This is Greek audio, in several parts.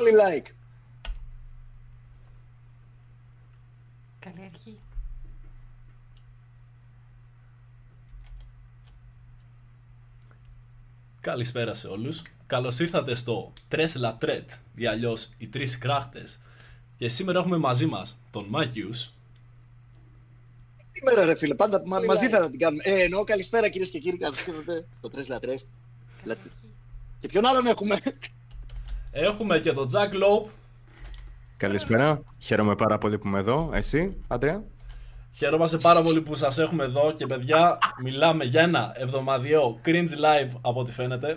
όλοι like. Καλή αρχή. Καλησπέρα σε όλους. Καλώς ήρθατε στο Tres La Tret, ή αλλιώς οι τρεις κράχτες. Και σήμερα έχουμε μαζί μας τον Μάκιους. Σήμερα ρε φίλε, πάντα μα, μαζί θα την κάνουμε. Ε, εννοώ καλησπέρα κυρίες και κύριοι, καλώς ήρθατε στο Τρες Λατρές. Και ποιον άλλον έχουμε; Έχουμε και τον Jack Lope. Καλησπέρα. Χαίρομαι πάρα πολύ που είμαι εδώ. Εσύ, Άντρια; Χαίρομαστε πάρα πολύ που σας έχουμε εδώ και παιδιά μιλάμε για ένα εβδομαδιαίο cringe live από ό,τι φαίνεται.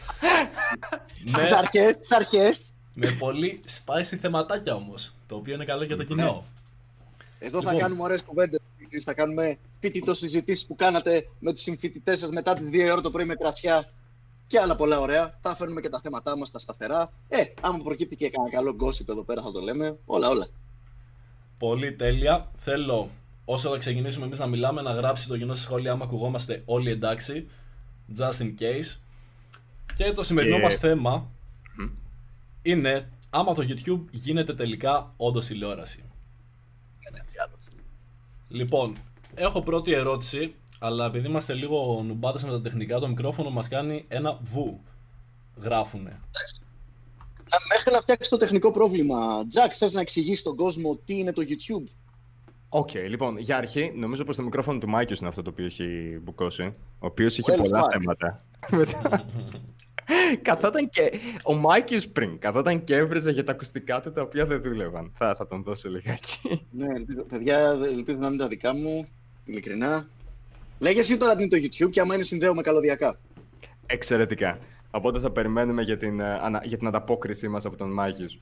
με, αρχές, τις αρχές. με πολύ spicy θεματάκια όμως, το οποίο είναι καλό για το κοινό. Ναι. Εδώ θα λοιπόν. κάνουμε ωραίες κουβέντες, θα κάνουμε φοιτητό συζητήσεις που κάνατε με τους συμφοιτητές σας μετά τη 2 ώρα το πρωί με κρασιά και άλλα πολλά ωραία. Θα φέρνουμε και τα θέματά μας, τα σταθερά. Ε, άμα προκύπτει και κανένα καλό gossip εδώ πέρα θα το λέμε. Όλα, όλα. Πολύ τέλεια. Θέλω όσο θα ξεκινήσουμε εμείς να μιλάμε να γράψει το κοινό σχόλιο άμα ακουγόμαστε όλοι εντάξει. Just in case. Και το σημερινό και... μας θέμα είναι άμα το YouTube γίνεται τελικά όντως τηλεόραση. Λοιπόν, έχω πρώτη ερώτηση, αλλά επειδή είμαστε λίγο νουμπάδες με τα τεχνικά, το μικρόφωνο μας κάνει ένα βου. Γράφουνε. Μέχρι να φτιάξεις το τεχνικό πρόβλημα, Τζακ, θες να εξηγήσει στον κόσμο τι είναι το YouTube; OK, okay, λοιπόν, για αρχή, νομίζω πως το μικρόφωνο του Μάκης είναι αυτό το οποίο έχει μπουκώσει. Ο οποίος είχε πολλά θέματα. καθόταν και. Ο Μάικη πριν καθόταν και έβριζε για τα ακουστικά του τα οποία δεν δούλευαν. Θα, θα τον δώσω λιγάκι. ναι, παιδιά, ελπίζω να είναι τα δικά μου. Ειλικρινά. Λέγε εσύ τώρα τι είναι το YouTube και άμα είναι συνδέω με καλωδιακά. Εξαιρετικά. Οπότε θα περιμένουμε για την, ε, για την ανταπόκρισή μας από τον Μάγιος.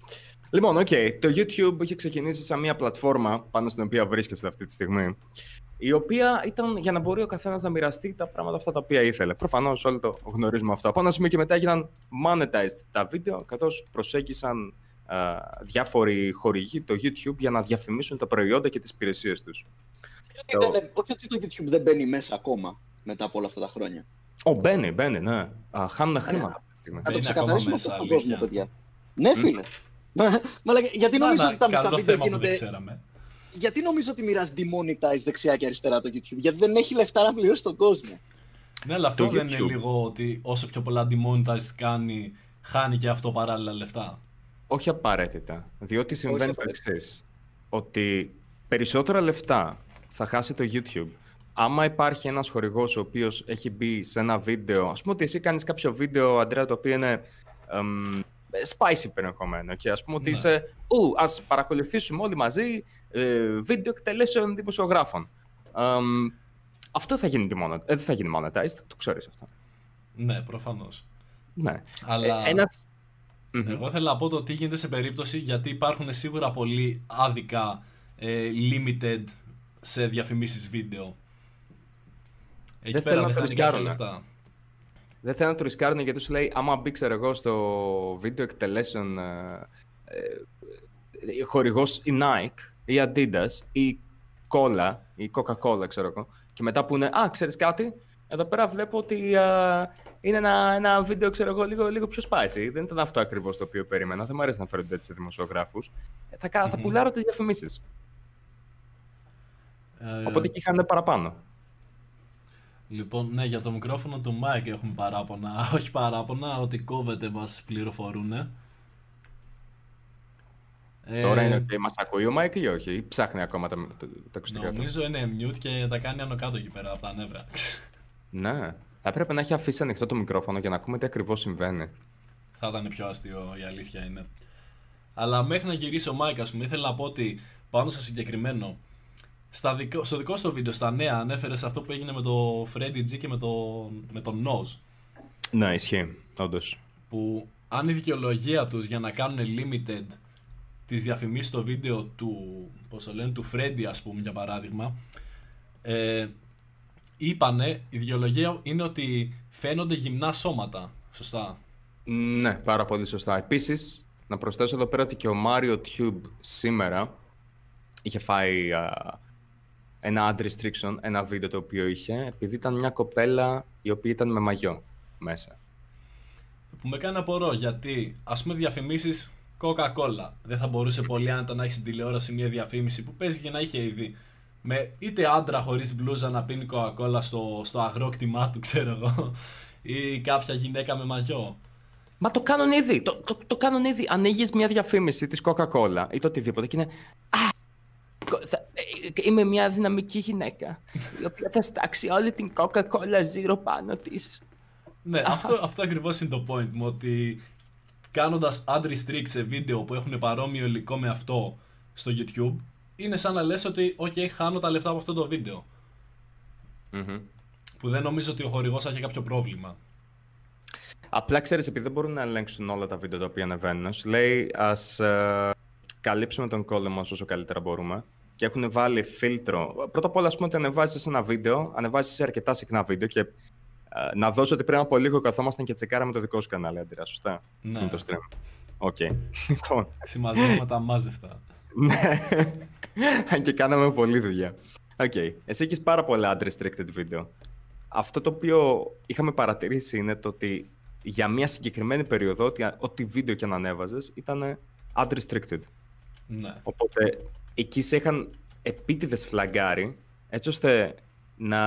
Λοιπόν, OK, okay, το YouTube είχε ξεκινήσει σαν μια πλατφόρμα πάνω στην οποία βρίσκεστε αυτή τη στιγμή, η οποία ήταν για να μπορεί ο καθένας να μοιραστεί τα πράγματα αυτά τα οποία ήθελε. Προφανώς όλοι το γνωρίζουμε αυτό. Από ένα σημείο και μετά έγιναν monetized τα βίντεο, καθώς προσέγγισαν διάφοροι χορηγοί το YouTube για να διαφημίσουν τα προϊόντα και τις υπηρεσίες τους. Το... Όχι ότι το YouTube δεν μπαίνει μέσα ακόμα μετά από όλα αυτά τα χρόνια. Ω, μπαίνει, μπαίνει, ναι. Α, χάνουν χρήματα Να το ξεκαθαρίσουμε αυτό στον κόσμο, παιδιά. Ναι, φίλε. Μα, γιατί νομίζω ότι τα μισά βίντεο γίνονται... Γιατί νομίζω ότι μοιράζει demonetize δεξιά και αριστερά το YouTube, Γιατί δεν έχει λεφτά να πληρώσει τον κόσμο. Ναι, αλλά αυτό δεν είναι λίγο ότι όσο πιο πολλά demonetize κάνει, χάνει και αυτό παράλληλα λεφτά. Όχι απαραίτητα. Διότι συμβαίνει το εξής. Ότι περισσότερα λεφτά θα χάσει το YouTube άμα υπάρχει ένας χορηγός ο οποίος έχει μπει σε ένα βίντεο, ας πούμε ότι εσύ κάνεις κάποιο βίντεο, Αντρέα, το οποίο είναι um, spicy περιεχομένο και ας πούμε ότι ναι. είσαι, ου, ας παρακολουθήσουμε όλοι μαζί ε, βίντεο εκτελέσεων δημοσιογράφων. Um, αυτό θα γίνει μόνο, ε, δεν θα γίνει monetized, το ξέρεις αυτό. Ναι, προφανώς. Ναι. Αλλά ε, ένας... εγώ θέλω να πω το τι γίνεται σε περίπτωση γιατί υπάρχουν σίγουρα πολύ άδικα ε, limited σε διαφημίσεις βίντεο. Εκεί δεν πέρα δεν θα ρισκάρουν λεφτά. Δεν θέλω να το ρισκάρουν γιατί σου λέει άμα μπει ξέρω εγώ στο βίντεο εκτελέσεων ε, ε, χορηγός η Nike ή Adidas ή Cola ή Coca-Cola ξέρω εγώ και μετά που είναι α ξέρεις κάτι εδώ πέρα βλέπω ότι είναι ένα, ένα βίντεο ξέρω εγώ λίγο, λίγο πιο spicy δεν ήταν αυτό ακριβώς το οποίο περίμενα δεν μου αρέσει να φέρονται έτσι δημοσιογράφους ε, θα, mm-hmm. θα πουλάρω τις διαφημίσεις ε, Οπότε εκεί είχαν παραπάνω. Λοιπόν, ναι, για το μικρόφωνο του Mike έχουμε παράπονα. Όχι παράπονα, ότι κόβεται μας πληροφορούν. Ε, Τώρα είναι ότι μας ακούει ο Mike ή όχι, ή ψάχνει ακόμα τα, τα, τα ακουστικά Νομίζω είναι mute και τα κάνει άνω κάτω εκεί πέρα από τα νεύρα. ναι, θα έπρεπε να έχει αφήσει ανοιχτό το μικρόφωνο για να ακούμε τι ακριβώς συμβαίνει. Θα ήταν πιο αστείο, η αλήθεια είναι. Αλλά μέχρι να γυρίσει ο Mike, ας πούμε, ήθελα να πω ότι πάνω στο συγκεκριμένο στα δικο, στο δικό σου βίντεο, στα νέα, ανέφερες αυτό που έγινε με το Freddy G και με, το, με τον Nose. Ναι, ισχύει, όντως. Που αν η δικαιολογία τους για να κάνουν limited τις διαφημίσεις στο βίντεο του, πώς το λένε, του Freddy ας πούμε για παράδειγμα, ε, είπανε, η δικαιολογία είναι ότι φαίνονται γυμνά σώματα, σωστά. Ναι, πάρα πολύ σωστά. Επίσης, να προσθέσω εδώ πέρα ότι και ο Mario Tube σήμερα είχε φάει ένα ad restriction, ένα βίντεο το οποίο είχε, επειδή ήταν μια κοπέλα η οποία ήταν με μαγιό μέσα. που με κάνει απορώ γιατί ας πούμε διαφημίσεις Coca-Cola. Δεν θα μπορούσε πολύ άνετα να έχει στην τηλεόραση μια διαφήμιση που παίζει και να είχε ήδη. Με είτε άντρα χωρίς μπλούζα να πίνει Coca-Cola στο, στο αγρόκτημά του, ξέρω εγώ. Ή κάποια γυναίκα με μαγιό. Μα το κάνουν ήδη. Το, το, το κάνουν ήδη. Ανοίγεις μια διαφήμιση της Coca-Cola ή το οτιδήποτε και είναι. Α, θα, ε, είμαι μια δυναμική γυναίκα η οποία θα στάξει όλη την Coca-Cola Zero πάνω της. Ναι, αυτό, αυτό ακριβώς είναι το point μου. Ότι κάνοντας ad restrict σε βίντεο που έχουν παρόμοιο υλικό με αυτό στο YouTube, είναι σαν να λες ότι, OK, χάνω τα λεφτά από αυτό το βιντεο Που δεν νομίζω ότι ο χορηγός θα έχει κάποιο πρόβλημα. Απλά ξέρεις, επειδή δεν μπορούν να ελέγξουν όλα τα βίντεο τα οποία ανεβαίνουν, σου λέει ας ε, καλύψουμε τον κόλλημα όσο καλύτερα μπορούμε. Και έχουν βάλει φίλτρο. Πρώτα απ' όλα, ας πούμε, ότι ανεβάζεις ένα βίντεο, ανεβάζεις αρκετά συχνά βίντεο και ε, να δώσω ότι πριν από λίγο καθόμασταν και τσεκάραμε το δικό σου κανάλι, Αντρέα, σωστά; Ναι. Με το stream. OK. Okay. Λοιπόν. Συμμαζεύουμε τα ασυμμάζευτα. Ναι. και κάναμε πολλή δουλειά. OK. Okay. Εσύ έχεις πάρα πολλά unrestricted βίντεο. Αυτό το οποίο είχαμε παρατηρήσει είναι το ότι για μια συγκεκριμένη περίοδο, ότι ό,τι βίντεο και αν ανέβαζες ήταν unrestricted. Ναι. Οπότε εκεί σε είχαν επίτηδες φλαγκάρει, έτσι ώστε να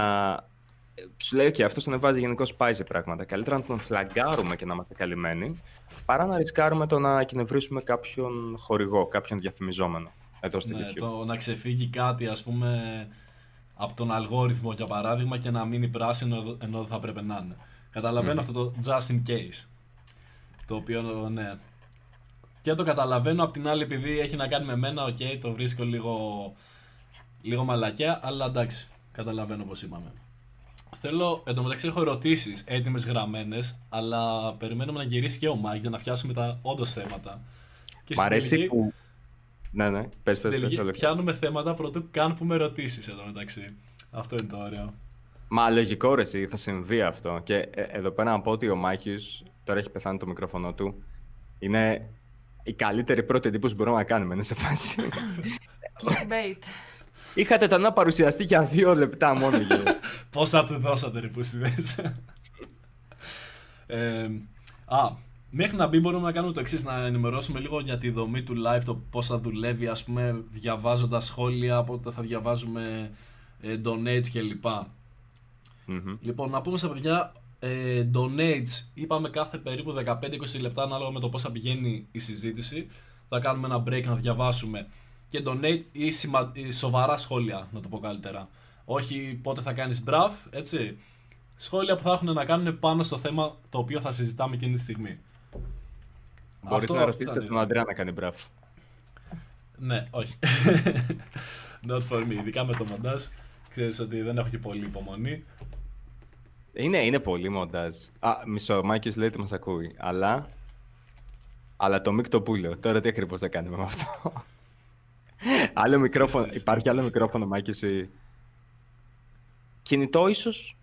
σου λέει: OK, αυτός ανεβάζει γενικώς πάει σε πράγματα. Καλύτερα να τον φλαγκάρουμε και να είμαστε καλυμμένοι, παρά να ρισκάρουμε το να εκνευρίσουμε κάποιον χορηγό, κάποιον διαφημιζόμενο. Εδώ στο ναι, YouTube. Το να ξεφύγει κάτι, ας πούμε, από τον αλγόριθμο για παράδειγμα και να μείνει πράσινο ενώ δεν θα πρέπει να είναι. Καταλαβαίνω αυτό το just in case. Το οποίο, ναι. Και το καταλαβαίνω απ' την άλλη επειδή έχει να κάνει με μένα, οκ, το βρίσκω λίγο, λίγο μαλακία, αλλά εντάξει, καταλαβαίνω πώς είπαμε. Θέλω, εντωμεταξύ έχω ερωτήσεις έτοιμες γραμμένες, αλλά περιμένουμε να γυρίσει και ο Μάικ για να πιάσουμε τα όντως θέματα. Και Μ' αρέσει που. Ναι, ναι, πες το Πιάνουμε θέματα προτού καν που με ρωτήσει εδώ μεταξύ. Αυτό είναι το ωραίο. Μα λογικό ρε, θα συμβεί αυτό. Και ε, εδώ πέρα να πω ότι ο Μάκης τώρα έχει πεθάνει το μικρόφωνο του. Είναι η καλύτερη πρώτη εντύπωση που μπορούμε να κάνουμε, είναι σε φάση. Clickbait. Είχατε τον να παρουσιαστεί για δύο λεπτά μόνο. Πόσα του δώσατε ρε που ε, Α, μέχρι να μπει μπορούμε να κάνουμε το εξής να ενημερώσουμε λίγο για τη δομή του live, το πώς θα δουλεύει, ας πούμε, διαβάζοντας σχόλια, πότε θα διαβάζουμε ε, donates κλπ. Mm-hmm. Λοιπόν, να πούμε στα παιδιά, ε, donates είπαμε κάθε περίπου 15-20 λεπτά ανάλογα με το πώς θα πηγαίνει η συζήτηση. Θα κάνουμε ένα break να διαβάσουμε και donate ή, σημα... ή σοβαρά σχόλια, να το πω καλύτερα. Όχι πότε θα κάνεις μπραφ, έτσι. Σχόλια που θα έχουν να κάνουν πάνω στο θέμα το οποίο θα συζητάμε εκείνη τη στιγμή. Μπορείτε να ρωτήσετε τον Αντρέα να κάνει μπραφ. Ναι, όχι. Not for me, ειδικά με το μοντάζ. Ξέρεις ότι δεν έχω και πολύ υπομονή. Είναι, είναι πολύ μοντάζ. Α, μισό, ο Μάικης λέει ότι μας ακούει. Αλλά, αλλά το mic το πούλο. Τώρα τι ακριβώς θα κάνουμε με αυτό; άλλο μικρόφωνο, υπάρχει άλλο μικρόφωνο, Μάκης, εσύ. Κινητό ίσως;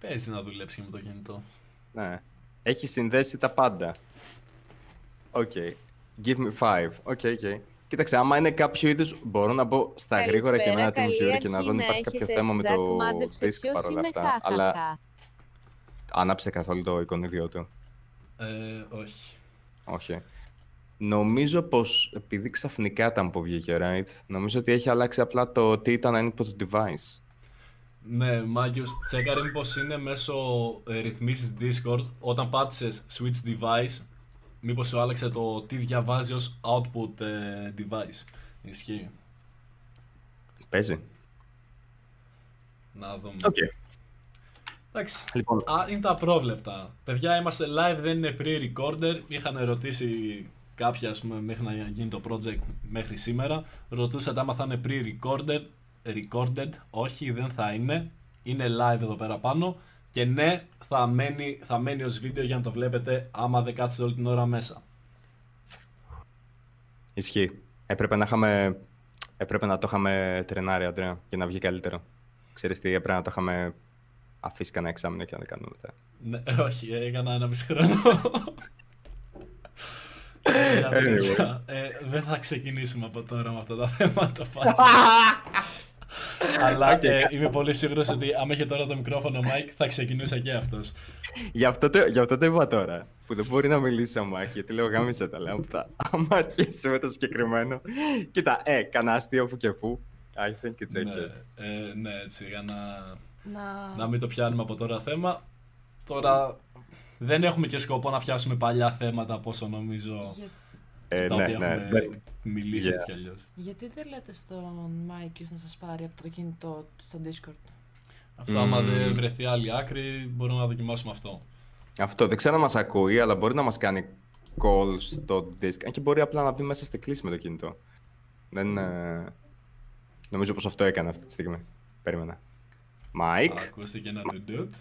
Παίζει να δουλέψει με το κινητό. Ναι. Έχει συνδέσει τα πάντα. OK. Okay. Give me five. OK, okay, okay. Κοίταξε, άμα είναι κάποιο είδους. Μπορώ να μπω στα γρήγορα και με ένα team και να δω αν υπάρχει κάποιο θέμα με το disk παρόλα αυτά. Αλλά. Άναψε καθόλου το εικονίδιό του. Ε, όχι. Όχι. Νομίζω πως επειδή ξαφνικά ήταν που βγήκε, right, νομίζω ότι έχει αλλάξει απλά το τι ήταν input το device. Ναι, Μάγκιος, τσέκαρε μήπως είναι μέσω ε, ρυθμίσεις Discord, όταν πάτησες switch device, μήπως σου άλλαξε το τι διαβάζει ως output ε, device. Ισχύει. Παίζει. Να δούμε. Okay. Εντάξει. Λοιπόν. Α, είναι τα πρόβλεπτα. Παιδιά, είμαστε live, δεν είναι pre-recorder. Είχαν ερωτήσει κάποια, ας πούμε, μέχρι να γίνει το project μέχρι σήμερα. Ρωτούσατε άμα θα είναι pre-recorded. Recorded. Όχι, δεν θα είναι. Είναι live εδώ πέρα πάνω. Και ναι, θα μένει, θα μένει ως βίντεο για να το βλέπετε άμα δεν κάτσετε όλη την ώρα μέσα. Ισχύει. Έπρεπε να, είχαμε... έπρεπε να το είχαμε τρενάρει, Αντρέα, για να βγει καλύτερο. Ξέρεις τι, έπρεπε να το είχαμε αφήσει κανένα εξάμηνο και να το κάνουμε μετά. Ναι, όχι, έκανα ενάμισι χρόνο. ε, δεν θα ξεκινήσουμε από τώρα με αυτά τα θέματα πάλι. Αλλά και είμαι πολύ σίγουρος ότι άμα είχε τώρα το μικρόφωνο ο Μάικ θα ξεκινούσε και αυτός. Γι' αυτό, το, γι' αυτό το είπα τώρα. Που δεν μπορεί να μιλήσει ο Μάικ, γιατί λέω γάμησέ τα λέω αυτά. Άμα αρχίσει με το συγκεκριμένο. Κοίτα, ε, κανένα αστείο που και που. I think it's okay. Ναι, ε, ναι, έτσι, για να, Να... να μην το πιάνουμε από τώρα θέμα. Τώρα δεν έχουμε και σκοπό να πιάσουμε παλιά θέματα από όσο νομίζω Για- Ε, τα ναι, οποία ναι. έχουμε ναι. μιλήσει Yeah. έτσι κι αλλιώς. Γιατί δεν λέτε στον Μάικιους να σας πάρει από το κινητό του στο Discord; Αυτό άμα Μμμ. δεν βρεθεί άλλη άκρη μπορούμε να δοκιμάσουμε αυτό. Αυτό δεν ξέρω αν μας ακούει, αλλά μπορεί να μας κάνει call στο Disc. Αν και μπορεί απλά να μπει μέσα στη κλήση με το κινητό. Δεν. ε, Νομίζω πως αυτό έκανε αυτή τη στιγμή. Περίμενα. Μάικ. Ακούστηκε ένα ντουντουτ.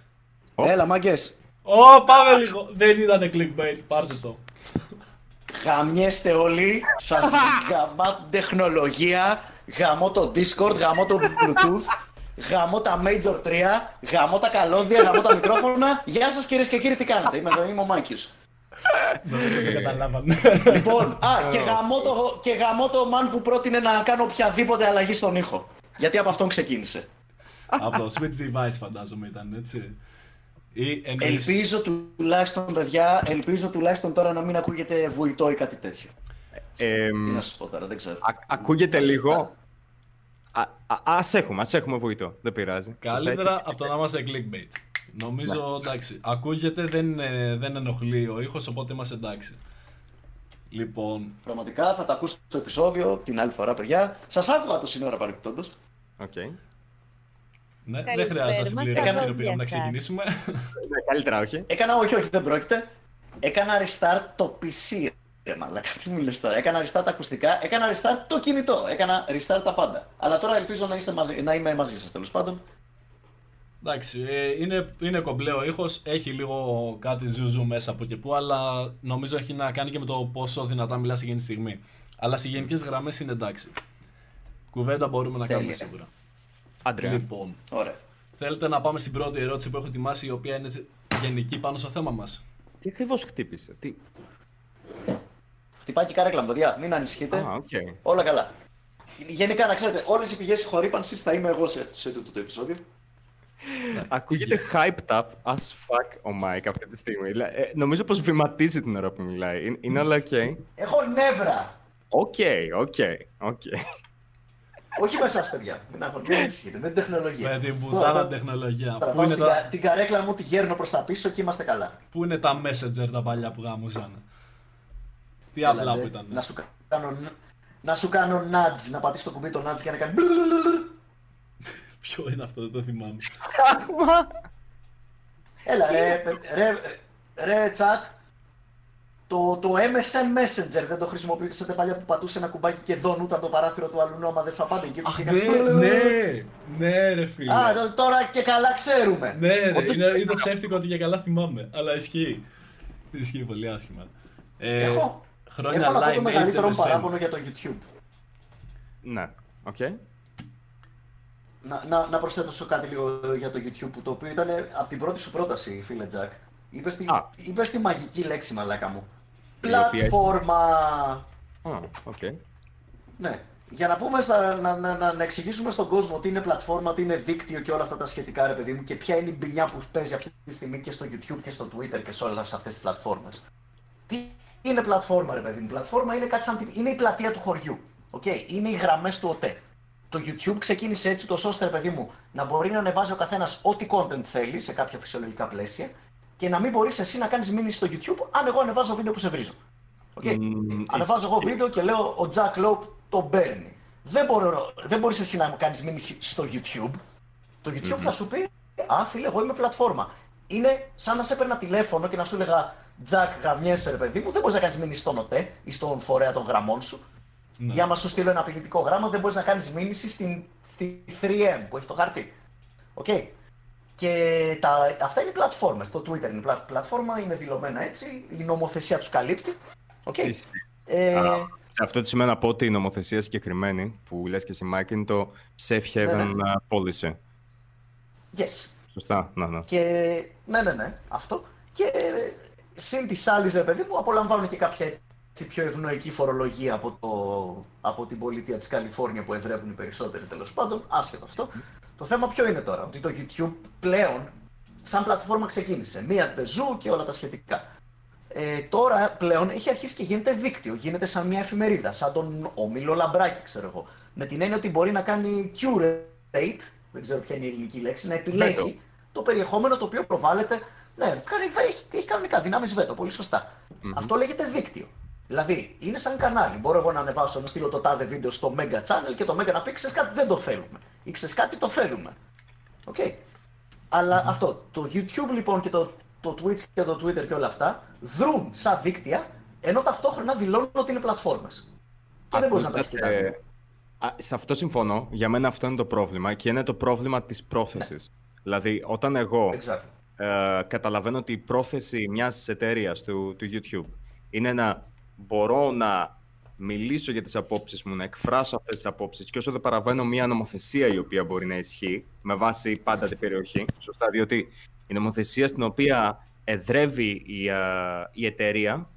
Ω. Έλα, μάγκες. Ω, πάμε λίγο! Δεν ήταν clickbait, πάρτε το. Γαμιέστε όλοι. Σας γαμώ την τεχνολογία. Γαμώ το Discord, γαμώ το Bluetooth. Γαμώ τα Major 3, γαμώ τα καλώδια, γαμώ τα μικρόφωνα. Γεια σας κυρίες και κύριοι, τι κάνετε; Είμαι, είμαι ο Μάκης. Νομίζω δεν καταλάβανε. Λοιπόν, α, και γαμώ, το, και γαμώ το man που πρότεινε να κάνω οποιαδήποτε αλλαγή στον ήχο. Γιατί από αυτόν ξεκίνησε. Από το Switch device φαντάζομαι ήταν, έτσι. Ή εννοείς... Ελπίζω τουλάχιστον, παιδιά, ελπίζω τουλάχιστον τώρα να μην ακούγεται βουητό ή κάτι τέτοιο. Ε, Τι να σας πω τώρα, δεν ξέρω. α- ακούγεται λίγο. Α α- ας έχουμε, ας έχουμε βοηθό. Δεν πειράζει. Καλύτερα από το να είμαστε clickbait. Νομίζω εντάξει. Ακούγεται, δεν, ε, δεν ενοχλεί ο ήχος, οπότε είμαστε εντάξει. Λοιπόν, Πραγματικά θα τα ακούσετε στο επεισόδιο την άλλη φορά, παιδιά. Σας άκουγα τόση ώρα παρεμπιπτόντως. Οκ. Ναι, δεν Καλησπέρα χρειάζεται να μας, συμπληρώσουμε τα το πήγαμε να ζώδια σας. ξεκινήσουμε. Ναι, Καλύτερα, όχι. Έκανα, όχι, όχι, δεν πρόκειται. Έκανα restart το PC. Ρε μαλάκα, τι μου λες τώρα. Έκανα restart τα ακουστικά, έκανα restart το κινητό. Έκανα restart τα πάντα. Αλλά τώρα ελπίζω να, είστε μαζί, να είμαι μαζί σας τέλος πάντων. Εντάξει, ε, είναι, είναι κομπλέ ο ήχος, έχει λίγο κάτι ζουζού μέσα από και που, αλλά νομίζω έχει να κάνει και με το πόσο δυνατά μιλάς εκείνη τη στιγμή. Αλλά σε γενικές γραμμές είναι εντάξει. Κουβέντα μπορούμε να κάνουμε Τέλεια. σίγουρα. Άντρε. Λοιπόν, Ωραία. θέλετε να πάμε στην πρώτη ερώτηση που έχω ετοιμάσει, η οποία είναι έτσι γενική πάνω στο θέμα μας; Τι ακριβώς χτύπησε. Τι... Χτυπάει και καρέκλα μου, παιδιά. Μην ανησυχείτε. Α, οκ. Όλα καλά. Γενικά, να ξέρετε, όλες οι πηγές ηχορύπανσης θα είμαι εγώ σε, σε τούτο το επεισόδιο. Ακούγεται hyped up as fuck ο Mike αυτή τη στιγμή. Δηλα- ε, νομίζω πως βηματίζει την ώρα που μιλάει. Είναι, είναι όλα ok. Έχω νεύρα. Οκ, οκ, οκ. Όχι με εσάς, παιδιά. Μην αγχω- μην ανησυχείτε. Με την τεχνολογία. Με την Τώρα, πουτάνα τώρα, τεχνολογία. τώρα Πού πάω είναι, στην τα, κα- Την καρέκλα μου τη γέρνω προς τα πίσω και είμαστε καλά. πού είναι τα messenger τα παλιά που γαμούσαν. Τι απλά Έλατε, που ήταν. Να σου κάνω, να σου κάνω nudge, να πατήσεις το κουμπί το nudge και να κάνει μπλουλουλουλουλ. Ποιο είναι αυτό, δεν το θυμάμαι. Έλα ρε, ρε, ρε chat, το, το MSN Messenger δεν το χρησιμοποιήσατε παλιά που πατούσε ένα κουμπάκι και δόνουταν το παράθυρο του αλλού άμα δεν σου απάντε και Αχ, και ναι, κάνεις ναι, ναι, ρε φίλε. Α, τω- τώρα και καλά ξέρουμε. Ναι, ρε, Όντως- είναι, είναι ψεύτικο ότι για καλά θυμάμαι. Αλλά ισχύει. Ισχύει πολύ άσχημα. Ε, Έχω, χρόνια έχω να πω το Limeage μεγαλύτερο μου MSN. παράπονο για το YouTube. Ναι, οκ. Να, να, να προσθέσω κάτι λίγο για το YouTube, το οποίο ήταν από την πρώτη σου πρόταση, φίλε Τζακ. Είπες τη, Α. είπες τη μαγική λέξη, μαλάκα μου. Η οποία- Πλατφόρμα. Α, οκ. Ναι. Για να, πούμε στα, να, να, να, να εξηγήσουμε στον κόσμο τι είναι πλατφόρμα, τι είναι δίκτυο και όλα αυτά τα σχετικά, ρε παιδί μου, και ποια είναι η μπινιά που παίζει αυτή τη στιγμή και στο YouTube και στο Twitter και σε όλες αυτές τις πλατφόρμες. Τι είναι πλατφόρμα, ρε παιδί μου; Πλατφόρμα είναι, κάτι σαν, την- είναι η πλατεία του χωριού. Okay? Είναι οι γραμμές του ΟΤΕ. Το YouTube ξεκίνησε έτσι, τόσο ώστε, ρε παιδί μου, να μπορεί να ανεβάζει ο καθένας ό,τι content θέλει σε κάποια φυσιολογικά πλαίσια και να μην μπορείς εσύ να κάνεις μήνυση στο YouTube αν εγώ ανεβάζω βίντεο που σε βρίζω. Okay. Μμμ, Ανεβάζω εγώ ισχύει. βίντεο και λέω ο Jack Lope το παίρνει. Δεν, μπορώ, δεν μπορείς εσύ να μου κάνεις μήνυση στο YouTube. Το YouTube θα σου πει, α φίλε, εγώ είμαι πλατφόρμα. Είναι σαν να σε έπαιρνα τηλέφωνο και να σου έλεγα Jack γαμιέσαι ρε παιδί μου, δεν μπορείς να κάνεις μήνυση στον ΟΤΕ ή στον φορέα των γραμμών σου. Ναι. Ή άμα σου στείλω ένα απειλητικό γράμμα, δεν μπορείς να κάνεις μήνυση στην, στη 3M που έχει το χαρτί. Οκ. Και τα, αυτά είναι πλατφόρμες. Το Twitter είναι πλα- πλατφόρμα, είναι δηλωμένα έτσι, η νομοθεσία τους καλύπτει. Οκ. Ισχύει. Ε, Α, σε αυτό το σημείο να πω ότι η νομοθεσία συγκεκριμένη που λες και εσύ Mike είναι το safe haven Ναι, uh, policy. yes. Σωστά, ναι, ναι. Και ναι, ναι, ναι, αυτό. Και ε, συν της άλλης, ρε παιδί μου, απολαμβάνουν και κάποια έτσι πιο ευνοϊκή φορολογία από, το, από την πολιτεία της Καλιφόρνια που εδρεύουν οι περισσότεροι τέλος πάντων, άσχετο αυτό. Το θέμα ποιο είναι τώρα, ότι το YouTube πλέον σαν πλατφόρμα ξεκίνησε. Μία τεζού και όλα τα σχετικά. Ε, τώρα πλέον έχει αρχίσει και γίνεται δίκτυο, γίνεται σαν μια εφημερίδα, σαν τον Όμιλο Λαμπράκη, ξέρω εγώ. Με την έννοια ότι μπορεί να κάνει curate, δεν ξέρω ποια είναι η ελληνική λέξη, να επιλέγει το περιεχόμενο το οποίο προβάλλεται. Ναι, κάνει, έχει, έχει κανονικά δυνάμεις βέτο, πολύ Αυτό λέγεται δίκτυο. Δηλαδή, είναι σαν κανάλι. Μπορώ εγώ να ανεβάσω, να στείλω το τάδε βίντεο στο Mega Channel και το Mega να πει: Ξέρεις κάτι, δεν το θέλουμε. Ή ξέρεις κάτι, το θέλουμε. Οκ. Okay. Αλλά αυτό, το YouTube λοιπόν και το, το Twitch και το Twitter και όλα αυτά δρούν σαν δίκτυα, ενώ ταυτόχρονα δηλώνουν ότι είναι πλατφόρμες. Και δεν μπορείς να τα ε, Σε αυτό συμφωνώ. Για μένα αυτό είναι το πρόβλημα και είναι το πρόβλημα της πρόθεσης. Ναι. Δηλαδή, όταν εγώ ε, καταλαβαίνω ότι η πρόθεση μιας εταιρείας του, του YouTube είναι να μπορώ να μιλήσω για τις απόψεις μου, να εκφράσω αυτές τις απόψεις και όσο δεν παραβαίνω μια νομοθεσία η οποία μπορεί να ισχύει με βάση πάντα την περιοχή, σωστά, διότι η νομοθεσία στην οποία εδρεύει η, η εταιρεία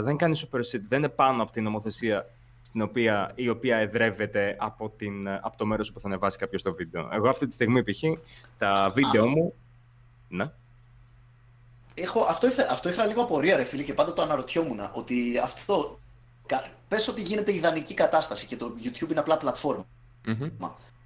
δεν κάνει super δεν είναι πάνω από την νομοθεσία στην οποία, η οποία εδρεύεται από, την, από το μέρος που θα ανεβάσει κάποιος το βίντεο. Εγώ αυτή τη στιγμή, π.χ., τα βίντεο μου... Ναι. Έχω, αυτό, είχα, αυτό είχα λίγο απορία, ρε φίλε, και πάντα το αναρωτιόμουν. Ότι αυτό. Πες ότι γίνεται ιδανική κατάσταση και το YouTube είναι απλά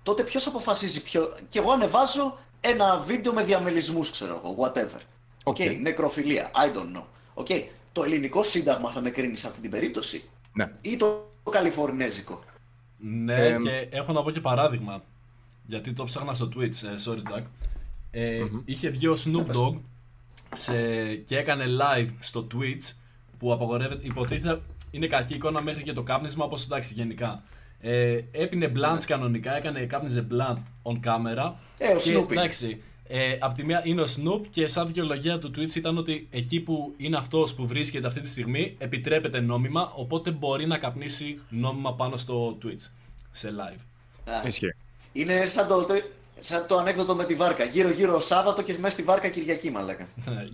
Τότε ποιος αποφασίζει ποιο. Και εγώ ανεβάζω ένα βίντεο με διαμελισμούς, ξέρω εγώ, whatever. Οκ, okay. νεκροφιλία, I don't know. Okay. Το ελληνικό σύνταγμα θα με κρίνει σε αυτή την περίπτωση; Ναι. Ή το, το καλιφορνέζικο; Ναι, και έχω να πω και παράδειγμα. Γιατί το 'ψαχνα στο Twitch, ε, sorry Jack. Ε, Είχε βγει ο Snoop Dogg σε, και έκανε live στο Twitch που απαγορεύεται, υποτίθεται είναι κακή εικόνα μέχρι και το κάπνισμα, όπως εντάξει γενικά. Ε, έπινε blunts ναι. κανονικά, έκανε, κάπνιζε blunt on camera. Ε, ο και, Snoop εντάξει, ε, απ' τη μία είναι ο Snoop και σαν δικαιολογία του Twitch ήταν ότι εκεί που είναι αυτός που βρίσκεται αυτή τη στιγμή επιτρέπεται νόμιμα, οπότε μπορεί να καπνίσει νόμιμα πάνω στο Twitch, σε live. Ισχύει. Είναι σαν το, Σαν το ανέκδοτο με τη βάρκα. Γύρω-γύρω Σάββατο και μέσα στη βάρκα Κυριακή, μαλάκα. Ναι,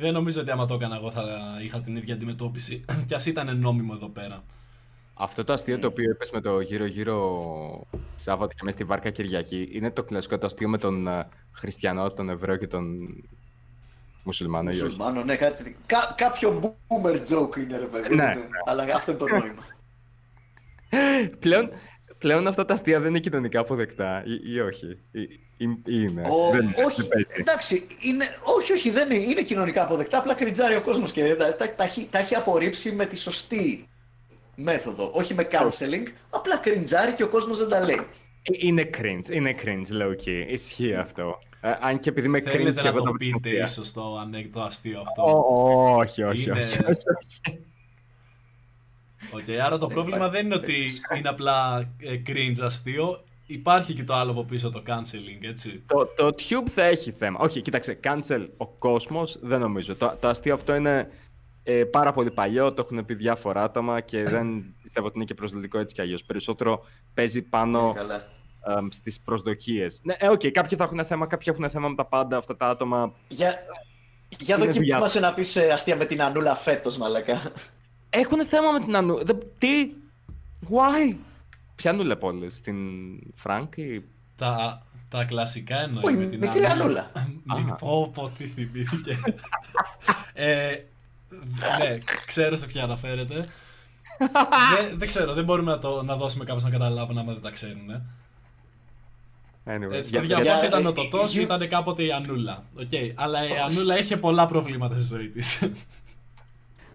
δεν νομίζω ότι άμα το έκανα εγώ θα είχα την ίδια αντιμετώπιση. Κι ας ήταν νόμιμο εδώ πέρα. Αυτό το αστείο το οποίο είπες με το γύρω-γύρω Σάββατο και μέσα στη βάρκα Κυριακή είναι το κλασικό το αστείο με τον ε, Χριστιανό, τον Εβραίο και τον Μουσουλμάνο. Μουσουλμάνο, ναι, κάτι, κά, κάποιο boomer joke είναι ρε παιδί. Ναι. ναι. Αλλά αυτό είναι το νόημα. Πλέον, πλέον αυτά τα αστεία δεν είναι κοινωνικά αποδεκτά ή, ή όχι; Ή, ή είναι; Ο, δεν, όχι, δεν εντάξει, είναι, όχι, όχι, δεν είναι, είναι κοινωνικά αποδεκτά. Απλά κριτζάρει ο κόσμος και τα, τα, τα, τα, έχει απορρίψει με τη σωστή μέθοδο. Όχι με counseling, απλά κριτζάρει και ο κόσμος δεν τα λέει. Ε, είναι cringe, είναι cringe, low key. Ισχύει αυτό. Ε, αν και επειδή με cringe και εγώ το πείτε ίσως το ανέκδοτο αστείο αυτό. όχι, όχι, όχι. Okay, άρα το πρόβλημα δεν είναι ότι είναι απλά ε, cringe αστείο. Υπάρχει και το άλλο από πίσω, το canceling, έτσι. Το, το Tube θα έχει θέμα. Όχι, κοίταξε, cancel ο κόσμος δεν νομίζω. Το, το αστείο αυτό είναι ε, πάρα πολύ παλιό, το έχουν πει διάφορα άτομα και δεν πιστεύω ότι είναι και προσδοτικό έτσι κι αλλιώς. Περισσότερο παίζει πάνω ε, στις προσδοκίες. Ναι, ε, okay, κάποιοι θα έχουν θέμα, κάποιοι έχουν θέμα με τα πάντα αυτά τα άτομα. Για, για δοκιμάσαι να πεις ε, αστεία με την Ανούλα φέτος, μαλακά. Έχουν θέμα με την Ανού. Τι. Why; Ποια Ανούλα πόλης, στην Φρανκ ή. Τα, τα κλασικά εννοεί με την Μικρή Ανούλα. Μην πω πω τι θυμήθηκε. ε, ναι, ξέρω σε ποια αναφέρεται. δεν, δεν ξέρω, δεν μπορούμε να, το, να δώσουμε κάπως να καταλάβουν άμα δεν τα ξέρουν. Anyway, Έτσι, για, για, για ήταν ο Τωτός, ήταν κάποτε η Ανούλα. Okay, αλλά η Ανούλα είχε πολλά προβλήματα στη ζωή της.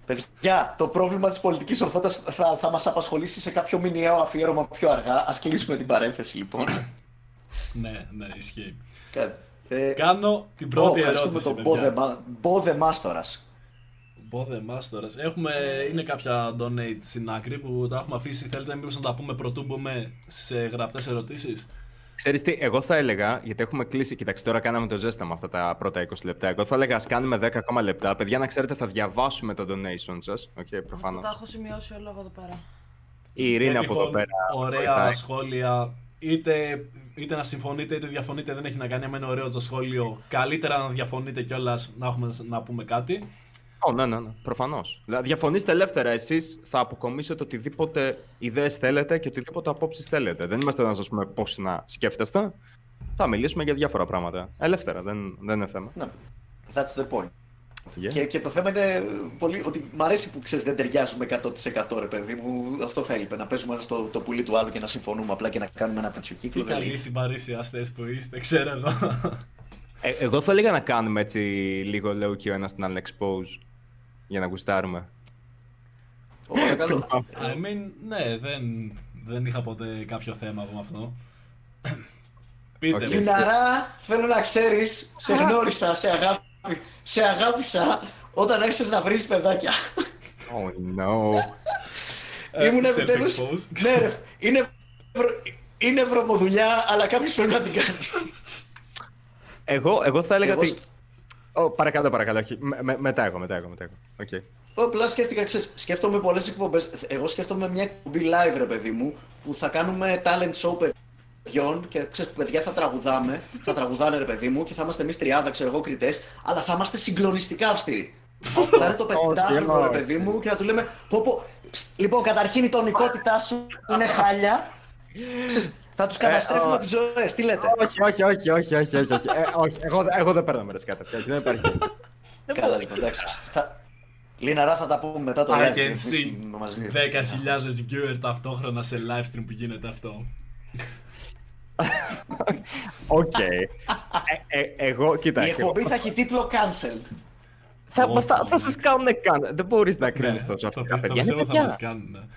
Παιδιά, το πρόβλημα της πολιτικής ορθότητας θα, θα μας απασχολήσει σε κάποιο μηνιαίο αφιέρωμα πιο αργά. Α κλείσουμε την παρένθεση, λοιπόν. ναι, ναι, ισχύει. Ε, Κάνω την πρώτη oh, ερώτηση. Ευχαριστούμε τον Μπόδε Μάστορα. Μπόδε Μάστορα. Έχουμε, είναι κάποια donate στην άκρη που τα έχουμε αφήσει. Θέλετε μήπως να τα πούμε πρωτού μπούμε σε γραπτές ερωτήσεις; Ξέρεις τι, εγώ θα έλεγα, γιατί έχουμε κλείσει, κοιτάξτε τώρα κάναμε το ζέσταμα αυτά τα πρώτα 20 λεπτά. Εγώ θα έλεγα ας κάνουμε 10 ακόμα λεπτά. Παιδιά, να ξέρετε, θα διαβάσουμε το donation σας. Okay, προφανώς. Αυτό τα έχω σημειώσει όλο εδώ πέρα. Η Ειρήνη από εδώ πέρα. Ωραία βοηθάει. σχόλια. Είτε, είτε να συμφωνείτε είτε διαφωνείτε, δεν έχει να κάνει. με ωραίο το σχόλιο. Καλύτερα να διαφωνείτε κιόλας να έχουμε να πούμε κάτι. Oh, ναι, ναι, ναι. Προφανώς. Δηλαδή, διαφωνήστε ελεύθερα. Εσείς θα αποκομίσετε οτιδήποτε ιδέες θέλετε και οτιδήποτε απόψεις θέλετε. Δεν είμαστε να σα πούμε πώς να σκέφτεστε. Θα μιλήσουμε για διάφορα πράγματα. Ελεύθερα, δεν, δεν είναι θέμα. Ναι. That's the point. Yeah. Και, και το θέμα είναι πολύ, ότι μ' αρέσει που ξέρεις δεν ταιριάζουμε 100% ρε παιδί μου. Αυτό θα έλειπε. Να παίζουμε ένα στο το πουλί του άλλου και να συμφωνούμε απλά και να κάνουμε ένα τέτοιο Τι κύκλο. Δεν καλοί λέει. συμπαρουσιαστές που είστε, ξέρω εγώ. Ε, εγώ θα έλεγα να κάνουμε έτσι λίγο λέω και ο ένας τον άλλον expose για να γουστάρουμε. Ω, Παρακαλώ. I mean, ναι, δεν, δεν είχα ποτέ κάποιο θέμα με αυτό. Πείτε Οκ. μου. Λιναρά, θέλω να ξέρεις, σε γνώρισα, σε, αγάπη, σε αγάπησα όταν άρχισες να βρίζεις παιδάκια. Oh no. Ε, Ήμουν self-exposed. επιτέλους. ναι, ρε, είναι, βρο- είναι βρωμοδουλειά, αλλά κάποιος πρέπει να την κάνει. εγώ, εγώ θα έλεγα Εγώ ότι. Σ- Ω, παρακαλώ, παρακαλώ. όχι. Με, με- μετά εγώ, μετά εγώ. Μετά εγώ. Οκ. Εγώ απλά σκέφτηκα, ξέρεις, σκέφτομαι πολλές εκπομπές. Εγώ σκέφτομαι μια εκπομπή live, ρε παιδί μου, που θα κάνουμε talent show παιδιών και ξέρεις, παιδιά θα τραγουδάμε, θα τραγουδάνε ρε παιδί μου και θα είμαστε εμείς τριάδα, ξέρω εγώ, κριτές, αλλά θα είμαστε συγκλονιστικά αυστηροί. θα είναι το πεντάχρονο ρε όχι. παιδί μου και θα του λέμε πω, πω, ψ, Λοιπόν, καταρχήν η τονικότητά σου είναι χάλια. Ξέρεις, θα τους καταστρέφουμε ω. τις ζωές. Τι λέτε; Όχι, όχι, όχι, όχι, όχι, όχι. όχι. Ε, όχι. Εγώ, εγώ δεν παίρνω μέρες κάτι τέτοιο. Δεν υπάρχει. Καλά, λοιπόν, εντάξει. Θα... Λίναρα θα τα πούμε μετά το I live. can εμείς see μαζί. 10.000 viewer ταυτόχρονα σε live stream που γίνεται αυτό. Οκ. Ε, ε, εγώ, κοίτα. Η εγώ- εκπομπή θα έχει τίτλο Cancelled. Θα, Όχι, θα, θα όχι. σας κάνουν cancel. Δεν μπορείς να κρίνεις τόσο το, αυτά το, τα το παιδιά. Είναι πιστεύω θα παιδιά. μας κάνουν.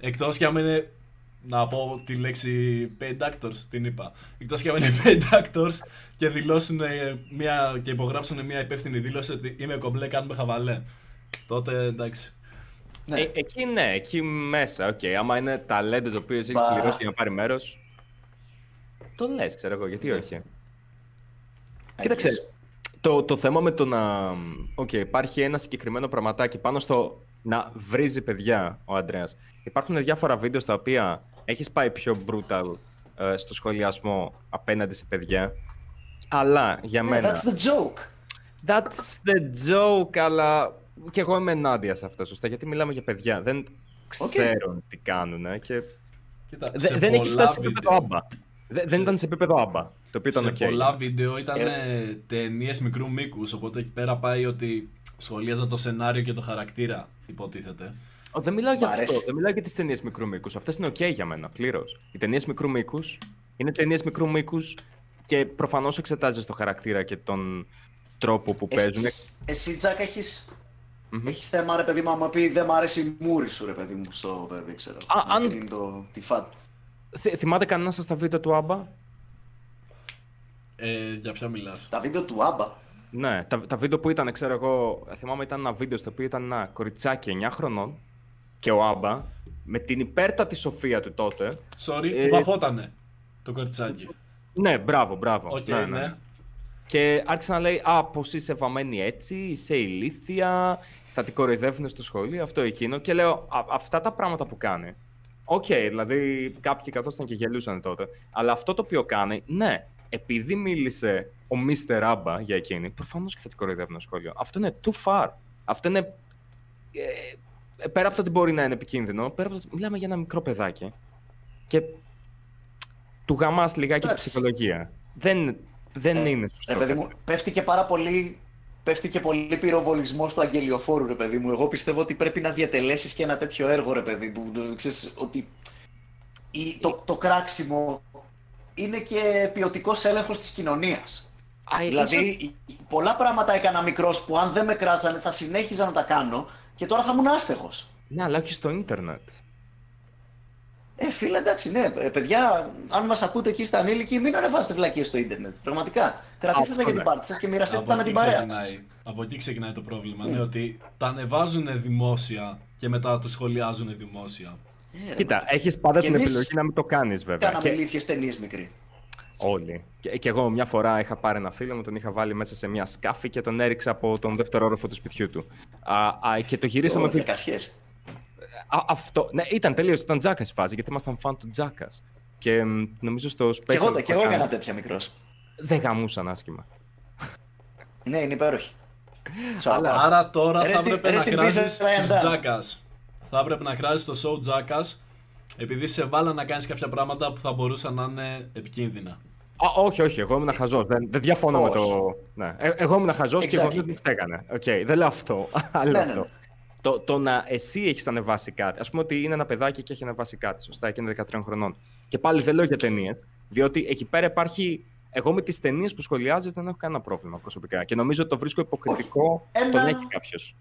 Εκτός κι αν είναι, να πω τη λέξη paid actors, την είπα. Εκτός κι αν είναι paid actors και δηλώσουν ε, μια, και υπογράψουν μια υπεύθυνη δήλωση ότι είμαι κομπλέ, κάνουμε χαβαλέ. Τότε εντάξει. Ναι. Ε, εκεί ναι, εκεί μέσα. Οκ, άμα είναι ταλέντο το οποίο εσύ έχεις Μπα. πληρώσει για να πάρει μέρος. Το λες, ξέρω εγώ, γιατί όχι. Κοίταξε, το, το θέμα με το να. Οκ, υπάρχει ένα συγκεκριμένο πραγματάκι πάνω στο να βρίζει παιδιά ο Αντρέας. Υπάρχουν διάφορα βίντεο στα οποία έχεις πάει πιο brutal ε, στο σχολιασμό απέναντι σε παιδιά; Αλλά για Ναι, μένα. That's the joke. That's the joke, αλλά και εγώ είμαι ενάντια σε αυτό, σωστά, γιατί μιλάμε για παιδιά. Δεν ξέρουν τι κάνουν και Κοίτα, Δε- σε δεν έχει πολλά φτάσει σε επίπεδο βίντεο- άμπα. Δε- δεν ήταν σε επίπεδο άμπα, το οποίο ήταν σε οκ. πολλά βίντεο ήταν Ε. ταινίες μικρού μήκους. Οπότε εκεί πέρα πάει ότι σχολίαζα το σενάριο και το χαρακτήρα, υποτίθεται. Ω, δεν μιλάω για Μ' αυτό. αρέσει. Δεν μιλάω για τις ταινίες μικρού μήκους. Αυτές είναι οκ για μένα, πλήρως. Οι ταινίες μικρού μήκους είναι ταινίες μικρού μήκους και προφανώς εξετάζεις το χαρακτήρα και τον τρόπο που παίζουν. Εσύ, εσύ Τζακ, έχεις, Μμμ. έχεις θέμα, ρε παιδί μου, άμα πει δεν μ' αρέσει η μούρη σου, ρε παιδί μου, στο παιδί, ξέρω. Α, αν- Είναι το, τη φάτ. Θυ- θυμάται κανένα σας τα βίντεο του άμπα; Ε, για ποια μιλάς; Τα βίντεο του Άμπα. Ναι, τα, τα βίντεο που ήταν, ξέρω εγώ, θυμάμαι ήταν ένα βίντεο στο οποίο ήταν ένα κοριτσάκι 9 χρονών και ο Άμπα με την υπέρτατη σοφία του τότε. Sorry, Ε, βαφότανε το κοριτσάκι. Ναι, μπράβο, μπράβο. Οκ, ναι, ναι. Και άρχισε να λέει Α, πως είσαι βαμμένη έτσι, είσαι ηλίθια, θα την κοροϊδεύουν στο σχολείο, αυτό εκείνο. Και λέω «Α, Αυτά τα πράγματα που κάνει. Οκ, δηλαδή κάποιοι καθόταν και γελούσαν τότε. Αλλά αυτό το οποίο κάνει, ναι, επειδή μίλησε ο Mr. Άμπα για εκείνη, προφανώς και θα την κοροϊδεύουν στο σχολείο. Αυτό είναι too far. Αυτό είναι. ε, πέρα από το ότι μπορεί να είναι επικίνδυνο, πέρα από το ότι μιλάμε για ένα μικρό παιδάκι. Και του γαμάς λιγάκι την Εντάξει. ψυχολογία. Δεν, δεν Ε, είναι σωστό. Ρε παιδί μου, πέφτει και πάρα πολύ. Πέφτει και πολύ πυροβολισμό του αγγελιοφόρου, ρε παιδί μου. Εγώ πιστεύω ότι πρέπει να διατελέσεις και ένα τέτοιο έργο, ρε παιδί μου. Το- Ξέρεις, ότι η- το, το κράξιμο είναι και ποιοτικός έλεγχος της κοινωνίας. Α, ε, Δηλαδή, ίσως- η- πολλά πράγματα έκανα μικρός που αν δεν με κράζανε θα συνέχιζα να τα κάνω και τώρα θα ήμουν άστεγος. Ναι, αλλά όχι στο ίντερνετ. Ε, φίλε, εντάξει, ναι, ε, παιδιά, αν μας ακούτε εκεί στα ανήλικοι, μην ανεβάσετε βλακίες στο ίντερνετ. Πραγματικά. Κρατήστε τα Αυτό για την ναι. πάρτι σας και μοιραστείτε Από τα με εκεί, την παρέα σας. ξεκινάει, από εκεί ξεκινάει το πρόβλημα. Mm. Ναι, ότι τα ανεβάζουν δημόσια και μετά το σχολιάζουν δημόσια. Ε, Κοίτα, έχεις πάντα Και την εμείς επιλογή να μην το κάνεις, βέβαια. Κάναμε Και ηλίθιες ταινίες μικροί. Όλοι. Και, και εγώ μια φορά είχα πάρει ένα φίλο μου, τον είχα βάλει μέσα σε μια σκάφη και τον έριξα από τον δεύτερο όροφο του σπιτιού του. Α, α, και το γυρίσαμε. Το βι- τσακασιές. Α, αυτό. Ναι, ήταν τελείως. Ήταν Τζάκας η φάση, γιατί ήμασταν φαν του Τζάκας. Και μ, νομίζω στο special. Και εγώ, που και εγώ έκανα, έκανα τέτοια μικρός. Δεν γαμούσαν άσχημα. Ναι, είναι υπέροχη. Τσάπα. Άρα τώρα Ρε θα στην- έπρεπε ρε να στην κράζεις πίζα, Ryan τους Dunn. Jackass. Θα έπρεπε να κράζεις το show Jackass επειδή σε βάλα να κάνεις κάποια πράγματα που θα μπορούσαν να είναι επικίνδυνα. Α, όχι, όχι, εγώ ήμουν χαζός. Δεν, δεν διαφωνώ με Όχι. το. Ναι. Ε, εγώ ήμουν χαζός και εγώ Exactly. δεν μου φταίγανε. Οκ, δεν λέω αυτό. Άλλο Ναι, ναι, αυτό. ναι. Το, το να εσύ έχεις ανεβάσει κάτι. Α πούμε ότι είναι ένα παιδάκι και έχει ανεβάσει κάτι. Σωστά, και είναι 13 χρονών. Και πάλι δεν λέω για ταινίες, διότι εκεί πέρα υπάρχει. Εγώ με τις ταινίες που σχολιάζεις δεν έχω κανένα πρόβλημα προσωπικά. Και νομίζω ότι το βρίσκω υποκριτικό Ένα- το να έχει κάποιος.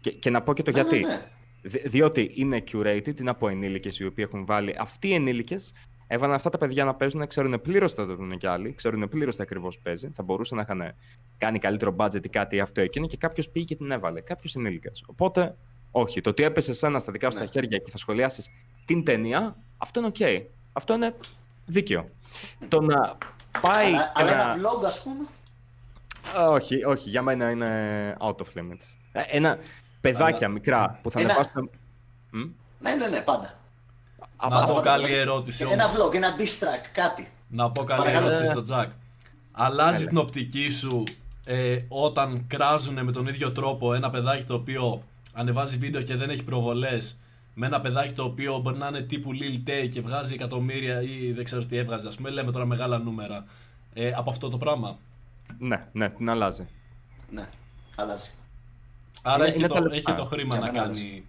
Και, και να πω και το Ναι, ναι, γιατί. ναι. Δι- διότι είναι curated, είναι από ενήλικες οι οποίοι έχουν βάλει. Αυτοί οι ενήλικες έβαλαν αυτά τα παιδιά να παίζουν, ξέρουν πλήρως τι θα το δουν κι άλλοι, ξέρουν πλήρως τι ακριβώς παίζει. Θα μπορούσαν να είχαν κάνει καλύτερο budget ή κάτι αυτό εκείνο και κάποιος πήγε και την έβαλε. Κάποιος ενήλικας. Οπότε, όχι. Το ότι έπεσε σένα στα δικά σου Ναι. τα χέρια και θα σχολιάσεις την ταινία, αυτό είναι οκ. Αυτό είναι δίκαιο. Το να πάει. Αλλά, και αλλά να- ένα vlog, ας πούμε. όχι, όχι, για μένα είναι out of limits. Ε, Ένα παιδάκια Αλλά- μικρά που θα Ένα- ανεβάσουν. Μμ; Ναι, ναι, ναι, πάντα. Να πω Άμα- καλή ερώτηση Ένα όμως. vlog, ένα diss track, κάτι. Να πω καλή Παρακαλώ. ερώτηση στο Τζακ. Αλλάζει Έλα. την οπτική σου ε, όταν κράζουν με τον ίδιο τρόπο ένα παιδάκι το οποίο ανεβάζει βίντεο και δεν έχει προβολές με ένα παιδάκι το οποίο μπορεί να είναι τύπου Lil Tay και βγάζει εκατομμύρια ή δεν ξέρω τι έβγαζε, ας πούμε, λέμε τώρα μεγάλα νούμερα. Ε, από αυτό το πράγμα. Ναι, ναι, την αλλάζει. Ναι, αλλάζει. Άρα Είναι- έχει, είναι το, τα λεφτά. έχει το χρήμα Για να μένα κάνει.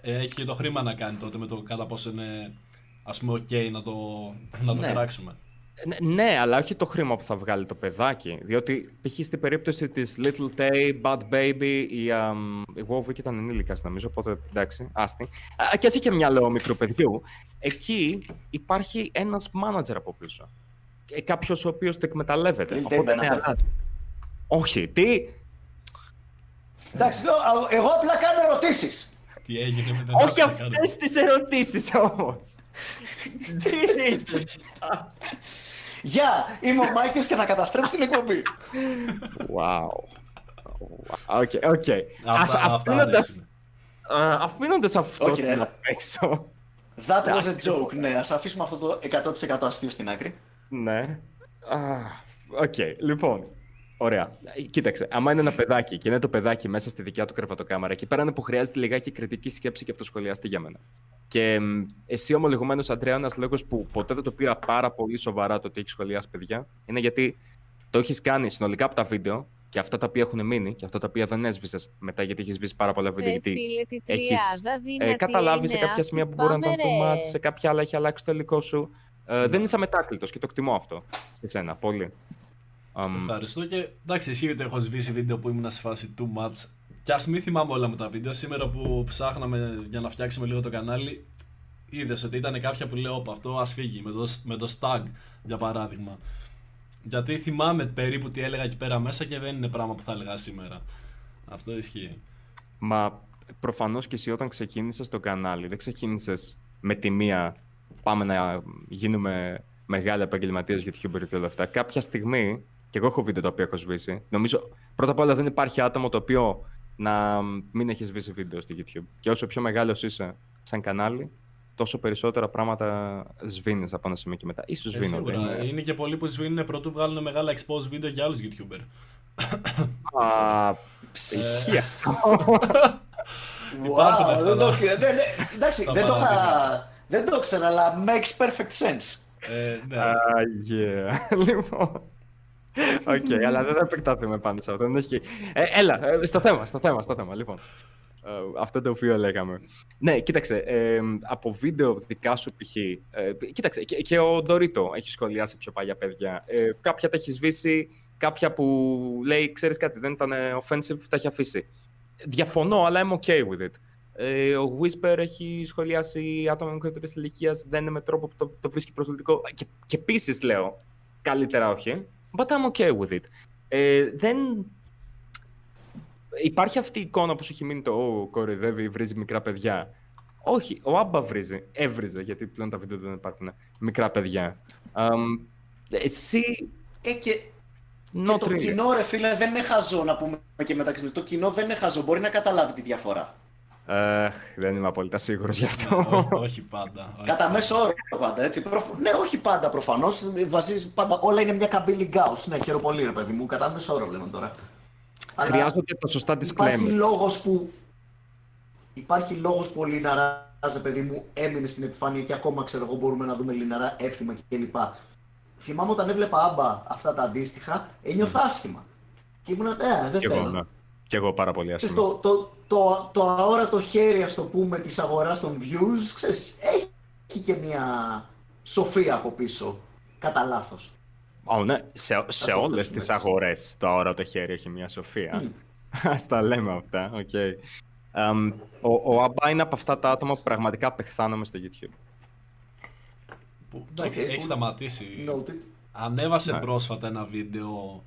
Ε, έχει και το χρήμα να κάνει τότε με το κατά πόσο είναι ας πούμε ok να το, να το Ναι. κράξουμε. Ναι, ναι, αλλά όχι το χρήμα που θα βγάλει το παιδάκι. Διότι π.χ. στην περίπτωση της Little Tay, Bad Baby, η, αμ, η Wowick ήταν ενήλικας νομίζω, οπότε εντάξει, άστη. Α, και έτσι και μυαλό μικρού παιδιού. Εκεί υπάρχει ένας manager από πίσω. Κάποιος ο οποίος το εκμεταλλεύεται. Lil Tay Οπότε ναι, Benatella. αλλάζει. Όχι, τι; Εντάξει, λέω, α, εγώ απλά κάνω ερωτήσεις. Τι έγινε με την Όχι άποψη, κάνω. αυτές τις ερωτήσεις όμως. Γεια, είμαι ο Μάικης και θα καταστρέψω την εκπομπή. Wow. Οκ, οκ. Αυτά- Ας- αυτά Αφήνοντας αρέσουν. α, αφήνοντας αυτό Όχι, ρε, στην έλα. απ' έξω. That was a joke, ναι, ας αφήσουμε αυτό το 100% αστείο στην άκρη. Ναι. Α, Οκ, λοιπόν. Ωραία. Κοίταξε, άμα είναι ένα παιδάκι και είναι το παιδάκι μέσα στη δικιά του κρεβατοκάμαρα, εκεί πέρα είναι που χρειάζεται λιγάκι κριτική σκέψη και από το σχολιαστή για μένα. Και μ, εσύ ομολογουμένως, Αντρέα, ένας λόγος που ποτέ δεν το πήρα πάρα πολύ σοβαρά το ότι έχεις σχολιάσει παιδιά, είναι γιατί το έχεις κάνει συνολικά από τα βίντεο και αυτά τα οποία έχουν μείνει και αυτά τα οποία δεν έσβησες μετά γιατί έχεις σβήσει πάρα πολλά βίντεο. Γιατί έχεις ε, καταλάβεις σε κάποια σημεία που μπορεί να ήταν το μάτι, σε κάποια άλλα έχει αλλάξει το υλικό σου. Ε, δεν είσαι αμετάκλητος και το εκτιμώ αυτό σε σένα πολύ. Αμ, Ευχαριστώ και εντάξει, ισχύει ότι έχω σβήσει βίντεο που ήμουν σε φάση too much. Και ας μην θυμάμαι όλα μου τα βίντεο. Σήμερα που ψάχναμε για να φτιάξουμε λίγο το κανάλι, είδες ότι ήταν κάποια που λέω: «Όπα, αυτό ας φύγει. Με το, με το stag για παράδειγμα. Γιατί θυμάμαι περίπου τι έλεγα εκεί πέρα μέσα και δεν είναι πράγμα που θα έλεγα σήμερα. Αυτό ισχύει. Μα προφανώς και εσύ όταν ξεκίνησες το κανάλι, δεν ξεκίνησες με τη μία πάμε να γίνουμε μεγάλοι επαγγελματίες YouTuber και όλα αυτά. Κάποια στιγμή, και εγώ έχω βίντεο το οποίο έχω σβήσει, νομίζω πρώτα απ' όλα δεν υπάρχει άτομο το οποίο να μην έχεις σβήσει βίντεο στο YouTube. Και όσο πιο μεγάλος είσαι σαν κανάλι, τόσο περισσότερα πράγματα σβήνεις από ένα σημείο και μετά. Ίσως Ε, σβήνονται. σίγουρα. είναι- Είναι και πολλοί που σβήνουν πρωτού βγάλουν μεγάλα expose βίντεο για άλλους YouTuber. Α, ψυχία. Υπάρχουν Wow, αυτά, δεν το, ναι. δεν- δεν- εντάξει, Τα δεν το, είχα, παράδειγμα. δεν το ήξερα, αλλά makes perfect sense. ε, ναι. Α, yeah. λοιπόν. Οκ, αλλά δεν θα επεκταθούμε πάνω σε αυτό. Δεν έχει... και- ε, έλα, ε, στο θέμα, στο θέμα, στο θέμα. Λοιπόν, ε, αυτό το οποίο λέγαμε. Ναι, κοίταξε, ε, από βίντεο δικά σου π.χ. Ε, κοίταξε, και, και ο Ντορίτο έχει σχολιάσει πιο παλιά παιδιά. Ε, κάποια τα έχει σβήσει, κάποια που λέει, ξέρεις κάτι, δεν ήταν offensive, τα έχει αφήσει. Διαφωνώ, αλλά είμαι okay with it. Ε, ο Whisper έχει σχολιάσει άτομα μικρότερη ηλικίας, δεν είναι με τρόπο που το, το βρίσκει προσβλητικό. Και, και επίσης λέω, καλύτερα όχι. But I'm okay with it. Ε, δεν. Υπάρχει αυτή η εικόνα που σου έχει μείνει το «Ω, κοροϊδεύει, βρίζει μικρά παιδιά». Όχι, ο Άμπα βρίζει. Έβριζε, γιατί πλέον τα βίντεο δεν υπάρχουν. Μικρά παιδιά. Αμ, εσύ, Ε, και, not και το really. κοινό, ρε φίλε, δεν είναι χαζό να πούμε και μεταξύ μας. Το κοινό δεν είναι χαζό, μπορεί να καταλάβει τη διαφορά. Αχ, δεν είμαι απόλυτα σίγουρος γι' Ό- αυτό. όχι πάντα. όχι Κατά πάντα. μέσο όρο πάντα, έτσι. Προφ- Ναι, όχι πάντα προφανώς. Βασίζεις πάντα. Όλα είναι μια καμπύλη Γκάους. Ναι, χαίρομαι πολύ, ρε παιδί μου. Κατά μέσο όρο λέμε τώρα. Αλλά Χρειάζονται τα σωστά Υπάρχει disclaimer. λόγος που... Υπάρχει λόγος που ο Λιναράς, παιδί μου, έμεινε στην επιφάνεια και ακόμα, ξέρω εγώ, μπορούμε να δούμε Λιναρά εύθυμα κλπ. Θυμάμαι όταν έβλεπα άμπα αυτά τα αντίστοιχα, ένιωθα άσχημα. Και ήμουν, ε, δεν Κι εγώ, θέλω. ναι. Κι εγώ πάρα πολύ Ξέρεις, άσχημα. το, το, το, το αόρατο χέρι, ας το πούμε, της αγοράς των views, ξέρεις, έχει και μια σοφία από πίσω, κατά λάθος. Ω, ναι, σε, σε το όλες θέσουμε τις έτσι. αγορές το αόρατο χέρι έχει μια σοφία. Μμ. Ας τα λέμε αυτά, οκ. Εμ, ο, ο Αμπά είναι από αυτά τα άτομα που πραγματικά απεχθάνομαι στο YouTube. Που, εντάξει, Οκ, έχει που- σταματήσει. Noted. Ανέβασε Ναι. πρόσφατα ένα βίντεο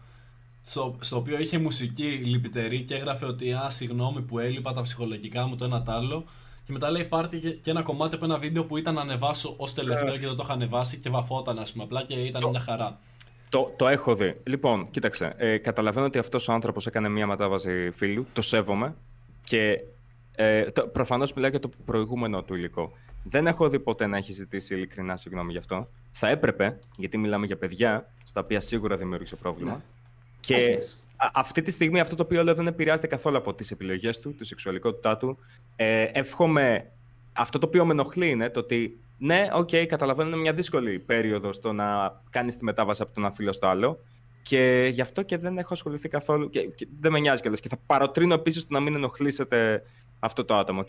στο, στο οποίο είχε μουσική λυπητερή και έγραφε ότι α, συγγνώμη που έλειπα τα ψυχολογικά μου το ένα τ' άλλο. Και μετά λέει πάρτε και, και ένα κομμάτι από ένα βίντεο που ήταν να ανεβάσω ως τελευταίο Ε. και δεν το είχα ανεβάσει και βαφόταν, ας πούμε. Απλά και ήταν μια χαρά. Το, το έχω δει. Λοιπόν, κοίταξε. Ε, καταλαβαίνω ότι αυτός ο άνθρωπος έκανε μια μετάβαση φύλου. Το σέβομαι. Και ε, το, προφανώς μιλάω για το προηγούμενο του υλικό. Δεν έχω δει ποτέ να έχει ζητήσει ειλικρινά συγγνώμη γι' αυτό. Θα έπρεπε, γιατί μιλάμε για παιδιά, στα οποία σίγουρα δημιούργησε πρόβλημα. Ναι. Και I guess. α- αυτή τη στιγμή αυτό το οποίο λέω δεν επηρεάζεται καθόλου από τις επιλογές του, τη σεξουαλικότητά του. Ε, εύχομαι... Αυτό το οποίο με ενοχλεί είναι το ότι ναι, οκ, καταλαβαίνω είναι μια δύσκολη περίοδος το να κάνεις τη μετάβαση από το ένα φύλο στο άλλο. Και γι' αυτό και δεν έχω ασχοληθεί καθόλου. Και, και δεν με νοιάζει κιόλας. Και θα παροτρύνω επίσης το να μην ενοχλήσετε αυτό το άτομο. οκ.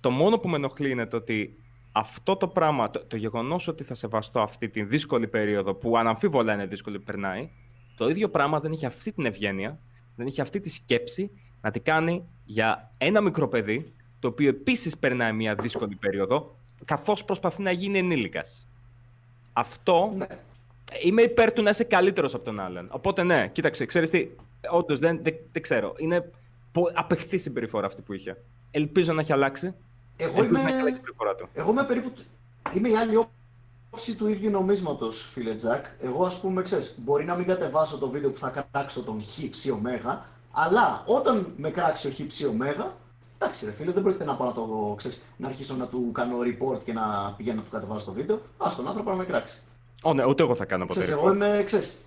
Το μόνο που με ενοχλεί είναι το ότι αυτό το πράγμα, το, το γεγονός ότι θα σεβαστώ αυτή τη δύσκολη περίοδο που αναμφίβολα είναι δύσκολη που περνάει, το ίδιο πράγμα δεν είχε αυτή την ευγένεια, δεν είχε αυτή τη σκέψη να την κάνει για ένα μικρό παιδί, το οποίο επίσης περνάει μια δύσκολη περίοδο, καθώς προσπαθεί να γίνει ενήλικας. Αυτό Ναι. είμαι υπέρ του να είσαι καλύτερος από τον άλλον. Οπότε ναι, κοίταξε, ξέρεις τι, όντως δεν, δεν, δεν ξέρω. Είναι πο- απεχθή συμπεριφορά αυτή που είχε. Ελπίζω να έχει αλλάξει. Εγώ Ελπίζω είμαι, να έχει αλλάξει η συμπεριφορά του. εγώ είμαι περίπου. Είμαι η άλλη όψη του ίδιου νομίσματος, φίλε Τζακ. Εγώ, ας πούμε, ξέρεις, μπορεί να μην κατεβάσω το βίντεο που θα κράξω τον χ ψ ωμέγα, αλλά όταν με κράξει ο χ ψ ωμέγα, εντάξει, ρε φίλε, δεν πρόκειται να πάω να το ξέρεις, να αρχίσω να του κάνω report και να πηγαίνω να του κατεβάσω το βίντεο. Α τον άνθρωπο να με κράξει. Ω, ναι, ούτε εγώ θα κάνω ποτέ. Ξέρεις, εγώ είμαι, ξέρεις,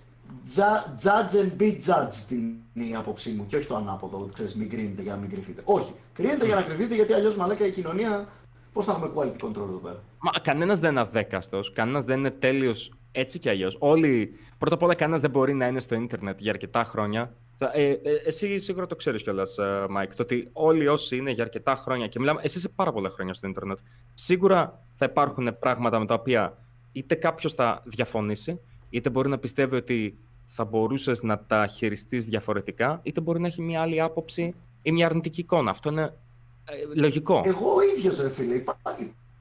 judge- judge and be judged είναι η άποψή μου και όχι το ανάποδο, ξέρεις, μην κρίνετε για να μην κριθείτε. Όχι, κρίνετε για να κριθείτε γιατί αλλιώς μαλάκα η κοινωνία, πώς θα έχουμε quality control εδώ πέρα; Μα κανένας δεν είναι αδέκαστος, κανένας δεν είναι τέλειος έτσι κι αλλιώς. Όλοι. Πρώτα απ' όλα, κανένας δεν μπορεί να είναι στο ίντερνετ για αρκετά χρόνια. Ε, ε, εσύ σίγουρα το ξέρεις κιόλας, Μάικ, το ότι όλοι όσοι είναι για αρκετά χρόνια και μιλάμε. Εσύ είσαι πάρα πολλά χρόνια στο ίντερνετ. Σίγουρα θα υπάρχουν πράγματα με τα οποία είτε κάποιος θα διαφωνήσει, είτε μπορεί να πιστεύει ότι θα μπορούσες να τα χειριστείς διαφορετικά, είτε μπορεί να έχει μια άλλη άποψη ή μια αρνητική εικόνα. Αυτό είναι ε, λογικό. Εγώ ο ίδιος ρε φίλε, υπά-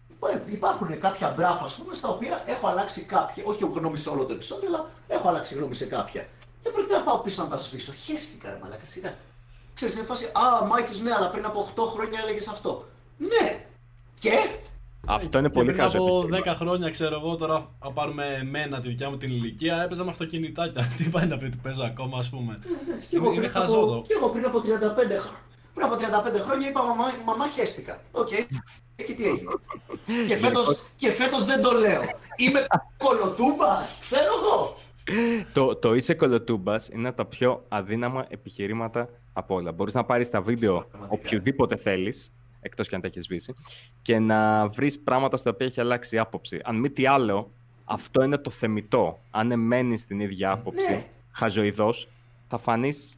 υπά- υπάρχουν κάποια μπράφα ας πούμε, στα οποία έχω αλλάξει κάποια, όχι γνώμη σε όλο το επεισόδιο, αλλά έχω αλλάξει γνώμη σε κάποια. Δεν πρόκειται να πάω πίσω να τα σβήσω. Χαίστηκα ρε μαλάκα, σιγά. Ξέρεις, είναι φάση, α, Μάικης, ναι, αλλά πριν από 8 χρόνια έλεγες αυτό. Ναι! Και; Αυτό είναι Και πολύ πριν χαζό από επιχείρημα. 10 χρόνια, ξέρω εγώ, τώρα να πάρουμε εμένα τη δικιά μου την ηλικία, έπαιζα με αυτοκινητάκια. Τι πάει να πει ότι παίζω ακόμα, ας πούμε. Και εγώ, Είναι, είναι πριν χαζό από, το. και εγώ πριν από 35 χρόνια. Πριν από 35 χρόνια είπα μαμά, μαμά χέστηκα. Οκ. Και τι έγινε. και, φέτος, και φέτος δεν το λέω. Είμαι κωλοτούμπας, ξέρω εγώ. Το, το είσαι κωλοτούμπας είναι από τα πιο αδύναμα επιχειρήματα από όλα. Μπορείς να πάρεις τα βίντεο Πραγματικά. οποιοδήποτε θέλεις, εκτός και αν τα έχεις σβήσει, και να βρεις πράγματα στα οποία έχει αλλάξει η άποψη. Αν μη τι άλλο, αυτό είναι το θεμητό. Αν εμένεις στην ίδια άποψη, Ναι. χαζοειδός, θα φανείς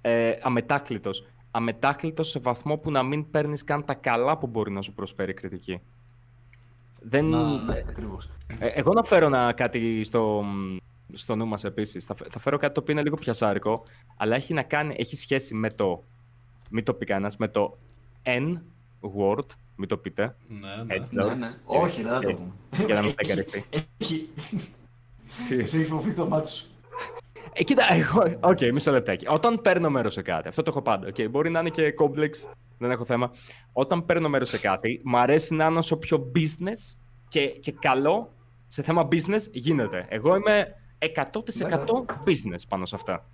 ε, αμετάκλητος. Αμετάκλητος σε βαθμό που να μην παίρνεις καν τα καλά που μπορεί να σου προσφέρει η κριτική. Δεν, Να- Ναι, ακριβώς. ε, εγώ να φέρω ένα, κάτι στο, στο νου μας επίσης. Θα, φε- θα φέρω κάτι το οποίο είναι λίγο πιασάρικο, αλλά έχει να κάνει, έχει σχέση με το, μην το πει κανένας, με το N-word, μην το πείτε, Ναι, ναι. έτσι Ναι, λέω, ναι. Όχι, δεν θα το πούμε. για να μην φλαγκαριστεί. Έχει. Τι; Εσύ έχει φοβεί το μάτι σου. Ε, κοίτα, εγώ, οκ, μισό λεπτάκι. Όταν παίρνω μέρος σε κάτι, αυτό το έχω πάντα, οκ, μπορεί να είναι και κόμπλεξ, δεν έχω θέμα. Όταν παίρνω μέρος σε κάτι, μου αρέσει να είναι όσο πιο business και, και καλό σε θέμα business γίνεται. Εγώ είμαι 100% business πάνω σε αυτά.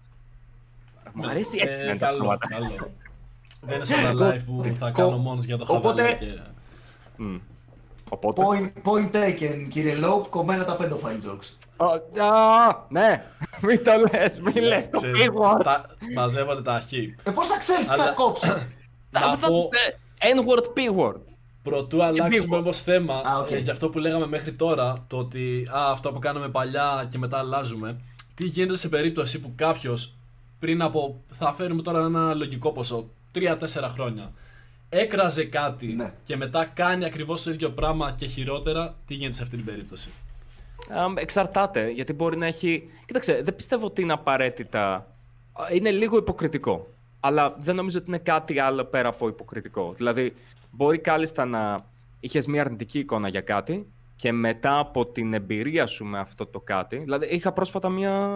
Μου αρέσει έτσι να Ε, είναι τα καλό, πράγματα. καλό. Δεν είναι σαν τα live που θα Κο- κάνω μόνος για το Οπότε- χαβαλέ και... Μμ. Οπότε, Point, point taken, κύριε Λοπ, κομμένα τα pedophile jokes. Ω, α, Ναι, μην το λες, μην λες το Ξέρεις, P-word. τα- Μαζεύονται τα χ. Ε, πώς θα ξέρεις τι θα Αλλά- κόψω; Να Αυτό πω, ε, N-word, P-word. Πρωτού αλλάξουμε P-word. όμως θέμα, Α, οκ. ε, για αυτό που λέγαμε μέχρι τώρα, το ότι α, αυτό που κάναμε παλιά και μετά αλλάζουμε, τι γίνεται σε περίπτωση που κάποιος πριν από, θα φέρουμε τώρα ένα λογικό ποσό, 3-4 χρόνια, έκραζε κάτι Ναι. και μετά κάνει ακριβώς το ίδιο πράγμα και χειρότερα, τι γίνεται σε αυτή την περίπτωση; Αμ, εξαρτάται, γιατί μπορεί να έχει... Κοίταξε, δεν πιστεύω ότι είναι απαραίτητα... Είναι λίγο υποκριτικό. Αλλά δεν νομίζω ότι είναι κάτι άλλο πέρα από υποκριτικό. Δηλαδή, μπορεί κάλλιστα να είχες μια αρνητική εικόνα για κάτι και μετά από την εμπειρία σου με αυτό το κάτι. Δηλαδή, είχα πρόσφατα μια,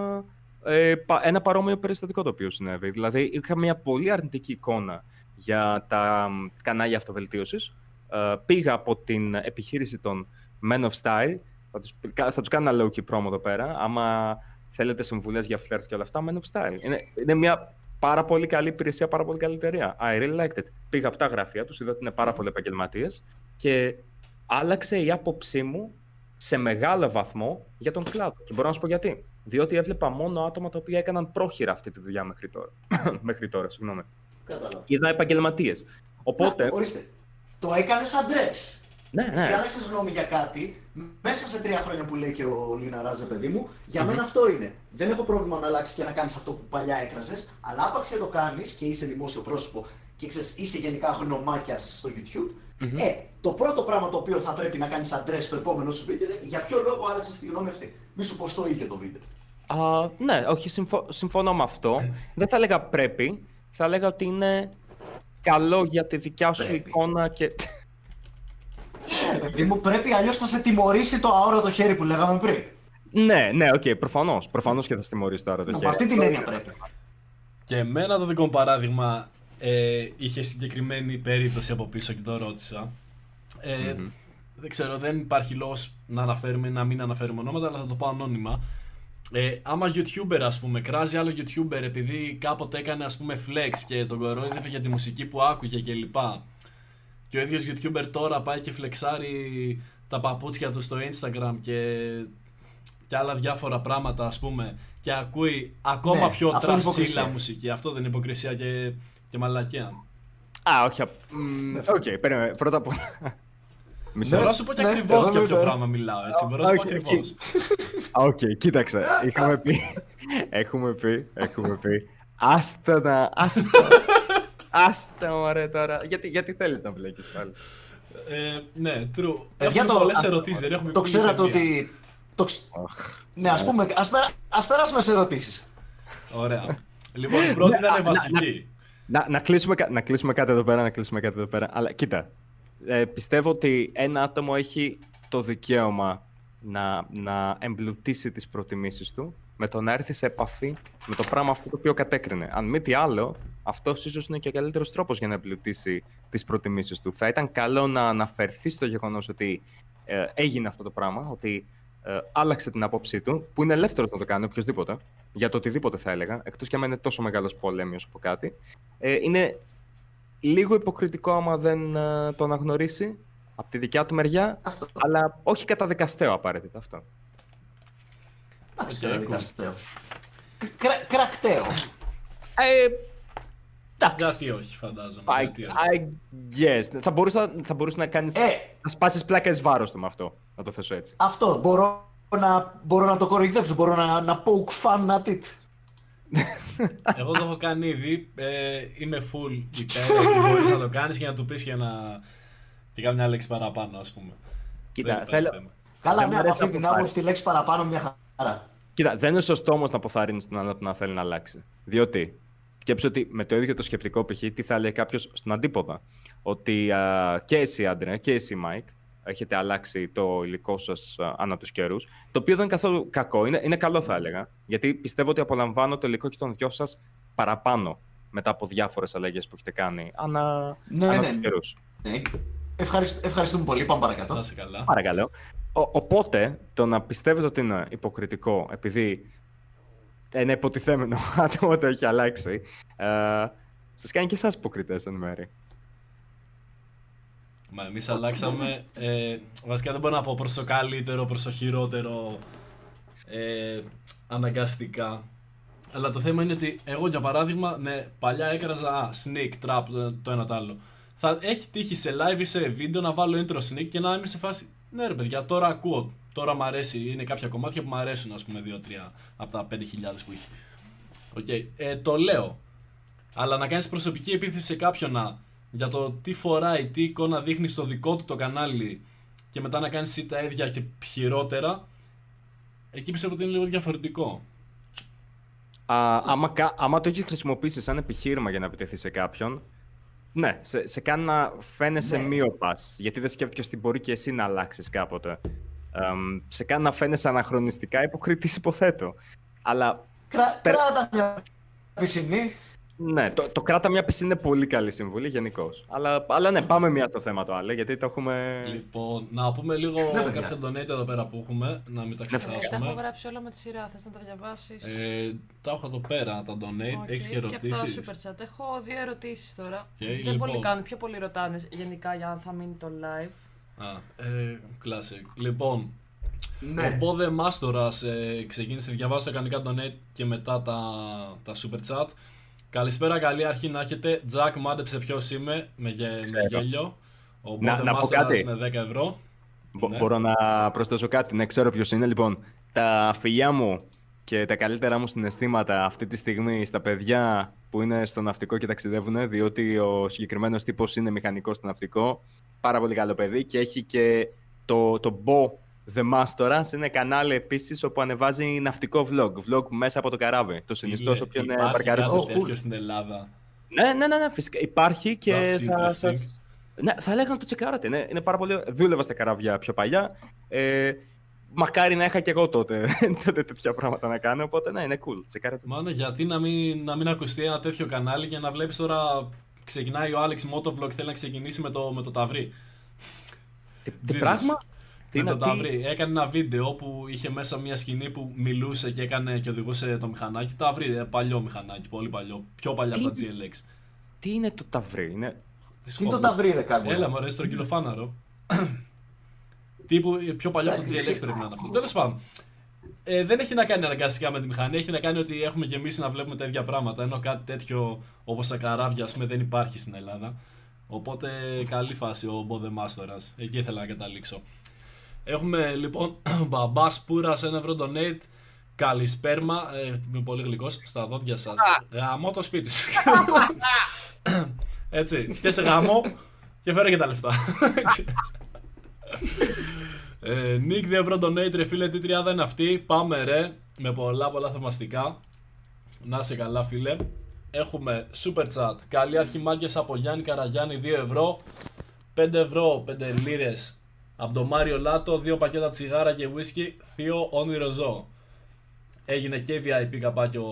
ε, πα- ένα παρόμοιο περιστατικό το οποίο συνέβη. Δηλαδή, είχα μια πολύ αρνητική εικόνα για τα μ, κανάλια αυτοβελτίωσης. Ε, πήγα από την επιχείρηση των Men of Style θα τους, θα τους κάνω ένα low-key promo εδώ πέρα. Άμα θέλετε συμβουλές για φλερτ και όλα αυτά, Men of Style. Είναι, είναι μια πάρα πολύ καλή υπηρεσία, πάρα πολύ καλή εταιρεία. I really liked it. Πήγα από τα γραφεία τους, είδα ότι είναι πάρα πολλοί επαγγελματίες και άλλαξε η άποψή μου σε μεγάλο βαθμό για τον κλάδο. Και μπορώ να σου πω γιατί. Διότι έβλεπα μόνο άτομα τα οποία έκαναν πρόχειρα αυτή τη δουλειά μέχρι τώρα. μέχρι τώρα, συγγνώμη. Κατάλαβα. Είδα επαγγελματίες. Οπότε. Να, ορίστε. Το έκανες αντρές. ναι, Εσύ ναι. άλλαξες γνώμη για κάτι μέσα σε τρία χρόνια που λέει και ο Λίνα Ράζε, παιδί μου. Για μένα αυτό είναι. Δεν έχω πρόβλημα να αλλάξεις και να κάνεις αυτό που παλιά έκραζες, αλλά άπαξ και το κάνεις και είσαι δημόσιο πρόσωπο και ξέρεις, είσαι γενικά γνωμάκια στο YouTube. Ε, το πρώτο πράγμα το οποίο θα πρέπει να κάνεις Αντρέ στο επόμενο σου βίντεο είναι για ποιο λόγο άλλαξες τη γνώμη αυτή. Μη σου πω το ίδιο το βίντεο. Α, ναι, όχι, συμφω- συμφωνώ με αυτό. Δεν θα έλεγα πρέπει. Θα έλεγα ότι είναι καλό για τη δικιά σου Πρέπει. εικόνα και... Ε, παιδί μου, πρέπει αλλιώς θα σε τιμωρήσει το αόρατο χέρι που λέγαμε πριν. ναι, ναι, οκ, προφανώς. Προφανώς και θα σε τιμωρήσει τώρα το Από χέρι. αυτή την έννοια πρέπει. Και εμένα το δικό μου παράδειγμα ε, είχε συγκεκριμένη περίπτωση από πίσω και το ρώτησα. Ε, Δεν ξέρω, δεν υπάρχει λόγος να αναφέρουμε ή να μην αναφέρουμε ονόματα, αλλά θα το πω ανώνυμα. Ε, άμα YouTuber, ας πούμε, κράζει άλλο YouTuber επειδή κάποτε έκανε ας πούμε flex και τον κορόιδευε για τη μουσική που άκουγε κλπ. Και ο ίδιος YouTuber τώρα πάει και φλεξάρει τα παπούτσια του στο Instagram και, και άλλα διάφορα πράγματα ας πούμε και ακούει ακόμα Ναι, πιο αυτό είναι τρασίλα υποκρισία. μουσική. Αυτό δεν είναι υποκρισία και, και μαλακία. Α, όχι. απ- μ, Οκ, περίμενε. Πρώτα απ' όλα. Μισό. Μπορώ να σου πω και ναι, ακριβώς εγώ για είμαι ποιο υπέρ. πράγμα μιλάω, έτσι. Μπορώ να σου πω Οκ, οκ. ακριβώς. Α, Οκ, κοίταξε. Είχαμε πει. Έχουμε πει. Έχουμε πει. Άστα να. Άστα. Άστα, μωρέ τώρα. Γιατί, γιατί θέλεις να μπλέκεις πάλι; Ε, ναι, true. Παιδιά, Έχουμε το- πολλές ας- ερωτήσεις, δεν έχουμε Το πει ξέρατε ούτε μία. ότι. Το... ξ- Ναι, ας πούμε, ας, περα... ας περάσουμε σε ερωτήσεις. Ωραία. λοιπόν, η πρώτη ήταν βασική. Να, να, κλείσουμε, κα- να κλείσουμε κάτι εδώ πέρα, να κλείσουμε κάτι εδώ πέρα. Αλλά κοίτα, ε, πιστεύω ότι ένα άτομο έχει το δικαίωμα να, να εμπλουτίσει τις προτιμήσεις του με το να έρθει σε επαφή με το πράγμα αυτό το οποίο κατέκρινε. Αν μη τι άλλο, αυτός ίσως είναι και ο καλύτερος τρόπος για να εμπλουτίσει τις προτιμήσεις του. Θα ήταν καλό να αναφερθεί στο γεγονός ότι ε, έγινε αυτό το πράγμα, ότι ε, άλλαξε την άποψή του, που είναι ελεύθερο να το κάνει οποιοδήποτε, για το οτιδήποτε θα έλεγα, εκτός και αν είναι τόσο μεγάλος πολέμιος από κάτι. Ε, είναι λίγο υποκριτικό άμα δεν ε, το αναγνωρίσει από τη δικιά του μεριά, Αυτό. αλλά όχι καταδικαστέο απαραίτητα αυτό. Εντάξει, Οκ, okay, cool. δικαστέο. Κρα- κρακτέο. Ε, εντάξει. Γιατί όχι, φαντάζομαι. I, γιατί όχι. I guess. Θα μπορούσα, θα μπορούσε να κάνεις... Ε, να σπάσεις πλάκα εις βάρος του με αυτό, να το θέσω έτσι. αυτό. Μπορώ να, μπορώ να το κοροϊδέψω. Μπορώ να, να poke fun at it. Εγώ το έχω κάνει ήδη. Ε, είμαι full υπέρ. Μπορείς να το κάνεις και να του πεις και να. και κάμια λέξη παραπάνω, ας πούμε. Κοίτα, Δεν υπάρχει θέλω... θέμα. Καλά, Δεν ναι, μ' από αρέσει αυτή την αυτό που άποψη τη λέξη παραπάνω μια χαρά. Κοίτα, δεν είναι σωστό όμως να αποθαρρύνει τον άλλο να θέλει να αλλάξει. Διότι σκέψου ότι με το ίδιο το σκεπτικό π.χ. τι θα λέει κάποιος στον αντίποδα. Ότι α, και εσύ, Άντρε, και εσύ, Μάικ, έχετε αλλάξει το υλικό σας ανά τους καιρούς. Το οποίο δεν είναι καθόλου κακό. Είναι, είναι καλό, θα έλεγα. Γιατί πιστεύω ότι απολαμβάνω το υλικό και των δυο σας παραπάνω μετά από διάφορες αλλαγές που έχετε κάνει ανά, Ναι, ανά ναι, τους ναι. καιρούς. Ναι. Ευχαριστ, ευχαριστούμε πολύ. Πάμε παρακάτω. Να είσαι καλά. Παρακαλώ. Ο, οπότε, το να πιστεύετε ότι είναι υποκριτικό επειδή ένα υποτιθέμενο άτομο το έχει αλλάξει, ε, σας κάνει και εσάς υποκριτές εν μέρη. Μα εμείς αλλάξαμε. Ε, βασικά δεν μπορώ να πω προς το καλύτερο, προς το χειρότερο. ε, αναγκαστικά. Αλλά το θέμα είναι ότι εγώ για παράδειγμα, ναι, παλιά έκραζα α, Snik, trap, το, το ένα το άλλο. Θα έχει τύχει σε live ή σε βίντεο να βάλω intro Snik και να είμαι σε φάση. Ναι, ρε παιδιά, τώρα ακούω. Τώρα μου αρέσει. Είναι κάποια κομμάτια που μου αρέσουν, ας πούμε, 2-3 από τα 5.000 που έχει. Οκ, ε, το λέω. Αλλά να κάνεις προσωπική επίθεση σε κάποιον να, για το τι φοράει, τι εικόνα δείχνει στο δικό του το κανάλι και μετά να κάνεις εσύ τα ίδια και χειρότερα, εκεί πιστεύω ότι είναι λίγο διαφορετικό. Α, άμα, κα- άμα το έχεις χρησιμοποιήσει σαν επιχείρημα για να επιτεθεί σε κάποιον, ναι, σε, σε κάνει να φαίνεσαι Ναι. μείωπας, γιατί δεν σκέφτηκες ότι μπορεί και εσύ να αλλάξεις κάποτε. Εμ, σε κάνει να φαίνεσαι αναχρονιστικά υποκριτής υποθέτω. Αλλά Κρά, Πε- κράτα μια πισινή. ναι, το, το κράτα μια πισίνη είναι πολύ καλή συμβουλή γενικώς. Αλλά, αλλά ναι, πάμε μία στο θέμα το άλλο, γιατί το έχουμε... Λοιπόν, να πούμε λίγο Ναι, παιδιά. κάποια donate εδώ πέρα που έχουμε, να μην τα Ε, Τα έχω ξεχάσουμε. γράψει όλα με τη σειρά. Θες να τα διαβάσεις; Ε, τα έχω εδώ πέρα τα donate, έχεις και Και από ερωτήσεις; το Super Chat. Έχω δύο ερωτήσεις τώρα. Οκ, Δεν λοιπόν. πολύ κάνουν, πιο πολύ ρωτάνε γενικά για αν θα μείνει το live. Α, ε, classic. Λοιπόν, Ο Ναι. Μπόδε Μάστορας ε, ξεκίνησε, διαβάζω τα κανονικά donate και μετά τα, τα super chat. Καλησπέρα, καλή αρχή να έχετε. Τζακ, μάντεψε ποιος είμαι με, γε, με Ξέρω. γέλιο. Ο Να- Μπόδε να πω Μάστορας κάτι. με 10 ευρώ. Μπο- Ναι. Μπορώ να προσθέσω κάτι, ναι, ξέρω ποιος είναι. Λοιπόν, τα φιλιά μου και τα καλύτερά μου συναισθήματα αυτή τη στιγμή στα παιδιά που είναι στο ναυτικό και ταξιδεύουν, διότι ο συγκεκριμένος τύπος είναι μηχανικός στο ναυτικό. Πάρα πολύ καλό παιδί και έχει και το, το Bo The Masters είναι κανάλι επίσης όπου ανεβάζει ναυτικό vlog. Vlog μέσα από το καράβι. Το συνιστώ σε όποιον είναι Υπάρχει παρκαρικό. κάτι Oh, τέτοιο cool. στην Ελλάδα; Ναι, ναι, ναι, ναι, φυσικά υπάρχει και That's θα interesting. σας... Ναι, θα έλεγα να το τσεκάρετε. Ναι, είναι πάρα πολύ... Δούλευα στα καράβια πιο παλιά. Ε, μακάρι να είχα και εγώ τότε, τότε τέτοια πράγματα να κάνω, οπότε ναι, είναι cool. Τσεκάρετε. Μάνα, γιατί να μην, να μην ακουστεί ένα τέτοιο κανάλι και να βλέπεις τώρα. Ξεκινάει ο Alex Motovlog, θέλει να ξεκινήσει με το, με το ταυρί. Τι, τι Jesus. πράγμα; Τι με είναι, το τι... ταυρί. Έκανε ένα βίντεο που είχε μέσα μια σκηνή που μιλούσε και έκανε και οδηγούσε το μηχανάκι. Ταυρί, ε, παλιό μηχανάκι, πολύ παλιό. Πιο παλιά από τα Τι- GLX. τι είναι το ταυρί, είναι... Τι είναι το ταυρί, ρε κάτι; Έλα, μωρέ, στρογγυλοφάναρο. Τύπου ε, πιο παλιό από το Εντάξει, GLX πρέπει να είναι αυτό. Τέλος πάντων. Ε, δεν έχει να κάνει αναγκαστικά με τη μηχανή, έχει να κάνει ότι έχουμε γεμίσει να βλέπουμε τα ίδια πράγματα. Ενώ κάτι τέτοιο όπως τα καράβια, ας πούμε, δεν υπάρχει στην Ελλάδα. Οπότε καλή φάση ο Μπόδε Μάστορας. Εκεί ήθελα να καταλήξω. Έχουμε λοιπόν μπαμπάς Πούρας, ένα ευρώ donate. Καλησπέρμα, ε, είμαι πολύ γλυκός, στα δόντια σας. Γαμώ το σπίτι σου. Έτσι, και σε γάμο και φέρε και τα λεφτά. ε, Nick 2 ευρώ donate, ρε φίλε, τι τριάδα είναι αυτή. Πάμε ρε, με πολλά πολλά θαυμαστικά. Να είσαι καλά φίλε. Έχουμε super chat. Καλή αρχή μάγκες από Γιάννη Καραγιάννη 2 ευρώ. 5 ευρώ, 5 λίρες από τον Μάριο Λάτο, 2 πακέτα τσιγάρα και whisky, θείο όνειρο ζώο. Έγινε και VIP καπάκι ο,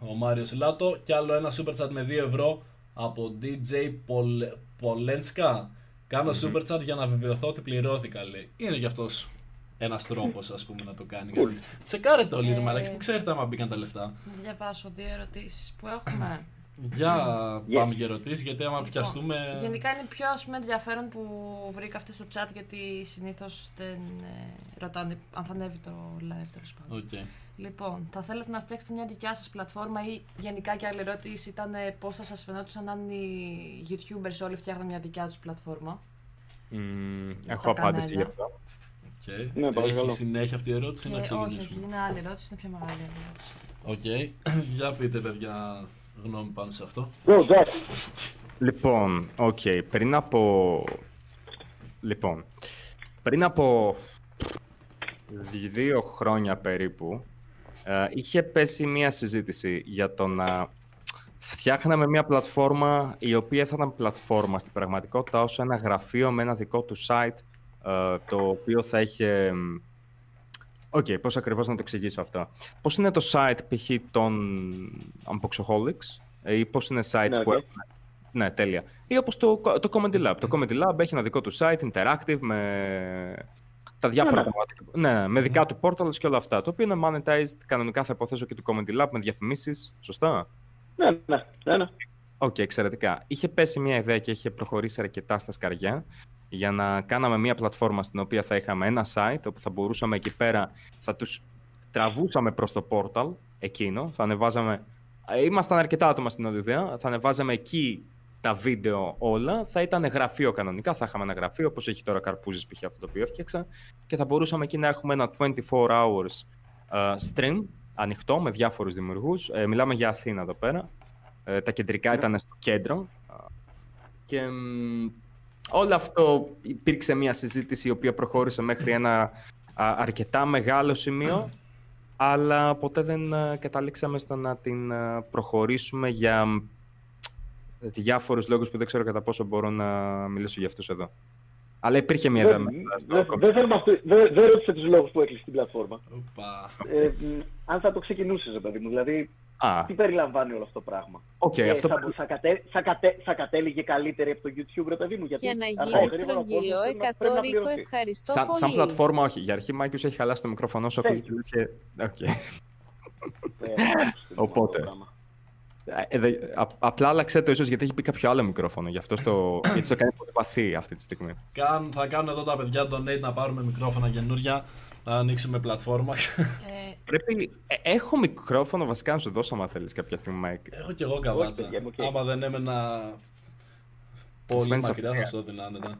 ο Μάριος Λάτο και άλλο ένα super chat με 2 ευρώ από DJ Πολ, Πολένσκα. Κάνω super chat για να βεβαιωθώ ότι πληρώθηκα λέει. Είναι κι αυτός ένας τρόπος ας πούμε να το κάνει κανείς. Τσεκάρετε όλοι ρε Ε, μαλάκες, που ξέρετε άμα μπήκαν τα λεφτά. Να διαβάσω δύο ερωτήσεις που έχουμε. Για πάμε για ερωτήσεις γιατί άμα Λοιπόν, πιαστούμε... Γενικά είναι πιο ας πούμε, ενδιαφέρον που βρήκα αυτό στο chat γιατί συνήθως δεν ε, ρωτάνε αν θα ανέβει το live τέλος πάντων. Οκ. Λοιπόν, θα θέλετε να φτιάξετε μια δικιά σας πλατφόρμα ή γενικά και άλλη ερώτηση ήταν ε, πώς θα σας φαινόταν αν οι YouTubers όλοι φτιάχναν μια δικιά τους πλατφόρμα; Μμμ, Τα έχω απάντηση κανάλια. γι' αυτό. Okay. Ναι, παρακαλώ. Έχει συνέχεια αυτή η ερώτηση Και να όχι, όχι, ξεκινήσουμε. είναι άλλη ερώτηση, είναι πιο μεγάλη ερώτηση. Οκ. Για πείτε παιδιά γνώμη πάνω σε αυτό. Go, Jack. Λοιπόν, οκ, πριν από... Λοιπόν, πριν από δύο χρόνια περίπου, ε, είχε πέσει μία συζήτηση για το να φτιάχναμε μία πλατφόρμα η οποία θα ήταν πλατφόρμα στην πραγματικότητα όσο ένα γραφείο με ένα δικό του site ε, το οποίο θα είχε... Οκ, πώς ακριβώς να το εξηγήσω αυτό. Πώς είναι το site π.χ. των Unboxaholics ή πώς είναι sites Ναι, που οκ. έχουν ναι, τέλεια. Ή όπως το, το Comedy Lab. Το Comedy Lab έχει ένα δικό του site, interactive, με τα διάφορα Ναι, πράγματα. Ναι, με δικά του portals και όλα αυτά. Το οποίο είναι monetized κανονικά θα υποθέσω και του Comedy Lab με διαφημίσεις. Σωστά; Ναι, ναι, ναι, ναι. Οκ, εξαιρετικά. Είχε πέσει μια ιδέα και είχε προχωρήσει αρκετά στα σκαριά για να κάναμε μια πλατφόρμα στην οποία θα είχαμε ένα site όπου θα μπορούσαμε εκεί πέρα, θα τους τραβούσαμε προς το portal εκείνο, θα ανεβάζαμε... ε, Ήμασταν αρκετά άτομα στην Οδυδέα, θα ανεβάζαμε εκεί τα βίντεο όλα, θα ήταν γραφείο κανονικά, θα είχαμε ένα γραφείο όπως έχει τώρα Καρπούζης π.χ. αυτό το οποίο έφτιαξα και θα μπορούσαμε εκεί να έχουμε ένα 24 hours ε, stream ανοιχτό με διάφορους δημιουργούς. Ε, μιλάμε για Αθήνα εδώ πέρα. Ε, τα κεντρικά ήταν στο κέντρο. Ε, Και μ, όλο αυτό υπήρξε μια συζήτηση η οποία προχώρησε μέχρι ένα α, αρκετά μεγάλο σημείο αλλά ποτέ δεν α, καταλήξαμε στο να την α, προχωρήσουμε για μ, διάφορους λόγους που δεν ξέρω κατά πόσο μπορώ να μιλήσω για αυτούς εδώ. Αλλά υπήρχε μια ιδέα Δεν- μέσα στο δεν- κομμάτι. Δεν θέλουμε αυτό- δεν- δεν ρώτησα τους λόγους που έκλεισε την πλατφόρμα. Οπα. Ε, μ, αν θα το ξεκινούσες, παιδί μου, δηλαδή Α, τι περιλαμβάνει όλο αυτό το πράγμα; οκ, Ε, αυτό θα, θα, κατέ, θα, κατέ, θα κατέληγε καλύτερη από το YouTube, ρε παιδί μου. Γιατί Για να αργά ή γίνει γρήγορα ο κόσμος στρογγυλό, πρέπει να- 100 πρέπει να Ρίκο, πληρωθεί. ευχαριστώ Σαν, πολύ. σαν πλατφόρμα, όχι. Για αρχή, Μάικ ίσως έχει χαλάσει το μικρόφωνο σου. Thank ακούγεται και... Οκ. Ε, Οπότε. Απλά άλλαξε το ίσως γιατί έχει μπει κάποιο άλλο μικρόφωνο. Γι' αυτό στο... γιατί το κάνει πολύ βαθύ αυτή τη στιγμή. Κάν, θα κάνουν εδώ τα παιδιά donate να πάρουμε μικρόφωνα καινούρια, να ανοίξουμε πλατφόρμα. Ε, Πρέπει... ε, έχω μικρόφωνο βασικά να σου δώσω άμα θέλεις κάποια στιγμή, Μάικ. Έχω κι εγώ καβάτζα. παιδιά μου, οκ. Άμα δεν έμενα πολύ Σημαίνεις μακριά αυτό. θα σου το δίνω άνετα.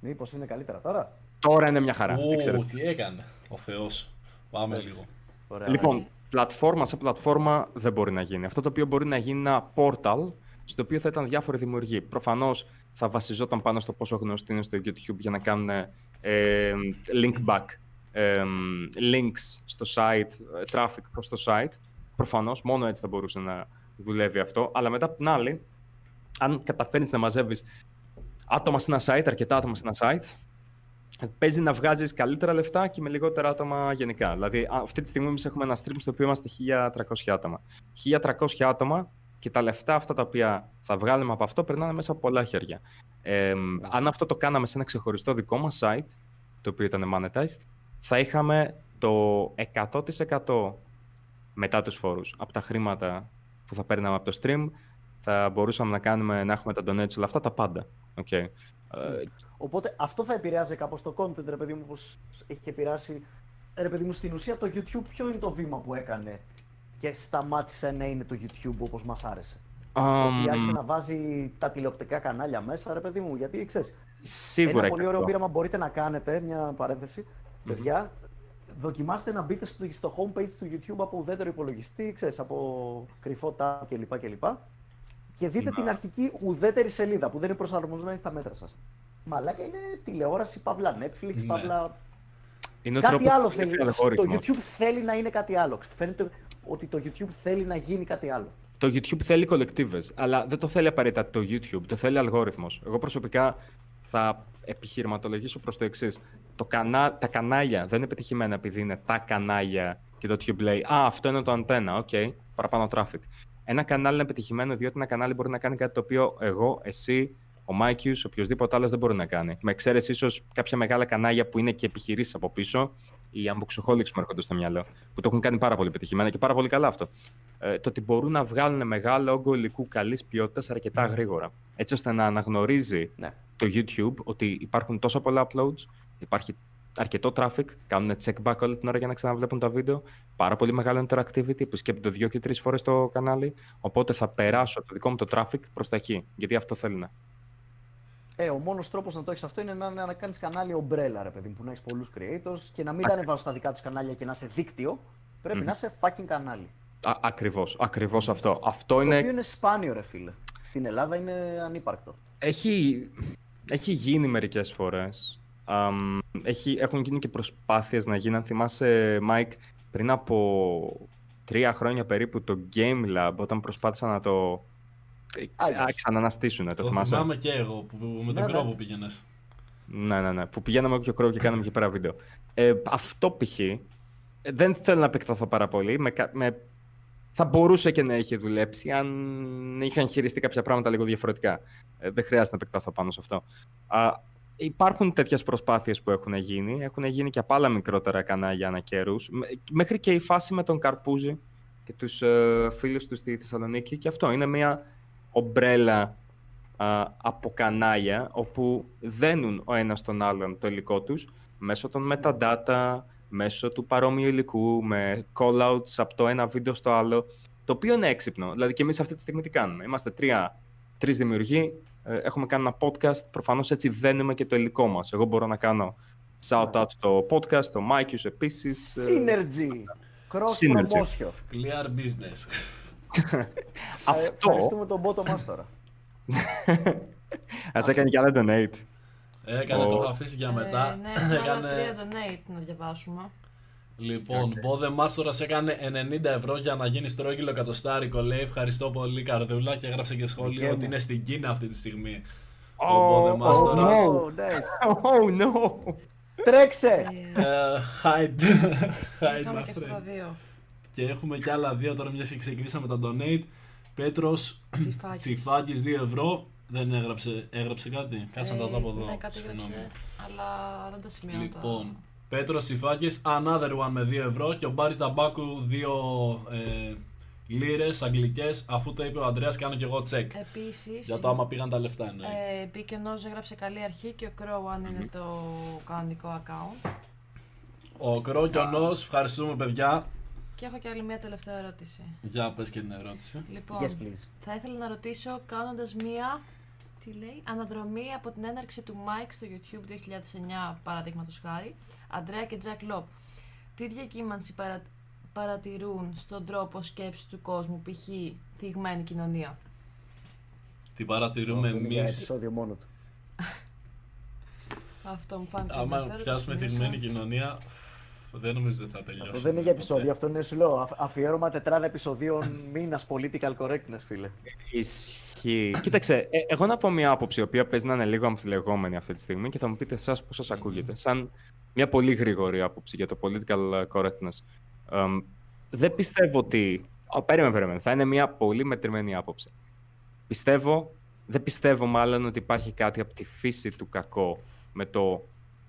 Μήπως είναι καλύτερα τώρα; Τώρα είναι μια χαρά. δεν ξέρω. Ου, τι έκανε ο Θεός. Πάμε Εντάξει. λίγο. Ωραία. Λοιπόν, πλατφόρμα σε πλατφόρμα δεν μπορεί να γίνει. Αυτό το οποίο μπορεί να γίνει είναι ένα portal στο οποίο θα ήταν διάφοροι δημιουργοί. Προφανώς θα βασιζόταν πάνω στο πόσο γνωστοί είναι στο YouTube για να κάνουν ε, link back, ε, links στο site, ε, traffic προς το site. Προφανώς, μόνο έτσι θα μπορούσε να δουλεύει αυτό. Αλλά μετά απ' την άλλη, αν καταφέρνεις να μαζεύεις άτομα σε ένα site, αρκετά άτομα σε ένα site, παίζει να βγάζεις καλύτερα λεφτά και με λιγότερα άτομα γενικά. Δηλαδή, α- αυτή τη στιγμή εμείς έχουμε ένα stream στο οποίο είμαστε 1300 άτομα. 1300 άτομα και τα λεφτά αυτά τα οποία θα βγάλουμε από αυτό περνάνε μέσα από πολλά χέρια. Ε, αν αυτό το κάναμε σε ένα ξεχωριστό δικό μας site, το οποίο ήταν monetized, θα είχαμε το 100% μετά τους φόρους από τα χρήματα που θα παίρναμε από το stream, θα μπορούσαμε να, κάνουμε, να έχουμε τα donates όλα αυτά, τα πάντα. Okay. Ε, Οπότε αυτό θα επηρεάζει κάπως το content, ρε παιδί μου, όπως έχει και επηρεάσει. Ρε παιδί μου, στην ουσία το YouTube ποιο είναι το βήμα που έκανε και σταμάτησε να είναι το YouTube όπως μας άρεσε. Ότι άρχισε αμ, να βάζει τα τηλεοπτικά κανάλια μέσα, ρε παιδί μου, γιατί ξέρεις, σίγουρα ένα και πολύ ωραίο αυτό. πείραμα μπορείτε να κάνετε, μια παρένθεση, παιδιά, δοκιμάστε να μπείτε στο, στο homepage του YouTube από ουδέτερο υπολογιστή, ξέρεις, από κρυφό tab κλπ. κλπ. Και δείτε την αρχική ουδέτερη σελίδα που δεν είναι προσαρμοσμένη στα μέτρα σας. Μαλάκα είναι τηλεόραση, παύλα Netflix, Ναι. παύλα... Είναι ο κάτι τρόπος άλλο που θέλει. δουλεύει ο Το αλγόριθμος. YouTube θέλει να είναι κάτι άλλο. Φαίνεται ότι το YouTube θέλει να γίνει κάτι άλλο. Το YouTube θέλει κολεκτίβες, αλλά δεν το θέλει απαραίτητα το YouTube, το θέλει αλγόριθμος. Εγώ προσωπικά θα επιχειρηματολογήσω προς το εξής. Κανά... Τα κανάλια δεν είναι πετυχημένα επειδή είναι τα κανάλια και το YouTube λέει «Α, αυτό είναι το αντένα, οκ, παραπάνω traffic». Ένα κανάλι είναι πετυχημένο διότι ένα κανάλι μπορεί να κάνει κάτι το οποίο εγώ, εσύ, ο Μάικιους, οποιοδήποτε άλλος δεν μπορεί να κάνει. Με εξαίρεση ίσως κάποια μεγάλα κανάλια που είναι και επιχειρήσεις από πίσω, οι Unboxaholics μου έρχονται στο μυαλό, που το έχουν κάνει πάρα πολύ πετυχημένα και πάρα πολύ καλά αυτό. Ε, το ότι μπορούν να βγάλουν μεγάλο όγκο υλικού καλής ποιότητας αρκετά γρήγορα. Έτσι ώστε να αναγνωρίζει Ναι. το YouTube ότι υπάρχουν τόσα πολλά uploads, υπάρχει αρκετό traffic, κάνουν check back όλη την ώρα για να ξαναβλέπουν τα βίντεο, πάρα πολύ μεγάλο interactivity που σκέπτονται δύο και τρεις φορές το κανάλι. Οπότε θα περάσω το δικό μου το traffic προς τα εκεί, γιατί αυτό θέλουν. Ε, ο μόνος τρόπος να το έχεις αυτό είναι να, να, να κάνεις κανάλι ομπρέλα, ρε παιδί μου, που να έχεις πολλούς creators και να μην τα ανεβάζω στα δικά τους κανάλια και να είσαι δίκτυο. Πρέπει να είσαι fucking κανάλι. Α, ακριβώς, ακριβώς αυτό. Αυτό Το είναι οποίο είναι σπάνιο, ρε φίλε. Στην Ελλάδα είναι ανύπαρκτο. Έχει, έχει γίνει μερικές φορές. Αμ, έχει, έχουν γίνει και προσπάθειες να γίνει. Αν θυμάσαι, Mike, πριν από τρία χρόνια περίπου το Game Lab, όταν προσπάθησαν να το ξε- Άγιος. ξαναναστήσουν, το, Το θυμάσαι; θυμάμαι και εγώ που, που- με τον Ναι, ναι. κρόπο πήγαινες. Ναι, ναι, ναι. Που πηγαίναμε και ο Crow και κάναμε και πέρα βίντεο. Ε, αυτό π.χ. ε, δεν θέλω να επεκταθώ πάρα πολύ. Με, κα- με, θα μπορούσε και να είχε δουλέψει αν είχαν χειριστεί κάποια πράγματα λίγο διαφορετικά. Ε, δεν χρειάζεται να επεκταθώ πάνω σε αυτό. Α, υπάρχουν τέτοιες προσπάθειες που έχουν γίνει. Έχουν γίνει και από άλλα μικρότερα κανάλια ανά καιρούς. Μ- Μέχρι και η φάση με τον Καρπούζη και τους ε, φίλους τους στη Θεσσαλονίκη. Και αυτό είναι μια ομπρέλα α, από κανάλια όπου δένουν ο ένας τον άλλον το υλικό τους μέσω των metadata, μέσω του παρόμοιου υλικού, με call-outs από το ένα βίντεο στο άλλο, το οποίο είναι έξυπνο. Δηλαδή και εμείς αυτή τη στιγμή τι κάνουμε; Είμαστε τρία, τρεις δημιουργοί, ε, έχουμε κάνει ένα podcast, προφανώς έτσι δένουμε και το υλικό μας. Εγώ μπορώ να κάνω shout-out το podcast, το Mike's επίσης. ε, Synergy. Cross Synergy. promotion. Clear business. Ε, Ευχαριστούμε τον bottom μας τώρα. Ας έκανε κι άλλα donate. Έκανε, Ο- το έχω αφήσει για μετά. Ε, ναι, έχουμε άλλα Έκανε... τρία donate να διαβάσουμε. Λοιπόν, Μπόδε Μάστορας έκανε 90 ευρώ για να γίνει στρόγγυλο εκατοστάρικο. Λέει ευχαριστώ πολύ, Καρδούλα. Και έγραψε και σχόλιο Δικέ ότι μου. είναι στην Κίνα αυτή τη στιγμή. Oh, Ο Μπόδε Μάστορας. Oh, nice. Oh no! Τρέξε! Ε, Hide. Hide Είχαμε my και αυτά friend. τα δύο. Και έχουμε και άλλα δύο τώρα, μιας και ξεκινήσαμε τα donate. Πέτρος Τσιφάκης. Τσιφάκης 2 ευρώ. Δεν έγραψε, έγραψε κάτι. Κάτσε να τα δω από Ε, εδώ. Ναι, κάτι Συγγνώμη. έγραψε, αλλά δεν τα σημειώνω. Λοιπόν, Πέτρο Τσιφάκη, another one με 2 ευρώ. Και ο Μπάρι Ταμπάκου 2 ε, λίρες αγγλικές. Αφού το είπε ο Αντρέα, κάνω και εγώ τσεκ. Επίσης, Για το άμα πήγαν τα λεφτά εννοεί. ε, μπήκε ενός έγραψε καλή αρχή και ο Crow αν είναι το κανονικό account. Ο Κρό και ο Νος, ευχαριστούμε παιδιά. Και έχω και άλλη μια τελευταία ερώτηση. Για πες και την ερώτηση. Λοιπόν, Yes, please. θα ήθελα να ρωτήσω κάνοντας μία τι λέει, αναδρομή από την έναρξη του Mike στο YouTube 2009 παραδείγματος χάρη, Αντρέα και Jack Lop. Τι διακύμανση παρα... παρατηρούν στον τρόπο σκέψης του κόσμου, π.χ. τη ηγμένη κοινωνία. Την παρατηρούμε Αυτό είναι για εμεί. επεισόδιο μόνο του. Αυτό μου φάνηκε Άμα ενδιαφέρον, φτιάσουμε το τη σημείωσα. ηγμένη κοινωνία, δεν νομίζω ότι θα τελειώσει. Αυτό δεν είναι για επεισόδιο, αυτό είναι σου λέω. αφ- Αφιέρωμα τετράδα επεισοδίων μήνας political correctness, φίλε. Ισχύει. Κοίταξε, ε, εγώ να πω μια άποψη, η οποία παίζει να είναι λίγο αμφιλεγόμενη αυτή τη στιγμή και θα μου πείτε εσάς πώς σας ακούγεται. Σαν μια πολύ γρήγορη άποψη για το political correctness. Εμ, δεν πιστεύω ότι. Α, περίμενε, περίμενε. Θα είναι μια πολύ μετρημένη άποψη. Πιστεύω, δεν πιστεύω μάλλον ότι υπάρχει κάτι από τη φύση του κακό με το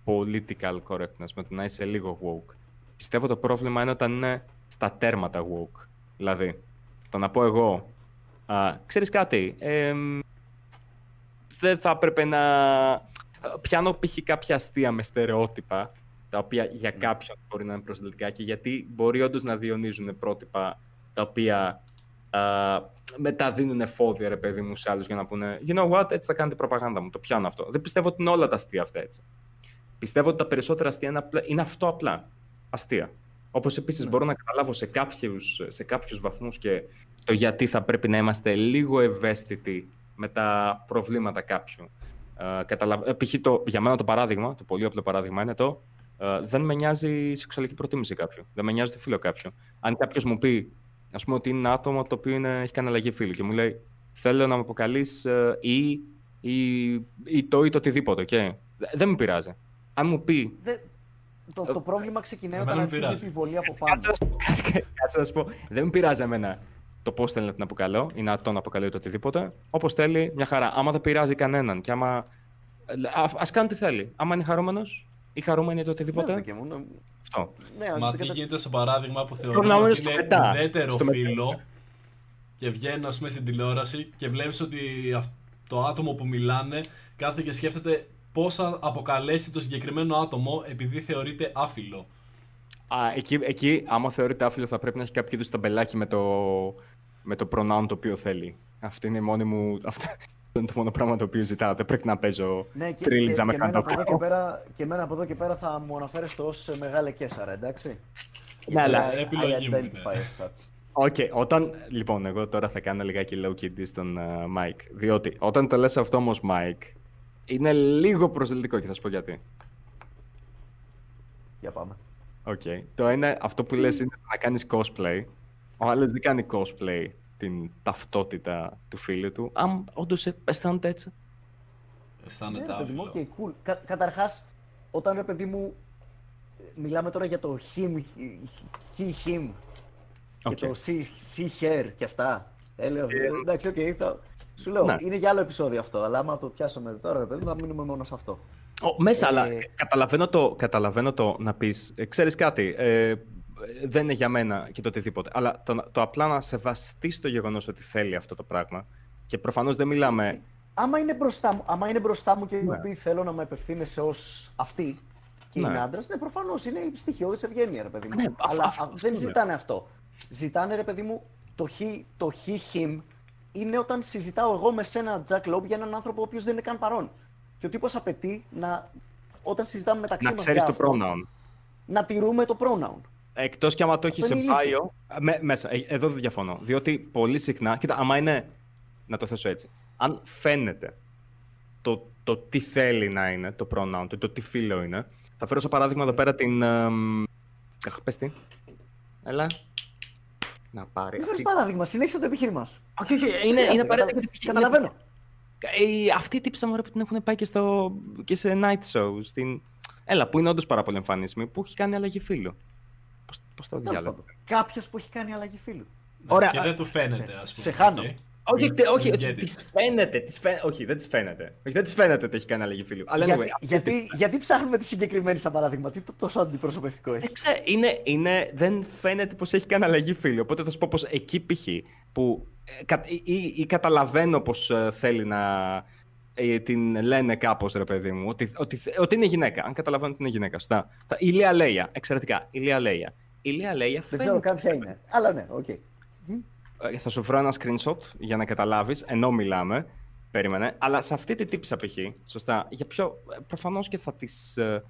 political correctness, με το να είσαι λίγο woke. Πιστεύω το πρόβλημα είναι όταν είναι στα τέρματα woke. Δηλαδή, το να πω εγώ, α, ξέρεις κάτι, εμ, δεν θα έπρεπε να πιάνω π.χ. κάποια αστεία με στερεότυπα, τα οποία για κάποιον μπορεί να είναι προσελητικά και γιατί μπορεί όντως να διονύζουν πρότυπα τα οποία α, μεταδίνουν εφόδια, ρε παιδί μου, σε άλλους για να πούνε «You know what, έτσι θα κάνετε προπαγάνδα μου, το πιάνω αυτό». Δεν πιστεύω ότι είναι όλα τα αστεία αυτά έτσι. Πιστεύω ότι τα περισσότερα αστεία είναι, απλά, είναι αυτό απλά. Αστεία. Όπως επίσης μπορώ να καταλάβω σε κάποιους σε κάποιους βαθμούς και το γιατί θα πρέπει να είμαστε λίγο ευαίσθητοι με τα προβλήματα κάποιου. Ε, καταλαβα... ε, π.χ. το, για μένα το παράδειγμα, το πολύ απλό παράδειγμα είναι το ε, δεν με νοιάζει η σεξουαλική προτίμηση κάποιου. Δεν με νοιάζει το φίλο κάποιου. Αν κάποιος μου πει, ας πούμε, ότι είναι ένα άτομο το οποίο είναι, έχει κάνει αλλαγή φίλου και μου λέει Θέλω να με αποκαλείς ή, ή, ή το ή το οτιδήποτε. Okay? Δεν με πειράζει. Αν μου πει Δεν- Το, το πρόβλημα ξεκινάει Εμένα όταν με αρχίζει η πειράζει. επιβολή από πάνω. Κάτσε να σου πω- Κάτσε να σου πω. Δεν με πειράζει εμένα το πώς θέλει να την αποκαλώ ή να τον αποκαλεί το οτιδήποτε. Όπως θέλει, μια χαρά. Άμα δεν πειράζει κανέναν και άμα. Α κάνει τι θέλει. Άμα είναι χαρούμενος ή χαρούμενη ή το οτιδήποτε. Ναι, και μου, ναι, Αυτό. ναι, Μα δεν τι κατα- γίνεται στο παράδειγμα που θεωρούμε Πρόβλημα είναι ότι στο είναι μετά. ουδέτερο Στο μετά. φίλο και βγαίνω ας πούμε στην τηλεόραση και βλέπεις ότι αυ- το άτομο που μιλάνε κάθεται και σκέφτεται πώς θα αποκαλέσει το συγκεκριμένο άτομο επειδή θεωρείται άφυλο. Α, εκεί, εκεί, άμα θεωρείται άφυλο, θα πρέπει να έχει κάποιο είδους ταμπελάκι με το, με το pronoun το οποίο θέλει. Αυτή είναι η μόνη μου. Αυτό είναι το μόνο πράγμα το οποίο ζητάω. Δεν πρέπει να παίζω Ναι, και, και, τρίλιζα και, με εμένα από εδώ και σουντόκου. πέρα, και εμένα από εδώ και πέρα θα μου αναφέρεις το ως μεγάλε Καίσαρα, εντάξει; Ναι, αλλά I- I επιλογή μου identify είναι. as such. OK, όταν. Λοιπόν, εγώ τώρα θα κάνω λιγάκι low key diss στον uh, Mike. Διότι όταν το λες αυτό όμως, Mike, είναι λίγο προσβλητικό και θα σου πω γιατί. Για πάμε. Οκ. Το ένα, αυτό που λες είναι να κάνεις cosplay. Ο άλλος δεν κάνει cosplay την ταυτότητα του φύλου του. Αν όντως αισθάνεται έτσι. Ναι, Αισθάνεται ρε παιδί μου, άφυλο. OK, cool. Κα, καταρχάς, όταν ρε παιδί μου, ε, μιλάμε τώρα για το him, he, him, OK. και το she, she, her και αυτά. Ε, λέω, ε, εντάξει, οκ, θα... Σου λέω, Ναι. είναι για άλλο επεισόδιο αυτό, αλλά άμα το πιάσουμε τώρα, ρε παιδί μου, θα μείνουμε μόνο σε αυτό. Ο, μέσα, Ε, αλλά καταλαβαίνω το, καταλαβαίνω το να πεις, ε, ξέρεις κάτι, ε, δεν είναι για μένα και το οτιδήποτε. Αλλά το, να- το απλά να σεβαστείς το γεγονός ότι θέλει αυτό το πράγμα. Και προφανώς δεν μιλάμε... Άμα είναι μπροστά μου, άμα είναι μπροστά μου και μου Ναι. πει θέλω να με απευθύνεσαι ως αυτή, και Ναι. είναι άντρας, ναι, προφανώς είναι στοιχειώδη ευγένειας, ρε παιδί μου. Ναι, αφ- Αλλά αυτό α, δεν είναι. ζητάνε αυτό. Ζητάνε, ρε παιδί μου, το χ, το χ, him είναι όταν συζητάω εγώ με σένα, Jack Loeb, για έναν άνθρωπο ο οποίος δεν είναι καν παρόν. Και ο τύπος απαιτεί να, όταν συζητάμε μεταξύ Να μας ξέρεις για το αυτό, pronoun. να τηρούμε το pronoun. Εκτός κι άμα το έχεις Αυτό σε είναι ηλίθιο. bio. με- μέσα. Ε, Εδώ δεν διαφωνώ. Διότι πολύ συχνά. Κοίτα, άμα είναι. Να το θέσω έτσι. Αν φαίνεται το, το τι θέλει να είναι το pronoun του, το τι φίλο είναι. Θα φέρω σαν παράδειγμα εδώ πέρα την. εμ, Αχ, πες τι. Έλα. Να πάρει. Μην φέρει αυτή- παράδειγμα, συνέχισε το επιχείρημά σου. Όχι, όχι, είναι, είναι Χρειάζεται, απαραίτητο. καταλα- γιατί- Καταλαβαίνω. Ε, αυτή η τύψα μου ρε, που την έχουν πάει και, στο, και σε night show. Στην... Έλα, που είναι όντως πάρα πολύ εμφανίσιμη, που έχει κάνει αλλαγή φίλου. Πώς, πώς το Τέλος διάλογο. πάντων, Κάποιος που έχει κάνει αλλαγή φίλου. Ωραία. Και δεν του φαίνεται, ας πούμε. σε χάνω. Οκ. Όχι, τε- όχι, Δεν όχι βγαίνει. της φαίνεται, της φαίνεται. Όχι, δεν της φαίνεται. Όχι, δεν της φαίνεται ότι έχει κάνει αλλαγή φίλου. Αλλά anyway, γιατί, αυτή γιατί, γιατί ψάχνουμε τη συγκεκριμένη σαν παράδειγμα, τι το τόσο αντιπροσωπευτικό έχει; Δεν ξέρω, είναι, είναι, δεν φαίνεται πως έχει κάνει αλλαγή φύλου. Οπότε θα σου πω πως εκεί π.χ. που ε, κα- ή, ή- ή καταλαβαίνω πως ε, θέλει να ε, την λένε κάπως ρε παιδί μου, ότι, ότι, ότι είναι γυναίκα. Αν καταλαβαίνω ότι είναι γυναίκα. Σωστά. Τα, η Λία Λέια, εξαιρετικά. Η Λία Λέια. Η Λία Λέια Δεν φαίνεται... ξέρω καν ποια είναι. Αλλά ναι, οκ. Ε, Θα σου βρω ένα screenshot για να καταλάβεις, ενώ μιλάμε. Περίμενε. Αλλά σε αυτή τη τύψα π.χ. Σωστά. Για ποιο. Προφανώς και θα τις... ε,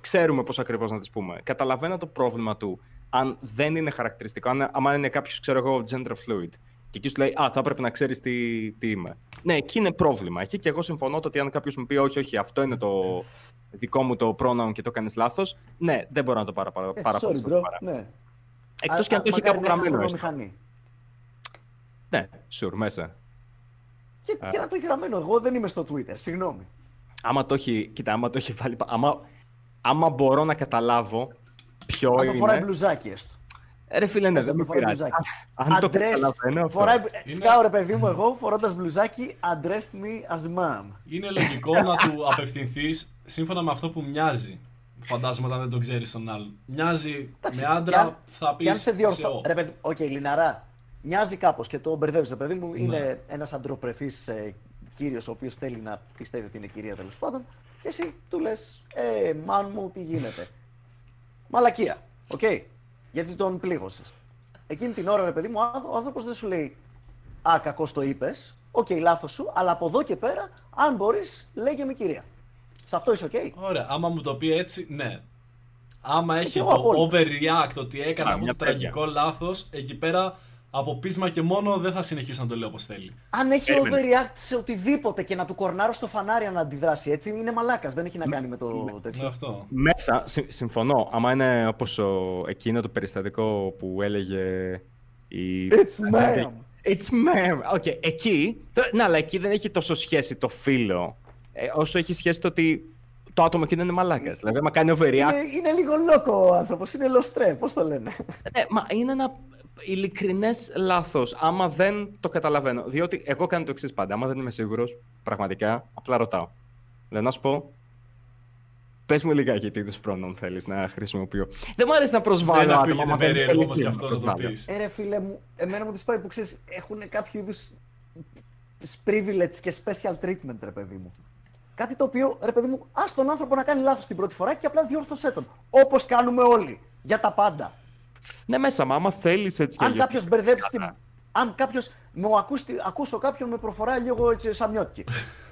ξέρουμε πώς ακριβώς να τις πούμε. Καταλαβαίνω το πρόβλημα του αν δεν είναι χαρακτηριστικό, αν άμα είναι κάποιος, ξέρω εγώ, gender fluid. Και εκεί σου λέει, Α, θα έπρεπε να ξέρεις τι, τι είμαι. Ναι, εκεί είναι πρόβλημα. Εκεί και εγώ συμφωνώ το ότι αν κάποιος μου πει, Όχι, όχι, αυτό είναι το δικό μου το pronoun και το κάνεις λάθος, ναι, δεν μπορώ να το πάρω πάρα, Ε, πάρα πολύ sorry, στα bro. σοβαρά. Ναι. Εκτός και αν το έχει Μακάρι κάπου να είχα γραμμένο. έστω. χρονομηχανή. Ναι, sure, μέσα. Και, και να το έχει γραμμένο. Εγώ δεν είμαι στο Twitter, συγγνώμη. Άμα το έχει, κοίτα, άμα το έχει βάλει. πα- Άμα, άμα μπορώ να καταλάβω ποιο Αν το είναι. φοράει μπλουζάκι έστω. Ε, Ρε φίλε, ναι, Έστω δεν με που φοράει πειράζει. μπλουζάκι. Αν το Address- καταλαβαίνω αυτό. Φοράει... Είναι- Σκάω ρε παιδί μου εγώ φορώντας μπλουζάκι addressed me as mom. Είναι λογικό να του απευθυνθείς σύμφωνα με αυτό που μοιάζει. Φαντάζομαι όταν δεν τον ξέρεις τον άλλον. Μοιάζει Εντάξει, με κι αν- άντρα, θα πει. Και αν σε διορθώ. Ρε παιδί, οκ, Λιναρά, μοιάζει κάπως και το μπερδεύεις. Ρε παιδί μου, Ναι. είναι ένας αντροπρεπής ε, κύριος ο οποίος θέλει να πιστεύει ότι είναι κυρία τέλος πάντων. Και εσύ του λες, Ε, man μου, τι γίνεται. Μαλακία. Οκ. Γιατί τον πλήγωσες. Εκείνη την ώρα, ρε παιδί μου, ο άνθρωπο δεν σου λέει Α, κακό το είπες. Οκ, λάθος σου, αλλά από εδώ και πέρα, αν μπορείς, λέγε με κυρία. Σε αυτό είσαι οκ. Ωραία, άμα μου το πει έτσι, ναι. Άμα έχει εγώ το απόλυτα. overreact ότι έκανε Α, αυτό μια το τέτοια. τραγικό λάθος, εκεί πέρα από πείσμα και μόνο δεν θα συνεχίσω να το λέω όπως θέλει. Αν έχει Περίμενε. overreact σε οτιδήποτε και να του κορνάρω στο φανάρι να αντιδράσει έτσι, είναι μαλάκας. Δεν έχει να κάνει με το Ναι, τέτοιο. αυτό. Μέσα, συμ- συμφωνώ. Άμα είναι όπως εκείνο το περιστατικό που έλεγε η. It's Ατζέντη. ma'am. It's ma'am. OK, εκεί. Ναι, αλλά εκεί δεν έχει τόσο σχέση το φύλο. Ε, όσο έχει σχέση το ότι το άτομο εκείνο είναι μαλάκας. Δηλαδή, άμα κάνει overreact. Είναι, είναι λίγο λόκο ο άνθρωπος, είναι λοστρέ, πώς το λένε. Ναι, μα είναι ένα ειλικρινές λάθος. Άμα δεν το καταλαβαίνω. Διότι εγώ κάνω το εξής πάντα. Άμα δεν είμαι σίγουρος, πραγματικά, απλά ρωτάω. Λέω να σου πω. Πες μου λιγάκι τι είδους πρόνομ θέλεις να χρησιμοποιώ. Δεν μου αρέσει να προσβάλλω Δεν άτομα. ακούγεται άμα δεν περίεργο θέλεις όμως τι και να αυτό να το προσβάλλω. πεις. Ε, ρε φίλε μου, εμένα μου τις πάει που ξέρεις, έχουν κάποιο είδους privilege και special treatment, ρε παιδί μου. Κάτι το οποίο, ρε παιδί μου, ας τον άνθρωπο να κάνει λάθος την πρώτη φορά και απλά διόρθωσέ τον. Όπως κάνουμε όλοι. Για τα πάντα. Ναι, μέσα μου, άμα θέλεις έτσι. και Αν για- κάποιος μπερδέψει την. Αν κάποιος μου ακούσει, ακούσω κάποιον με προφορά λίγο έτσι σαμιώτικη.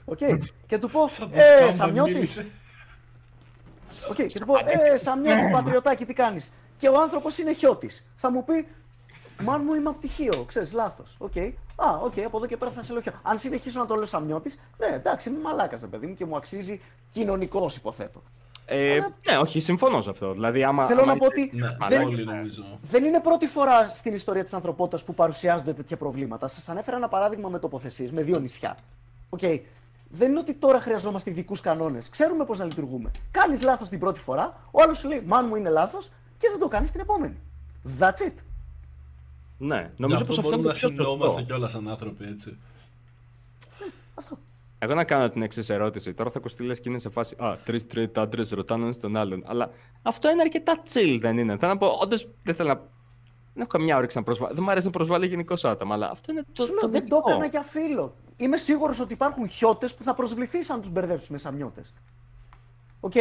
Οκ. και του πω, Σαν το Ε, σκάμπα Σαμιώτη, μίλησε. Οκ, και του πω, Ε, Σαμιώτη, πατριωτάκι, τι κάνεις. Και ο άνθρωπος είναι χιώτης. Θα μου πει, Man μου είμαι από τη Χίο, ξέρεις, λάθος. Οκ. Α, οκ, από εδώ και πέρα θα σε λέω Χιώτη. Αν συνεχίσω να το λέω Σαμιώτη, ναι, εντάξει, είμαι μαλάκας, παιδί μου και μου αξίζει κοινωνικός, υποθέτω. Ε, ναι, όχι, συμφωνώ σε αυτό. Δηλαδή, άμα, Θέλω άμα να πω είσαι- ότι Ναι, δεν, όλοι νομίζω. δεν είναι πρώτη φορά στην ιστορία της ανθρωπότητας που παρουσιάζονται τέτοια προβλήματα. Σας ανέφερα ένα παράδειγμα με τοποθεσίες, με δύο νησιά. Οκ. Δεν είναι ότι τώρα χρειαζόμαστε ειδικούς κανόνες. Ξέρουμε πώς να λειτουργούμε. Κάνεις λάθος την πρώτη φορά, ο άλλος σου λέει Man μου είναι λάθος και δεν το κάνεις την επόμενη. That's it. Ναι, Γι' νομίζω αυτό πως αυτό μπορούμε είναι το να πιο συνεννοούμαστε σωστό. κιόλας σαν άνθρωποι, έτσι. Αυτό. Εγώ να κάνω την εξής ερώτηση. Τώρα θα ακουστεί λες και είναι σε φάση. Α, τρεις τρει άντρες ρωτάνε ένας τον άλλον. Αλλά αυτό είναι αρκετά chill, δεν είναι. Θέλω να πω, όντως δεν θέλω να. Δεν έχω καμιά όρεξη να προσβάλλω. Δεν μου αρέσει να προσβάλλω γενικώ άτομα, αλλά αυτό είναι το. Σου λέω, το δεν το δυτικό. έκανα για φίλο. Είμαι σίγουρος ότι υπάρχουν χιώτες που θα προσβληθεί αν τους μπερδέψει με σαμιώτε. Οκ.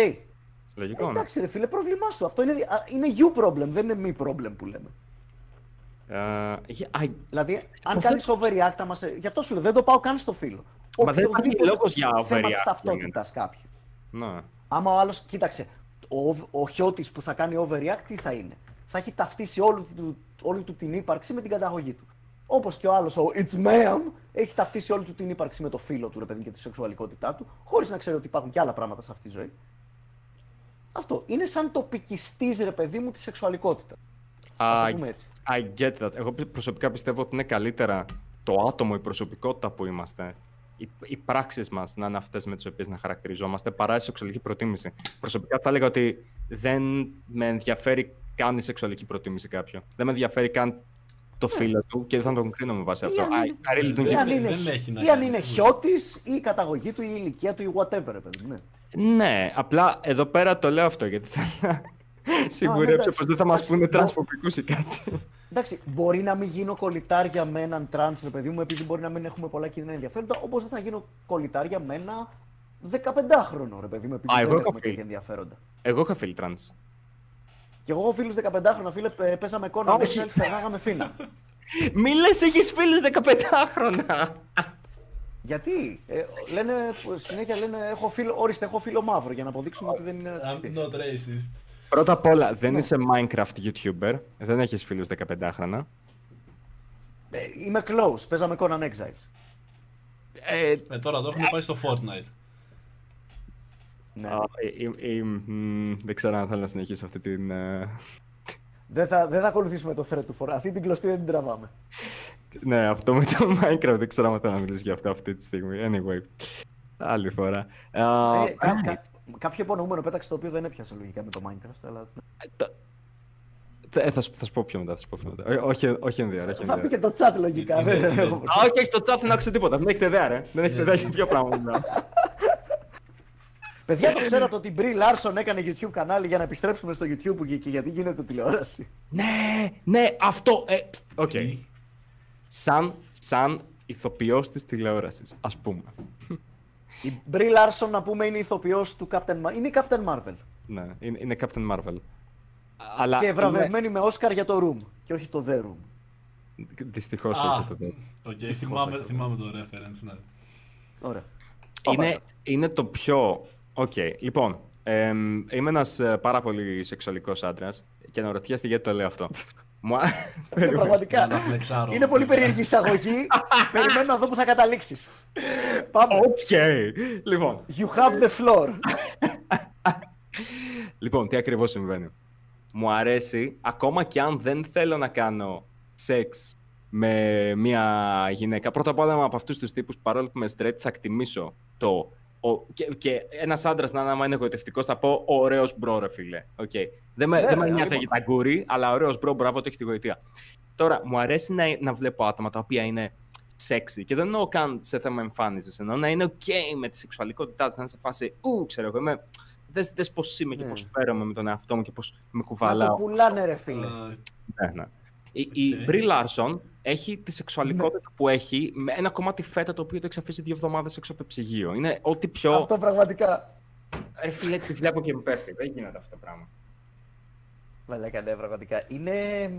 Λογικό, ναι. Εντάξει, ρε φίλε, πρόβλημά σου. Αυτό είναι, α, είναι you problem, δεν είναι me problem που λέμε. Ε, είχε- α, Δηλαδή, αν Υποθέτω- κάνεις overreact, άμα σε... γι' αυτό σου λέω, δεν το πάω καν στο φύλο. Μα δεν υπάρχει Οποιοδήποτε λόγος για θέμα overreact, της ταυτότητας κάποιου. ναι. Άμα ο άλλο, κοίταξε, ο, ο Χιώτης που θα κάνει overreact, τι θα είναι; Θα έχει ταυτίσει όλη του, όλη του την ύπαρξη με την καταγωγή του. Όπως και ο άλλος, ο It's Ma'am, έχει ταυτίσει όλη του την ύπαρξη με το φύλο του, ρε παιδί, και τη σεξουαλικότητά του, χωρίς να ξέρει ότι υπάρχουν και άλλα πράγματα σε αυτή τη ζωή. Αυτό. Είναι σαν το πικιστή, ρε παιδί μου, της σεξουαλικότητας. Α I, το πούμε έτσι. I get that. Εγώ προσωπικά πιστεύω ότι είναι καλύτερα το άτομο, η προσωπικότητα που είμαστε, οι, οι πράξεις μας να είναι αυτές με τις οποίες να χαρακτηριζόμαστε, παρά η σεξουαλική προτίμηση. Προσωπικά θα έλεγα ότι δεν με ενδιαφέρει καν η σεξουαλική προτίμηση κάποιου. Δεν με ενδιαφέρει καν το φίλο του και δεν θα τον κρίνω με βάση αυτό. αν I, είναι- I really don't Ή give αν δεν- είναι, δεν έχει να ή αν κάνει, είναι σίγουρα. χιώτης, ή η καταγωγή του, ή η ηλικία του, ή whatever, ρε παιδί. Ναι. Ναι, απλά εδώ πέρα το λέω αυτό γιατί θέλω να σιγουρέψω εντάξει. πως δεν θα μας Εντάξει, πούνε μπο- τρανσφοβικούς ή κάτι. Εντάξει, μπορεί να μην γίνω κολλητάρια με έναν τρανς, ρε παιδί μου, επειδή μπορεί να μην έχουμε πολλά κοινά ενδιαφέροντα, όπως δεν θα γίνω κολλητάρια με ένα 15χρονο, ρε παιδί μου, επειδή Α, δεν εγώ έχω έχουμε φίλη. τέτοια ενδιαφέροντα. Εγώ είχα φίλη τρανς. Και εγώ φίλους 15χρονα, φίλε, πε- παίζαμε Conan, Όχι. Exiles, περνάγαμε φίνα. Μη λες έχεις φίλους 15χρονα! Γιατί, ε, λένε, συνέχεια λένε, έχω φίλο, όριστε, έχω φίλο μαύρο, για να αποδείξουμε ότι δεν είναι I'm ρατσιστής. not racist. Πρώτα απ' όλα, δεν είσαι Minecraft YouTuber, δεν έχεις φίλους 15χρονα. Ε, είμαι close, παίζαμε Conan Exiles. Ε, Ε, τώρα το έχουν πάει στο Fortnite. Ναι. α, ε, ε, ε, μ, δεν ξέρω αν θέλω να συνεχίσω αυτή την... ε, Δεν, θα, δεν θα ακολουθήσουμε το thread του φορά. Αυτή την κλωστή δεν την τραβάμε. Ναι, αυτό με το Minecraft δεν ξέρω αν θέλω να μιλήσω για αυτό αυτή τη στιγμή. Anyway, άλλη φορά. Α, Ε, κα- κα- κάποιο υπονοούμενο πέταξε το οποίο δεν έπιασε λογικά με το Minecraft, αλλά το- Ε, θα, σου- θα σου πω πιο μετά, θα σου πω πιο μετά. Ε, όχι, όχι ενδιαφέρον. όχι θα πει ενδιαφέρον. και το chat λογικά. Είναι- δεν είναι- έχω- Α, όχι, όχι, το chat δεν άκουσε τίποτα. Δεν έχετε ιδέα, ρε. Δεν έχετε ιδέα για ποιο πράγμα μιλάω. Παιδιά, το ξέρατε ότι η Brie Larson έκανε YouTube κανάλι για να επιστρέψουμε στο YouTube και, και γιατί γίνεται τηλεόραση. ναι, ναι, αυτό. ε, ψ, Οκ. Σαν, σαν ηθοποιός της τηλεόρασης, ας πούμε. Η Brie Larson, να πούμε, είναι ηθοποιός του Captain Marvel. Είναι η Captain Marvel. Ναι, είναι, είναι Captain Marvel. Αλλά Και βραβευμένη με Oscar για το Room και όχι το The Room. είναι- Δυστυχώς Α, όχι το τέτοιο. οκ, θυμάμαι, θυμάμαι το reference, ναι. Ωραία. Είναι, είναι το πιο. Οκ, λοιπόν. εμ, είμαι ένας πάρα πολύ σεξουαλικός άντρας και αναρωτιέστε γιατί το λέω αυτό. Μου α- Είναι πραγματικά. Να φλεξάρω. Είναι πολύ περίεργη εισαγωγή. Περιμένω να δω που θα καταλήξεις. Πάμε. Οκ. Λοιπόν, You have the floor. λοιπόν, τι ακριβώς συμβαίνει. Μου αρέσει, ακόμα και αν δεν θέλω να κάνω σεξ με μια γυναίκα. Πρώτα απ' όλα είμαι από αυτούς τους τύπους, παρόλο που είμαι straight, θα εκτιμήσω το. Ο, και, και ένας άντρας να είναι, άμα είναι γοητευτικός, θα πω ωραίος bro, ρε φίλε. Okay. Δεν με, Ναι, δεν με ρε, νοιάζει λοιπόν. για τα γκούρι, αλλά ωραίος bro, μπράβο, το έχει τη γοητεία. Τώρα, μου αρέσει να, να βλέπω άτομα τα οποία είναι sexy και δεν εννοώ καν σε θέμα εμφάνισης. Εννοώ να είναι OK με τη σεξουαλικότητά τους, να είναι σε φάση Ου, ξέρω εγώ, είμαι. Δες, δες πώς είμαι και Ναι. πώς φέρομαι με τον εαυτό μου και πώς με Να το κουβαλάω. πουλάνε, ρε φίλε. Ε, Ναι, ναι. Η, η OK. Brie Larson έχει τη σεξουαλικότητα που έχει με ένα κομμάτι φέτα το οποίο το έχει αφήσει δύο εβδομάδες έξω από το ψυγείο. Είναι ό,τι πιο... Αυτό πραγματικά. Ρε φίλε, τη βλέπω και μου πέφτει. Δεν γίνεται αυτό το πράγμα. Βαλέκα, ναι, πραγματικά. Είναι,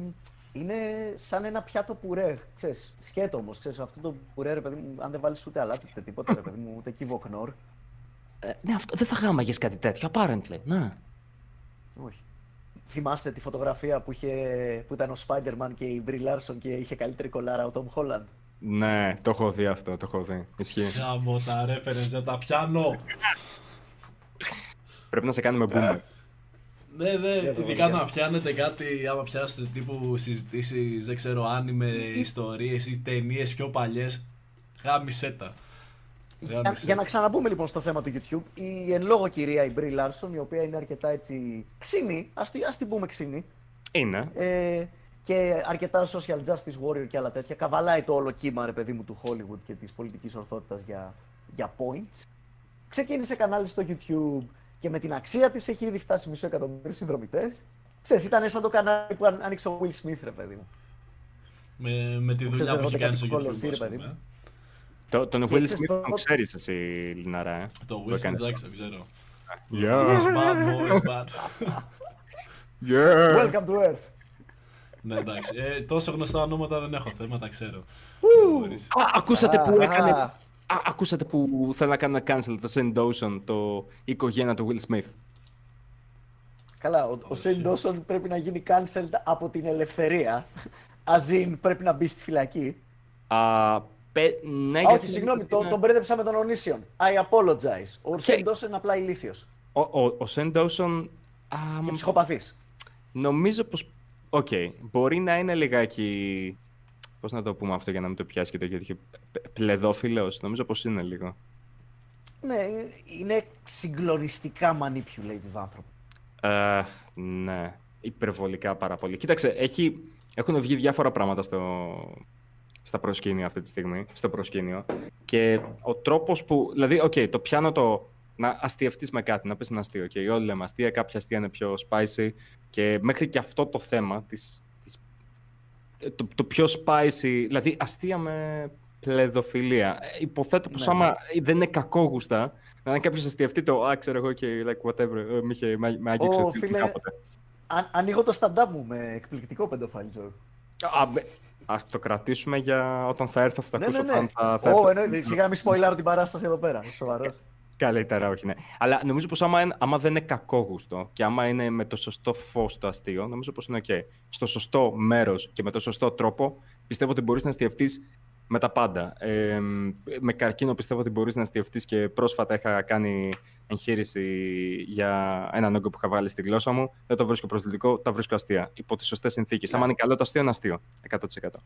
είναι σαν ένα πιάτο πουρέ. Ξέρεις, σκέτο όμως, ξέρεις, αυτό το πουρέ, ρε παιδί μου, αν δεν βάλεις ούτε αλάτι, ούτε τίποτα, ρε παιδί μου, ούτε κυβοκνόρ. Ε, ναι, αυτό, δεν θα γάμαγες κάτι τέτοιο, apparently. Ναι. Όχι. Θυμάστε τη φωτογραφία που, είχε, που ήταν ο Spider-Man και η Brie Larson και είχε καλύτερη κολάρα ο Tom Holland; Ναι, το έχω δει αυτό, το έχω δει. Ισχύει. Γάμο τα reference, δεν τα πιάνω. Πρέπει να σε κάνουμε boomer. Ναι, ναι, το ειδικά βρήκα. να πιάνετε κάτι, άμα πιάσετε τύπου συζητήσεις, δεν ξέρω, άνιμε, ιστορίες ή ταινίες πιο παλιές, γάμισέ τα. Για, Γάμισέ για τα. να ξαναμπούμε λοιπόν στο θέμα του YouTube, η εν λόγω κυρία η Brie Larson, η οποία είναι αρκετά έτσι ξινή, ας, τη- ας την πούμε ξινή, Είναι. ε, και αρκετά social justice warrior και άλλα τέτοια, καβαλάει το όλο κύμα ρε παιδί μου του Hollywood και της πολιτικής ορθότητας για, για points. Ξεκίνησε κανάλι στο YouTube και με την αξία της έχει ήδη φτάσει μισό εκατομμύριο συνδρομητές. Ξέρεις, ήταν σαν το κανάλι που αν- άνοιξε ο Will Smith, ρε παιδί μου. Με, με τη Που δουλειά που έχει ξέρεις, κάνει στο κάτι YouTube, κολοσσί, ας ρε παιδί πούμε. μου. Το, τον Και Will ξέρεις Smith το- τον ξέρεις εσύ, Λιναρά, ε; Το που Will έκανε. Smith, εντάξει, το ξέρω. Yeah. Boys bad, boys bad. Yeah. Welcome to Earth. ναι, εντάξει. Ε, τόσο γνωστά ονόματα δεν έχω θέμα, τα ξέρω. Μπορείς. Α, ακούσατε που Α, έκανε. α. Α, ακούσατε που θέλει να κάνουν cancel το Shane Dawson, το η οικογένεια του Will Smith; Καλά, ο, ο Shane Dawson πρέπει να γίνει cancelled από την ελευθερία. As in πρέπει να μπει στη φυλακή. Α, πε, ναι, Α, γιατί όχι, συγγνώμη, είναι- το, τον μπέρδεψα με τον Onision. I apologize. Ο Και- Shane Dawson είναι απλά ηλίθιος. Ο, ο, ο Shane Dawson. Α, Και μ, ψυχοπαθής. νομίζω πως... Οκ, μπορεί να είναι λιγάκι... Πώς να το πούμε αυτό για να μην το πιάσει και το γιατί Παιδόφιλος, νομίζω πως είναι λίγο. Ναι, είναι συγκλονιστικά manipulative άνθρωπο. Ε, ναι, υπερβολικά πάρα πολύ. Κοίταξε, έχει, έχουν βγει διάφορα πράγματα στο, στα προσκήνια αυτή τη στιγμή, στο προσκήνιο. Και ο τρόπος που, δηλαδή, οκ, το πιάνω το να αστειευτείς με κάτι, να πεις ένα αστείο. Και όλοι λέμε αστεία, κάποια αστεία είναι πιο spicy. Και μέχρι και αυτό το θέμα, της, της, το, το πιο spicy, δηλαδή αστεία με πλεδοφιλία. Ε, Υποθέτω πως Ναι, άμα δεν είναι κακόγουστα, να είναι κάποιος αστειευτεί το, α, ξέρω εγώ και like whatever, ε, με, είχε, με, με άγγιξε Ω, τι- φίλε, κάποτε. Α, ανοίγω το stand-up μου με εκπληκτικό πεντοφάλι joke. Α, με- ας το κρατήσουμε για όταν θα έρθω, θα το Ναι, ακούσω ναι, ναι. όταν θα, θα Ω, έρθω. εννοείται. Σιγά μην σποιλάρω την παράσταση εδώ πέρα. Σοβαρός. Καλύτερα, όχι, ναι. Αλλά νομίζω πως άμα, είναι- άμα δεν είναι κακόγουστο και άμα είναι με το σωστό φως το αστείο, νομίζω πως είναι ok. Στο σωστό μέρος και με το σωστό τρόπο, πιστεύω ότι μπορείς να αστιευτείς με τα πάντα. Ε, με καρκίνο πιστεύω ότι μπορείς να αστιευτείς και πρόσφατα είχα κάνει εγχείρηση για έναν όγκο που είχα βάλει στη γλώσσα μου. Δεν το βρίσκω προσβλητικό, τα βρίσκω αστεία. Υπό τις σωστές συνθήκες. Άμα είναι καλό το αστείο, είναι αστείο. 100%.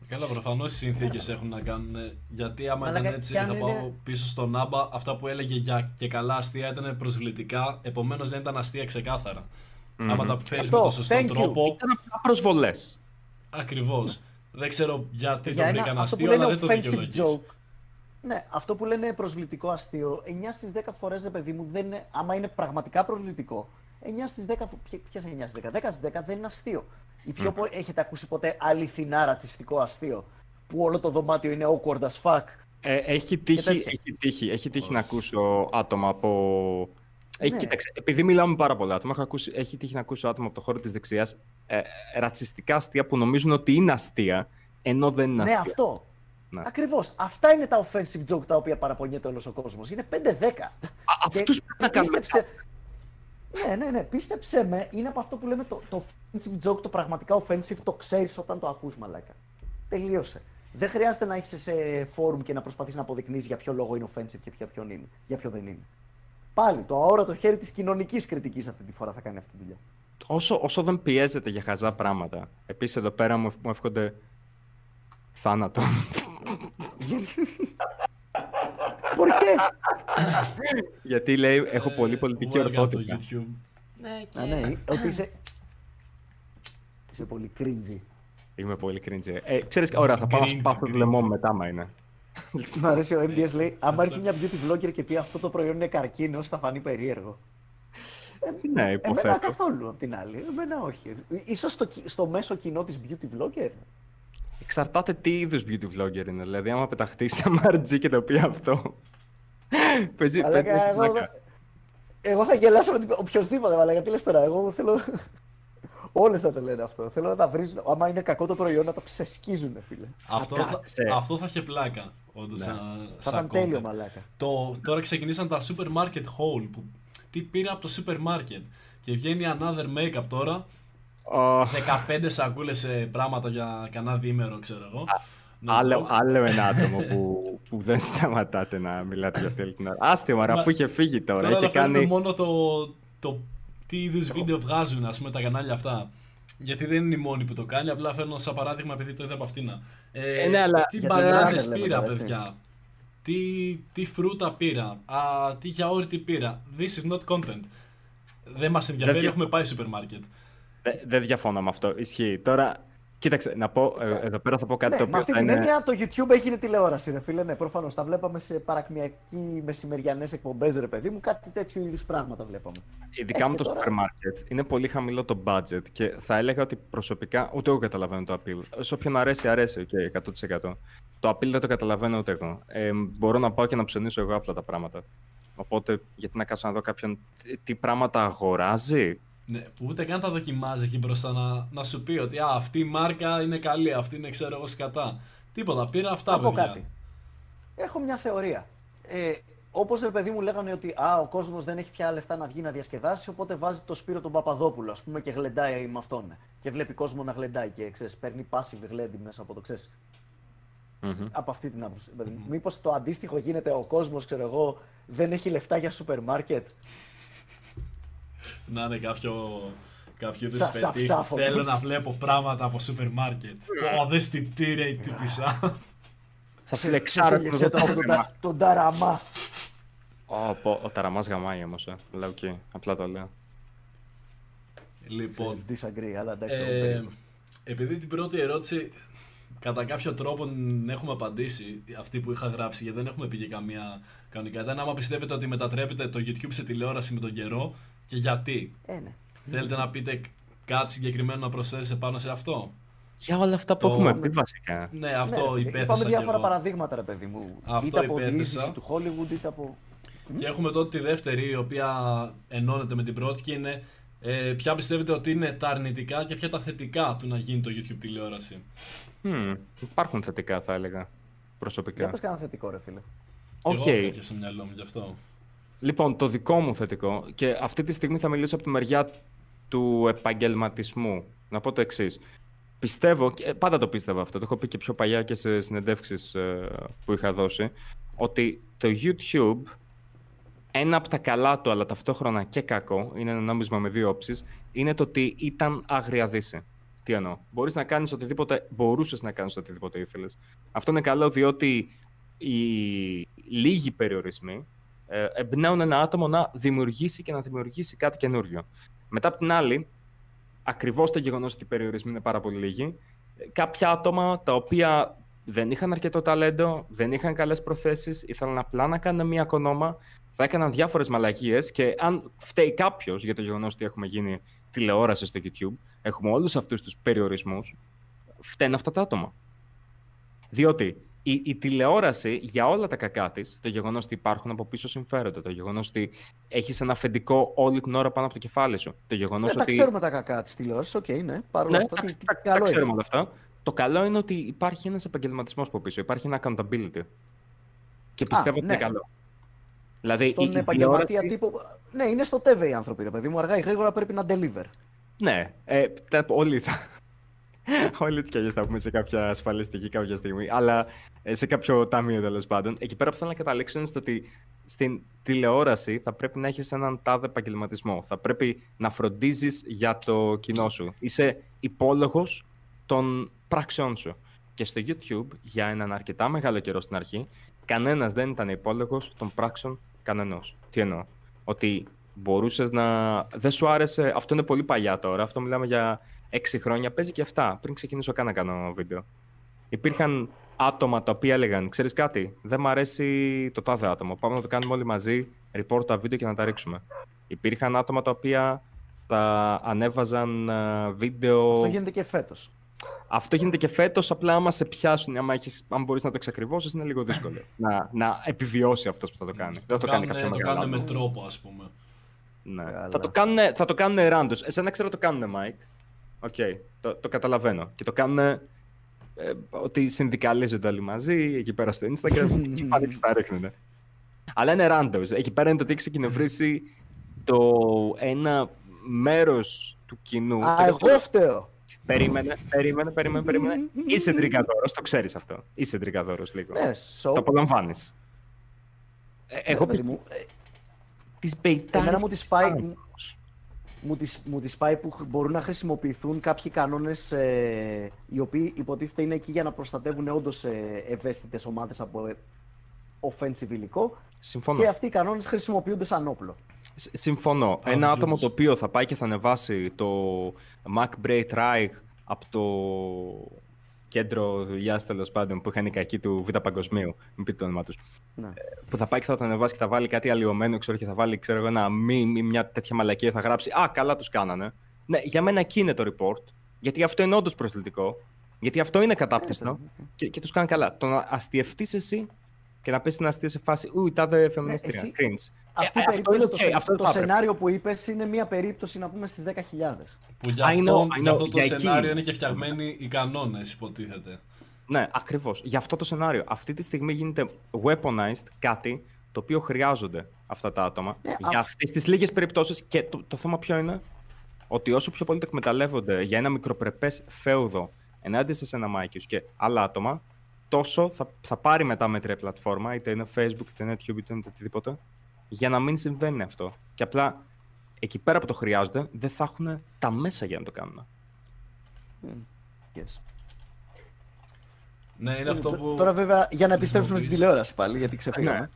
Καλά, προφανώς οι συνθήκες έχουν να κάνουν. ε, Γιατί άμα Μαλάκα, ήταν έτσι, κι αν θα πάω είναι- πίσω στον Νάμπα. Αυτά που έλεγε για και καλά αστεία ήταν προσβλητικά. Επομένως δεν ήταν αστεία ξεκάθαρα. Άμα τα φέρεις με Αυτό, τον σωστό thank you. τρόπο. Ήταν απλά προσβολές. Ακριβώς. Δεν ξέρω γιατί Για το ένα- βρήκαν αυτό που αστείο, λένε αλλά δεν το offensive δικαιολογείς. joke. Ναι, αυτό που λένε προσβλητικό αστείο, 9 στις 10 φορές, ρε παιδί μου, δεν είναι, άμα είναι πραγματικά προσβλητικό, 9 στις 10, φο- ποια- ποιες είναι 9 στις 10, 10 στις 10 δεν είναι αστείο. Ή πιο πο- έχετε ακούσει ποτέ αληθινά ρατσιστικό αστείο, που όλο το δωμάτιο είναι awkward as fuck; Ε, έχει, τύχει, τέτοια. έχει, τύχει, έχει τύχει να ακούσω άτομα από. Έχει, Ναι. κοίταξε, επειδή μιλάμε με πάρα πολλά άτομα, έχω ακούσει, έχει τύχει να ακούσω άτομα από το χώρο της δεξιάς ε, ρατσιστικά αστεία που νομίζουν ότι είναι αστεία, ενώ δεν είναι Ναι, αστεία. αυτό. Ναι. Ακριβώς. Αυτά είναι τα offensive joke τα οποία παραπονιέται όλος ο κόσμος. Είναι 5-10. αυτούς πρέπει να κάνουμε πίστεψε... Ναι, ναι, ναι. Πίστεψε με, είναι από αυτό που λέμε το, το offensive joke, το πραγματικά offensive, το ξέρεις όταν το ακούς μαλάκα. Τελείωσε. Δεν χρειάζεται να είσαι σε forum και να προσπαθείς να αποδεικνύεις για ποιο λόγο είναι offensive και για ποιον είναι, για ποιο δεν είναι. Πάλι το αόρατο χέρι της κοινωνικής κριτικής αυτή τη φορά θα κάνει αυτή τη δουλειά. Όσο, όσο δεν πιέζεται για χαζά πράγματα. Επίσης, εδώ πέρα μου, μου εύχονται θάνατο. Por qué? Γιατί λέει, έχω πολύ πολιτική Welcome to ορθότητα. YouTube. Ναι, και... Α, ναι, ότι είσαι... Είσαι πολύ cringy. Είμαι πολύ cringe. Ε, ξέρεις, ωραία, θα πάω να Cringe, σπάθω το cringe. λαιμό μου μετά, άμα είναι. Μ' αρέσει ο MBS λέει, άμα έρθει μια beauty vlogger και πει αυτό το προϊόν είναι καρκίνος, θα φανεί περίεργο. Ναι, Εμένα υποθέτω. καθόλου απ' την άλλη. Εμένα όχι. Ίσως στο, κι- στο μέσο κοινό της beauty vlogger. Εξαρτάται τι είδους beauty vlogger είναι. Δηλαδή, άμα πεταχτεί σε MRG και το πει αυτό. Παίζει Αλλά παίζει εγώ, πλάκα. θα- εγώ θα γελάσω με την- οποιοδήποτε, αλλά γιατί λες τώρα, εγώ θέλω... Όλες θα το λένε αυτό. Θέλω να τα βρίζουν. Άμα είναι κακό το προϊόν, να το ξεσκίζουν, φίλε. Αυτό, θα, κάτσε. αυτό θα είχε πλάκα. Όντως, σαν, Θα σαν ήταν τέλειο, content. μαλάκα. Το, τώρα ξεκινήσαν τα supermarket haul. Που, τι πήρα από το supermarket. Και βγαίνει another makeup τώρα. Ω, 15 σακούλες σε πράγματα για κανένα διήμερο, ξέρω εγώ. No άλλο, joke. άλλο ένα άτομο που, που δεν σταματάτε να μιλάτε για αυτή όλη την ώρα. Άστε μαρα, Μα- αφού είχε φύγει τώρα. Τώρα είχε αναφέρουμε κάνει. μόνο το, το τι είδους βίντεο βγάζουν, ας πούμε, τα κανάλια αυτά. Γιατί δεν είναι η μόνη που το κάνει, απλά φέρνω σαν παράδειγμα επειδή το είδα από αυτήν. Ε, Ε, ναι, αλλά τι για την μπανάνες Ελλάδα λέμε πήρα, τώρα, έτσι. παιδιά. Τι, τι φρούτα πήρα; Α, τι γιαούρτι πήρα; This is not content. Δεν μας ενδιαφέρει, Δεν- έχουμε πάει σούπερ μάρκετ. Δεν δεν διαφωνώ με αυτό. Ισχύει. Τώρα, κοίταξε, να πω. ε, εδώ πέρα θα πω κάτι Ναι, το με οποίο αυτή θα την είναι. έννοια το YouTube έγινε τηλεόραση, ρε φίλε. Ναι, προφανώς. Τα βλέπαμε σε παρακμιακοί μεσημεριανές εκπομπές, ρε παιδί μου. Κάτι τέτοιου είδου πράγματα βλέπαμε. Ειδικά Ε, με και το τώρα- σούπερ μάρκετ είναι πολύ χαμηλό το budget και θα έλεγα ότι προσωπικά ούτε εγώ καταλαβαίνω το appeal. Σε όποιον αρέσει, αρέσει, οκ, 100%. Το appeal δεν το καταλαβαίνω ούτε εγώ. Ε, μπορώ να πάω και να ψωνίσω εγώ απλά τα πράγματα. Οπότε, γιατί να κάτσω να δω κάποιον τι- τι πράγματα αγοράζει; Ναι, που ούτε καν τα δοκιμάζει εκεί μπροστά να, να σου πει ότι α, αυτή η μάρκα είναι καλή, αυτή είναι ξέρω εγώ σκατά. Τίποτα, πήρα αυτά Να πω παιδιά. κάτι. Έχω μια θεωρία. Ε, Όπως ρε παιδί μου λέγανε ότι α, ο κόσμος δεν έχει πια λεφτά να βγει να διασκεδάσει, οπότε βάζει το Σπύρο τον Παπαδόπουλο, ας πούμε, και γλεντάει με αυτόν. Και βλέπει κόσμο να γλεντάει και ξέρεις, παίρνει passive γλέντι μέσα από το ξέρεις. Μμμ. Από αυτή την άποψη. Mm. Μήπως το αντίστοιχο γίνεται ο κόσμος, ξέρω εγώ, δεν έχει λεφτά για σούπερ μάρκετ. Να είναι κάποιο, κάποιο είδους Σα- πετύχη. σαφ-σαφ, Θέλω όπως. να βλέπω πράγματα από σούπερ μάρκετ. Πω, δες τι τύρε η τύπησα. Θα φλεξάρω Τέλειωσε το το, τον, δόκιμα. τα- τον ταραμά. Ω, πω, Ο ταραμάς γαμάει όμως, ε. Λέω οκ, απλά το λέω. λοιπόν, Disagree, αλλά εντάξει. εγώ Ε, περίμενα. επειδή την πρώτη ερώτηση κατά κάποιο τρόπο την έχουμε απαντήσει, αυτή που είχα γράψει, γιατί δεν έχουμε πει και καμία κανονικά. Ήταν άμα πιστεύετε ότι μετατρέπετε το YouTube σε τηλεόραση με τον καιρό και γιατί; Ε, ναι. Θέλετε να πείτε κάτι συγκεκριμένο να προσθέσετε πάνω σε αυτό; Για όλα αυτά που Το- έχουμε πει βασικά. Ναι, αυτό ναι, ρε φίλε, υπέθεσα Είπαμε κι διάφορα εγώ. παραδείγματα, ρε παιδί μου. Αυτό είτε από υπέθεσα. διείσδυση του Hollywood, είτε από. Και έχουμε τότε τη δεύτερη, η οποία ενώνεται με την πρώτη και είναι ε, ποια πιστεύετε ότι είναι τα αρνητικά και ποια τα θετικά του να γίνει το YouTube τηλεόραση; Μμμ, Υπάρχουν θετικά, θα έλεγα. Για Προσωπικά. πες κανένα θετικό, ρε φίλε. Οκ. Και εγώ έχω και στο μυαλό μου γι' αυτό. Λοιπόν, το δικό μου θετικό, και αυτή τη στιγμή θα μιλήσω από τη μεριά του επαγγελματισμού. Να πω το εξής. Πιστεύω, και πάντα το πίστευα αυτό, το έχω πει και πιο παλιά και σε συνεντεύξεις ε, που είχα δώσει, ότι το YouTube, ένα από τα καλά του, αλλά ταυτόχρονα και κακό, είναι ένα νόμισμα με δύο όψεις, είναι το ότι ήταν άγρια δύση. Τι εννοώ. Μπορείς να κάνεις οτιδήποτε, μπορούσες να κάνεις οτιδήποτε ήθελες. Αυτό είναι καλό διότι οι λίγοι περιορισμοί ε, εμπνέουν ένα άτομο να δημιουργήσει και να δημιουργήσει κάτι καινούριο. Μετά απ' την άλλη, ακριβώς το γεγονός ότι οι περιορισμοί είναι πάρα πολύ λίγοι, ε, κάποια άτομα τα οποία δεν είχαν αρκετό ταλέντο, δεν είχαν καλές προθέσεις, ήθελαν απλά να κάνουν μια κονόμα, θα έκαναν διάφορες μαλακίες και αν φταίει κάποιος για το γεγονός ότι έχουμε γίνει τηλεόραση στο YouTube, έχουμε όλους αυτούς τους περιορισμούς, φταίνουν αυτά τα άτομα. Διότι η, η τηλεόραση για όλα τα κακά της, το γεγονός ότι υπάρχουν από πίσω συμφέροντα, το γεγονός ότι έχεις ένα αφεντικό όλη την ώρα πάνω από το κεφάλι σου, το γεγονός Ε, ότι. Τα ξέρουμε τα κακά της τηλεόρασης, οκ, ναι. Παρ' όλα Ναι, αυτά, τα, τι- τι τα- τα καλό ξέρουμε έχει. όλα αυτά. Το καλό είναι ότι υπάρχει ένας επαγγελματισμός από πίσω, υπάρχει ένα accountability. Και πιστεύω ότι ναι. είναι καλό. Δηλαδή, Στον η, η επαγγελματία τηλεόραση- τύπο. Ναι, είναι στο TV οι άνθρωποι, ρε παιδί μου. Αργά ή γρήγορα πρέπει να deliver. Ναι, ε, τα- όλοι θα. όλοι έτσι κι αλλιώ θα πούμε σε κάποια ασφαλιστική κάποια στιγμή. Αλλά ε, σε κάποιο ταμείο τέλος πάντων. Εκεί πέρα που θέλω να καταλήξω είναι στο ότι στην τηλεόραση θα πρέπει να έχεις έναν τάδε επαγγελματισμό. Θα πρέπει να φροντίζεις για το κοινό σου. Είσαι υπόλογος των πράξεών σου. Και στο YouTube, για έναν αρκετά μεγάλο καιρό στην αρχή, κανένας δεν ήταν υπόλογος των πράξεων κανενός. Τι εννοώ; Ότι μπορούσες να. Δεν σου άρεσε. Αυτό είναι πολύ παλιά τώρα. Αυτό μιλάμε για 6 χρόνια. Παίζει και αυτά. Πριν ξεκινήσω καν να κάνω βίντεο. Υπήρχαν άτομα τα οποία έλεγαν: Ξέρεις κάτι, δεν μ' αρέσει το τάδε άτομο. Πάμε να το κάνουμε όλοι μαζί, report τα βίντεο και να τα ρίξουμε. Υπήρχαν άτομα τα οποία θα ανέβαζαν ε, βίντεο. Αυτό γίνεται και φέτος. Αυτό γίνεται και φέτος. Απλά άμα σε πιάσουν, άμα, έχεις, αν μπορείς να το εξακριβώσεις, είναι λίγο δύσκολο να, να επιβιώσει αυτός που θα το κάνει. δεν θα το κάνει Κάνουνε- κάποιος το μεγάλο. κάνουν με άτομο. τρόπο, ας πούμε. Ναι. Καλά. Θα το κάνουν, θα το κάνουν random. Εσένα ξέρω το κάνουν, Mike. OK, το, το καταλαβαίνω. Και το κάνουν ε, ότι συνδικαλίζονται όλοι μαζί, εκεί πέρα στο Instagram και πάνε και στα ρίχνουν. Αλλά είναι random. Εκεί πέρα είναι το ότι έχεις εκνευρίσει το ένα μέρος του κοινού. Α, Και δεν εγώ φταίω. Περίμενε, περίμενε, περίμενε, περίμενε. Είσαι τρικαδόρος, το ξέρεις αυτό. Είσαι τρικαδόρος λίγο. Ναι, Το so. απολαμβάνεις. Ε, εγώ ρε παιδί μου, ε, τις πεϊτάρεις Εμένα μου τη πάει, πάνω. Μου, μου τις, μου τις πάει που χ- μπορούν να χρησιμοποιηθούν κάποιοι κανόνες ε, οι οποίοι υποτίθεται είναι εκεί για να προστατεύουν όντως ε, ευαίσθητες ομάδες από ε, offensive υλικό Συμφωνώ. και αυτοί οι κανόνες χρησιμοποιούνται σαν όπλο. Σ- Συμφωνώ. Abuse. Ένα άτομο το οποίο θα πάει και θα ανεβάσει το Mac Bray Reich από το κέντρο δουλειάς τέλος πάντων που είχαν οι κακοί του Β' Παγκοσμίου. Μην πείτε το όνομά τους. Ναι. Που θα πάει και θα το ανεβάσει και θα βάλει κάτι αλλοιωμένο, ξέρω, και θα βάλει ξέρω, εγώ, ένα meme, ή μια τέτοια μαλακία. Θα γράψει Α, καλά τους κάνανε. Ναι, για μένα εκεί είναι το report. Γιατί αυτό είναι όντως προσβλητικό. Γιατί αυτό είναι κατάπτυστο. και, και τους κάνει καλά. Το να αστειευτείς εσύ και να πεις στα αστεία σε φάση Ού, η τάδε φεμινίστρια. εσύ- Cringe. Αυτή η αυτό περίπτωση, είναι το, οκ, σε- αυτό το θα έπρεπε. σενάριο που είπες είναι μια περίπτωση να πούμε στις 10.000. Που για I αυτό, know, I για know, αυτό το για εκεί σενάριο είναι. είναι και φτιαγμένοι οι κανόνες, υποτίθεται. Ναι, ακριβώς. Για αυτό το σενάριο. Αυτή τη στιγμή γίνεται weaponized κάτι το οποίο χρειάζονται αυτά τα άτομα. Ναι, για αυ- αυτές τις λίγες περιπτώσεις. Και το, το θέμα ποιο είναι, ότι όσο πιο πολύ το εκμεταλλεύονται για ένα μικροπρεπές feud ενάντια σε ένα Μάικιου και άλλα άτομα, τόσο θα, θα πάρει μετά μέτρια η πλατφόρμα, είτε είναι Facebook, είτε είναι YouTube, είτε είναι το οτιδήποτε, για να μην συμβαίνει αυτό. Και απλά εκεί πέρα που το χρειάζονται, δεν θα έχουν τα μέσα για να το κάνουν. Yes. Ναι, είναι αυτό που. Τώρα βέβαια για να επιστρέψουμε στην χρησιμοποιείς. τηλεόραση πάλι, γιατί ξεφύγαμε. Ναι.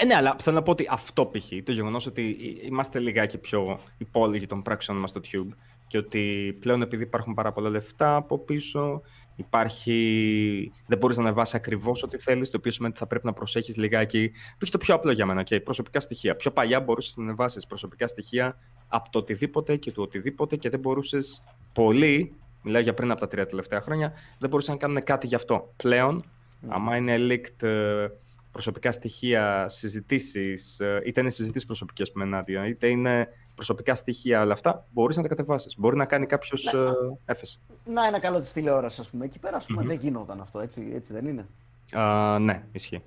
Ε, ναι, αλλά θέλω να πω ότι αυτό π.χ. το γεγονός ότι είμαστε λιγάκι πιο υπόλογοι των πράξεων μας στο Tube και ότι πλέον επειδή υπάρχουν πάρα πολλά λεφτά από πίσω, υπάρχει. Δεν μπορείς να ανεβάσεις ακριβώς ό,τι θέλεις, το οποίο σημαίνει ότι θα πρέπει να προσέχεις λιγάκι. Π.χ. το πιο απλό για μένα, okay, προσωπικά στοιχεία. Πιο παλιά μπορούσες να ανεβάσεις προσωπικά στοιχεία από το οτιδήποτε και του οτιδήποτε και δεν μπορούσες πολύ. Μιλάω για πριν από τα τρία τελευταία χρόνια, δεν μπορούσαν να κάνουν κάτι γι' αυτό. Πλέον, άμα είναι leaked ε, προσωπικά στοιχεία, συζητήσεις, είτε είναι συζητήσεις προσωπικές με ενάντια, είτε είναι προσωπικά στοιχεία, όλα αυτά, μπορείς να τα κατεβάσεις. Μπορεί να κάνει κάποιος Ναι. έφεση. Να ένα καλό της τηλεόρασης, ας πούμε. Εκεί πέρα ας πούμε, δεν γινόταν αυτό, έτσι, έτσι δεν είναι; Α, ναι, ισχύει.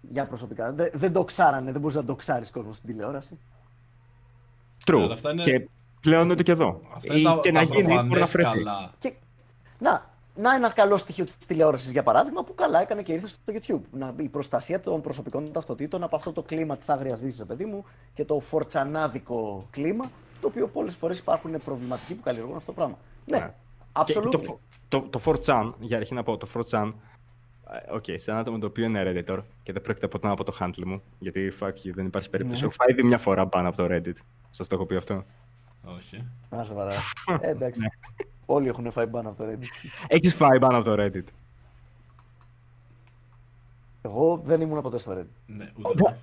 Για προσωπικά. Δεν, δεν το ξάρανε, δεν μπορείς να το ξάρεις κόσμο στην τηλεόραση; True. αλλά αυτά είναι- Και πλέον είναι και εδώ. Αυτά Ή είναι τα, και τα να γίνει, μπορεί να προφανές βρεθεί. καλά. Και να, να ένα καλό στοιχείο της τηλεόρασης, για παράδειγμα, που καλά έκανε και ήρθε στο YouTube. Να, η προστασία των προσωπικών ταυτοτήτων από αυτό το κλίμα της άγριας δύση, παιδί μου, και το φορτσανάδικο κλίμα, το οποίο πολλές φορές υπάρχουν προβληματικοί που καλλιεργούν αυτό το πράγμα. Ναι, Ναι. Και absolutely. το, το, το 4chan, για αρχή να πω, το 4chan, ε, οκ, σε ένα άτομο το οποίο είναι Redditor και δεν πρόκειται ποτέ να πω το handle μου, γιατί fuck you, δεν υπάρχει περίπτωση. Ναι. Έχω φάει ήδη μια φορά ban από το Reddit. Σας το έχω πει αυτό. Όχι. Α, σοβαρά. ε, εντάξει. Όλοι έχουν φάει ban από το Reddit. Έχεις φάει ban από το Reddit. Εγώ δεν ήμουν ποτέ στο Reddit. Ναι, ούτε. εγώ.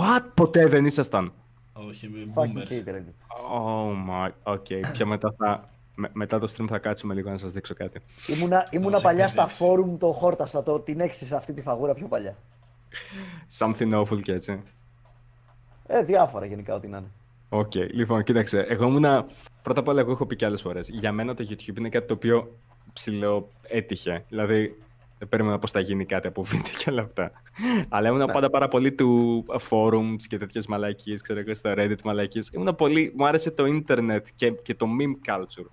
What? Ποτέ δεν ήσασταν; Όχι, με Fucking boomers. hate Reddit. Oh my, OK. Πιο μετά θα... με- μετά το stream θα κάτσουμε λίγο να σας δείξω κάτι. Ήμουνα, ήμουνα σε παλιά στα εκπαιδεύσεις. forum, το χόρτασα, το, την έξυσα αυτή τη φαγούρα πιο παλιά. Something awful και έτσι. Ε, διάφορα γενικά ό,τι να είναι. ΟΚ, λοιπόν, κοίταξε. Εγώ ήμουνα. Πρώτα απ' όλα, εγώ έχω πει και άλλες φορές. Για μένα το YouTube είναι κάτι το οποίο ψιλοέτυχε. Δηλαδή, δεν περίμενα πως θα γίνει κάτι από βίντεο και όλα αυτά. Αλλά ήμουνα πάντα πάρα πολύ του forums και τέτοιες μαλακίες, ξέρω εγώ, στο Reddit μαλακίες. Ήμουνα πολύ. Μου άρεσε το ίντερνετ και, και το meme culture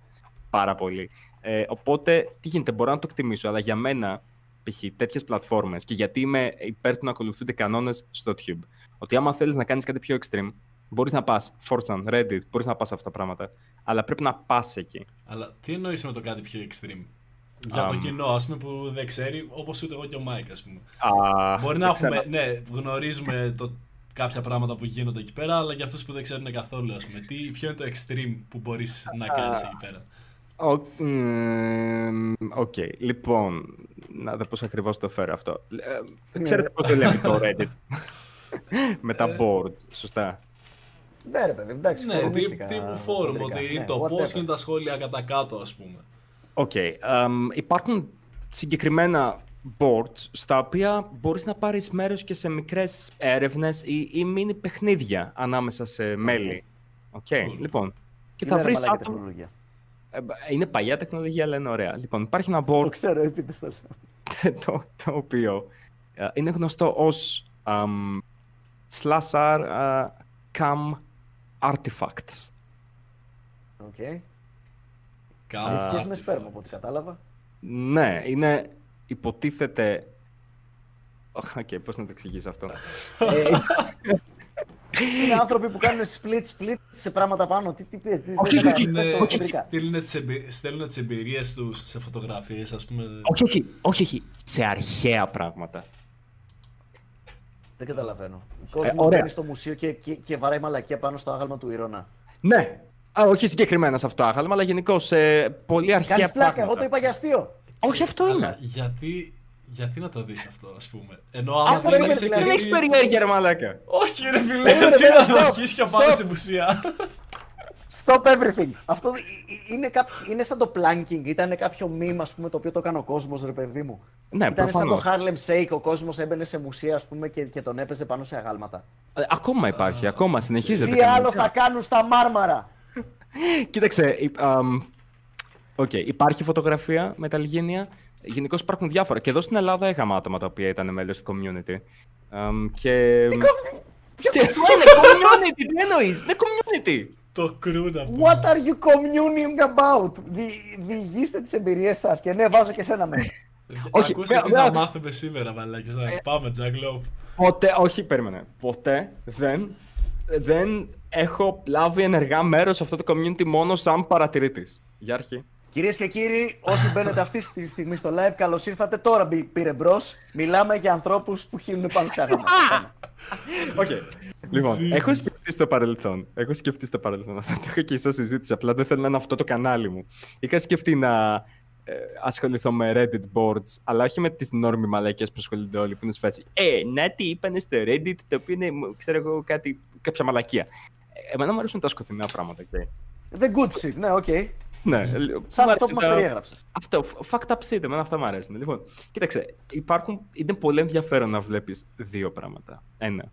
πάρα πολύ. Ε, οπότε, τι γίνεται, μπορώ να το εκτιμήσω, αλλά για μένα, π.χ. τέτοιες πλατφόρμες και γιατί είμαι υπέρ του να ακολουθούνται κανόνες στο YouTube. Ότι άμα θέλεις να κάνεις κάτι πιο extreme, μπορείς να πας 4chan, Reddit, μπορείς να πας αυτά τα πράγματα. Αλλά πρέπει να πας εκεί. Αλλά τι εννοείς με το κάτι πιο extreme; Για το Αμ. κοινό, ας πούμε, που δεν ξέρει, όπως ούτε εγώ και ο Μάικ, ας πούμε. Α, Μπορεί να δεν έχουμε, ξέρω. ναι, γνωρίζουμε το, κάποια πράγματα που γίνονται εκεί πέρα, αλλά για αυτούς που δεν ξέρουν καθόλου, ας πούμε, τι, ποιο είναι το extreme που μπορείς να κάνεις εκεί πέρα; Οκ, μ, Οκ, λοιπόν, να δω πώς ακριβώς το φέρω αυτό. Ε, ξέρετε πώς το λέμε το Reddit. Με τα boards, σωστά. Ναι, ρε παιδί, εντάξει. Ναι, τύπου, φορουμίστηκα τύπου forum, χοντρικά. ότι Ναι, το πώς whatever. είναι τα σχόλια κατά κάτω, ας πούμε. Οκ, εμ, υπάρχουν συγκεκριμένα boards στα οποία μπορείς να πάρεις μέρος και σε μικρές έρευνες ή, ή mini παιχνίδια ανάμεσα σε μέλη. Οκ, Cool. λοιπόν. Και Είναι θα ρε βρεις μαλάκα άτομα... τεχνολογία. Ε, Είναι παλιά τεχνολογία, αλλά είναι ωραία. Λοιπόν, υπάρχει ένα Το board ξέρω, επίτες το λέω. το, το οποίο ε, είναι γνωστό ως um, slash r ε, cam artifacts. Οκ. Κάπου. Έχει σχέση με σπέρμα, από ό,τι κατάλαβα. Ναι, είναι υποτίθεται... Οκ, okay, πώς να το εξηγήσω αυτό. ε, Είναι άνθρωποι που κάνουν split split σε πράγματα πάνω. Τι, τι, τι, τι, Όχι, δεν όχι, καταλαβαίνω. Είναι, Πες το χοντρικά. στέλνουν τις εμπει- στέλνουν τι εμπειρίε τους σε φωτογραφίες, ας πούμε. όχι, όχι, όχι, όχι, σε αρχαία πράγματα. Δεν καταλαβαίνω. Ο κόσμος ωραία. μπαίνει στο μουσείο και, και, και βαράει μαλακία πάνω στο άγαλμα του Ηρώνα. Ναι, Α, όχι συγκεκριμένα σε αυτό το άγαλμα, αλλά γενικώ σε πολύ αρχαία Κάνεις πλάκα, πράγματα. εγώ το είπα για αστείο. Όχι, αυτό Αλλά είναι. γιατί, γιατί να το δεις αυτό, ας πούμε; Ενώ Α, άμα δεν περίμενε, είσαι δηλαδή. και Δεν εσύ... έχεις περιέργεια, ρε μαλάκα. Όχι ρε φίλε, Περίμενε, τι περίμενε, να το stop, αρχίσεις και πάλι stop. στην ουσία. Stop everything. Αυτό ε- ε- είναι, κά... είναι σαν το planking. Ήταν κάποιο meme, ας πούμε, το οποίο το έκανε ο κόσμος, ρε παιδί μου. Ναι, Ήταν σαν προφανώς. το Harlem Shake. Ο κόσμος έμπαινε σε μουσεία, ας πούμε, και, και τον έπαιζε πάνω σε αγάλματα. Ε, Ακόμα υπάρχει, ακόμα συνεχίζεται. Τι άλλο κανονικά. θα κάνουν στα μάρμαρα; Κοίταξε, υ- αμ, οκ, υπάρχει φωτογραφία με τα Λιγένεια. Γενικώς υπάρχουν διάφορα. Και εδώ στην Ελλάδα είχαμε άτομα τα οποία ήταν μέλο του community. Αμ, και... Τι είναι community, τι εννοείς, είναι community. Το κρούνα που. What are you communing about? Δι- Διηγήστε τις εμπειρίες σας και ναι, βάζω και σένα μέσα. Όχι, Ακούσε με- τι με- να μάθουμε σήμερα, μαλάκες. Να, Πάμε, Jack Lope. Ποτέ, όχι, περίμενε. Ποτέ δεν, δεν έχω λάβει ενεργά μέρος σε αυτό το community μόνο σαν παρατηρητής. Για αρχή. Κυρίες και κύριοι, όσοι μπαίνετε αυτή τη στιγμή στο live, καλώς ήρθατε. Τώρα μπη- πήρε μπρος. Μιλάμε για ανθρώπους που χύνουν πάνω σε αγάλματα. Πάμε. Οκ. Λοιπόν, Jesus. έχω σκεφτεί στο παρελθόν. Έχω σκεφτεί στο παρελθόν. Αυτό το έχω και σε συζήτηση. Απλά δεν θέλω να είναι αυτό το κανάλι μου. Είχα σκεφτεί να ε, ασχοληθώ με Reddit boards, αλλά όχι με τις normie μαλακίες που ασχολούνται όλοι. Που είναι σφαίρε. Ε, να τι είπανε στο Reddit, το οποίο είναι, μ, ξέρω εγώ, κάτι, κάποια μαλακία. Ε, Εμένα μου αρέσουν τα σκοτεινά πράγματα. Okay. The good shit, ναι, οκ. Ναι, Σαν μου αυτό αρέσει που μας τα- περιέγραψες. Αυτό, fucked up shit, εμένα αυτά μου αρέσουν. Λοιπόν, κοίταξε, υπάρχουν, είναι πολύ ενδιαφέρον να βλέπεις δύο πράγματα. Ένα,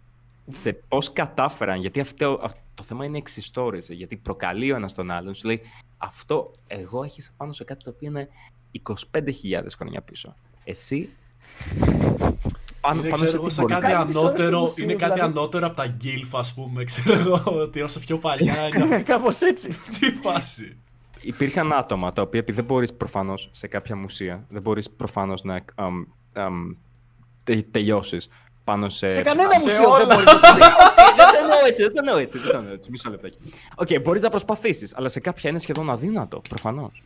σε πώς κατάφεραν, γιατί αυτό, αυ- το θέμα είναι εξιστόρηση, γιατί προκαλεί ο ένας τον άλλον, σου λέει αυτό εγώ έχυσα πάνω σε κάτι το οποίο είναι 25.000 χρόνια πίσω. Εσύ πάνω, Είναι, πάνω ξέρω σε εγώ, τι σε μπορεί. κάτι Κάνει τις ώρες του ανώτερο, μουσείου, είναι κάτι δηλαδή. ανώτερο από τα GILF, ας πούμε, ξέρω εγώ, ότι όσο πιο παλιά είναι Κάπως έτσι. αυτή η φάση. Υπήρχαν άτομα τα οποία επειδή δεν μπορείς προφανώς σε κάποια μουσεία, δεν μπορείς προφανώς να αμ, αμ, τε, τελειώσεις πάνω σε... Σε κανένα σε μουσείο όλα. δεν μπορείς να το δεις. δεν το εννοώ έτσι, δεν το εννοώ έτσι, δεν το εννοώ έτσι. Μισό λεπτάκι. Οκ, μπορείς να προσπαθήσεις, αλλά σε κάποια είναι σχεδόν αδύνατο, προφανώς.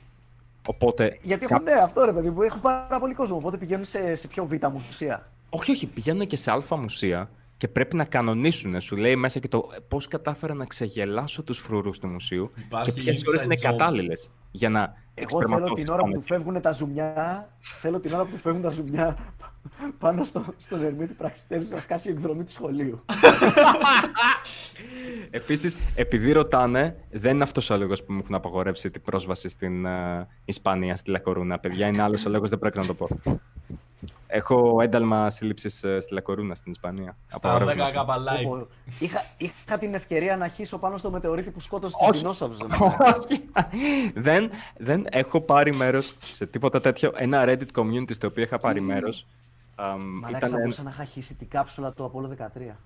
Οπότε... Γιατί κα- έχουν, ναι, αυτό ρε παιδί μου, έχουν πάρα πολύ κόσμο. Οπότε πηγαίνουν σε, σε πιο β' μουσεία. Όχι, όχι, πηγαίνουν και σε άλφα μουσεία και πρέπει να κανονίσουν. Σου λέει μέσα και το πώς κατάφερα να ξεγελάσω τους φρουρούς του μουσείου Υπάρχει και ποιες ώρες inside είναι job. κατάλληλες για να Εγώ θέλω εξπερματώσεις την ώρα που πάνω. του φεύγουν τα ζουμιά, θέλω την ώρα που του φεύγουν τα ζουμιά πάνω στο, στον Ερμίτη Πραξιτέλους να σκάσει η εκδρομή του σχολείου. Επίσης, επειδή ρωτάνε, δεν είναι αυτός ο λόγος που μου έχουν απαγορεύσει την πρόσβαση στην ε, Ισπανία, στη Λακορούνα. Παιδιά, είναι άλλος ο λόγος, δεν πρέπει να το πω. Έχω ένταλμα σύλληψης στη Λακορούνα στην Ισπανία. Στα 10 Απαγορεύουμε. κάπα like. Όπου είχα, είχα την ευκαιρία να χύσω πάνω στο μετεωρίτη που σκότωσε Όχι. τους δεινόσαυρους. Όχι. δεν, δεν έχω πάρει μέρος σε τίποτα τέτοιο. Ένα Reddit community στο οποίο είχα πάρει μέρος. Μαλάκα ήταν. θα μπορούσα να είχα χύσει την κάψουλα του Apollo 13.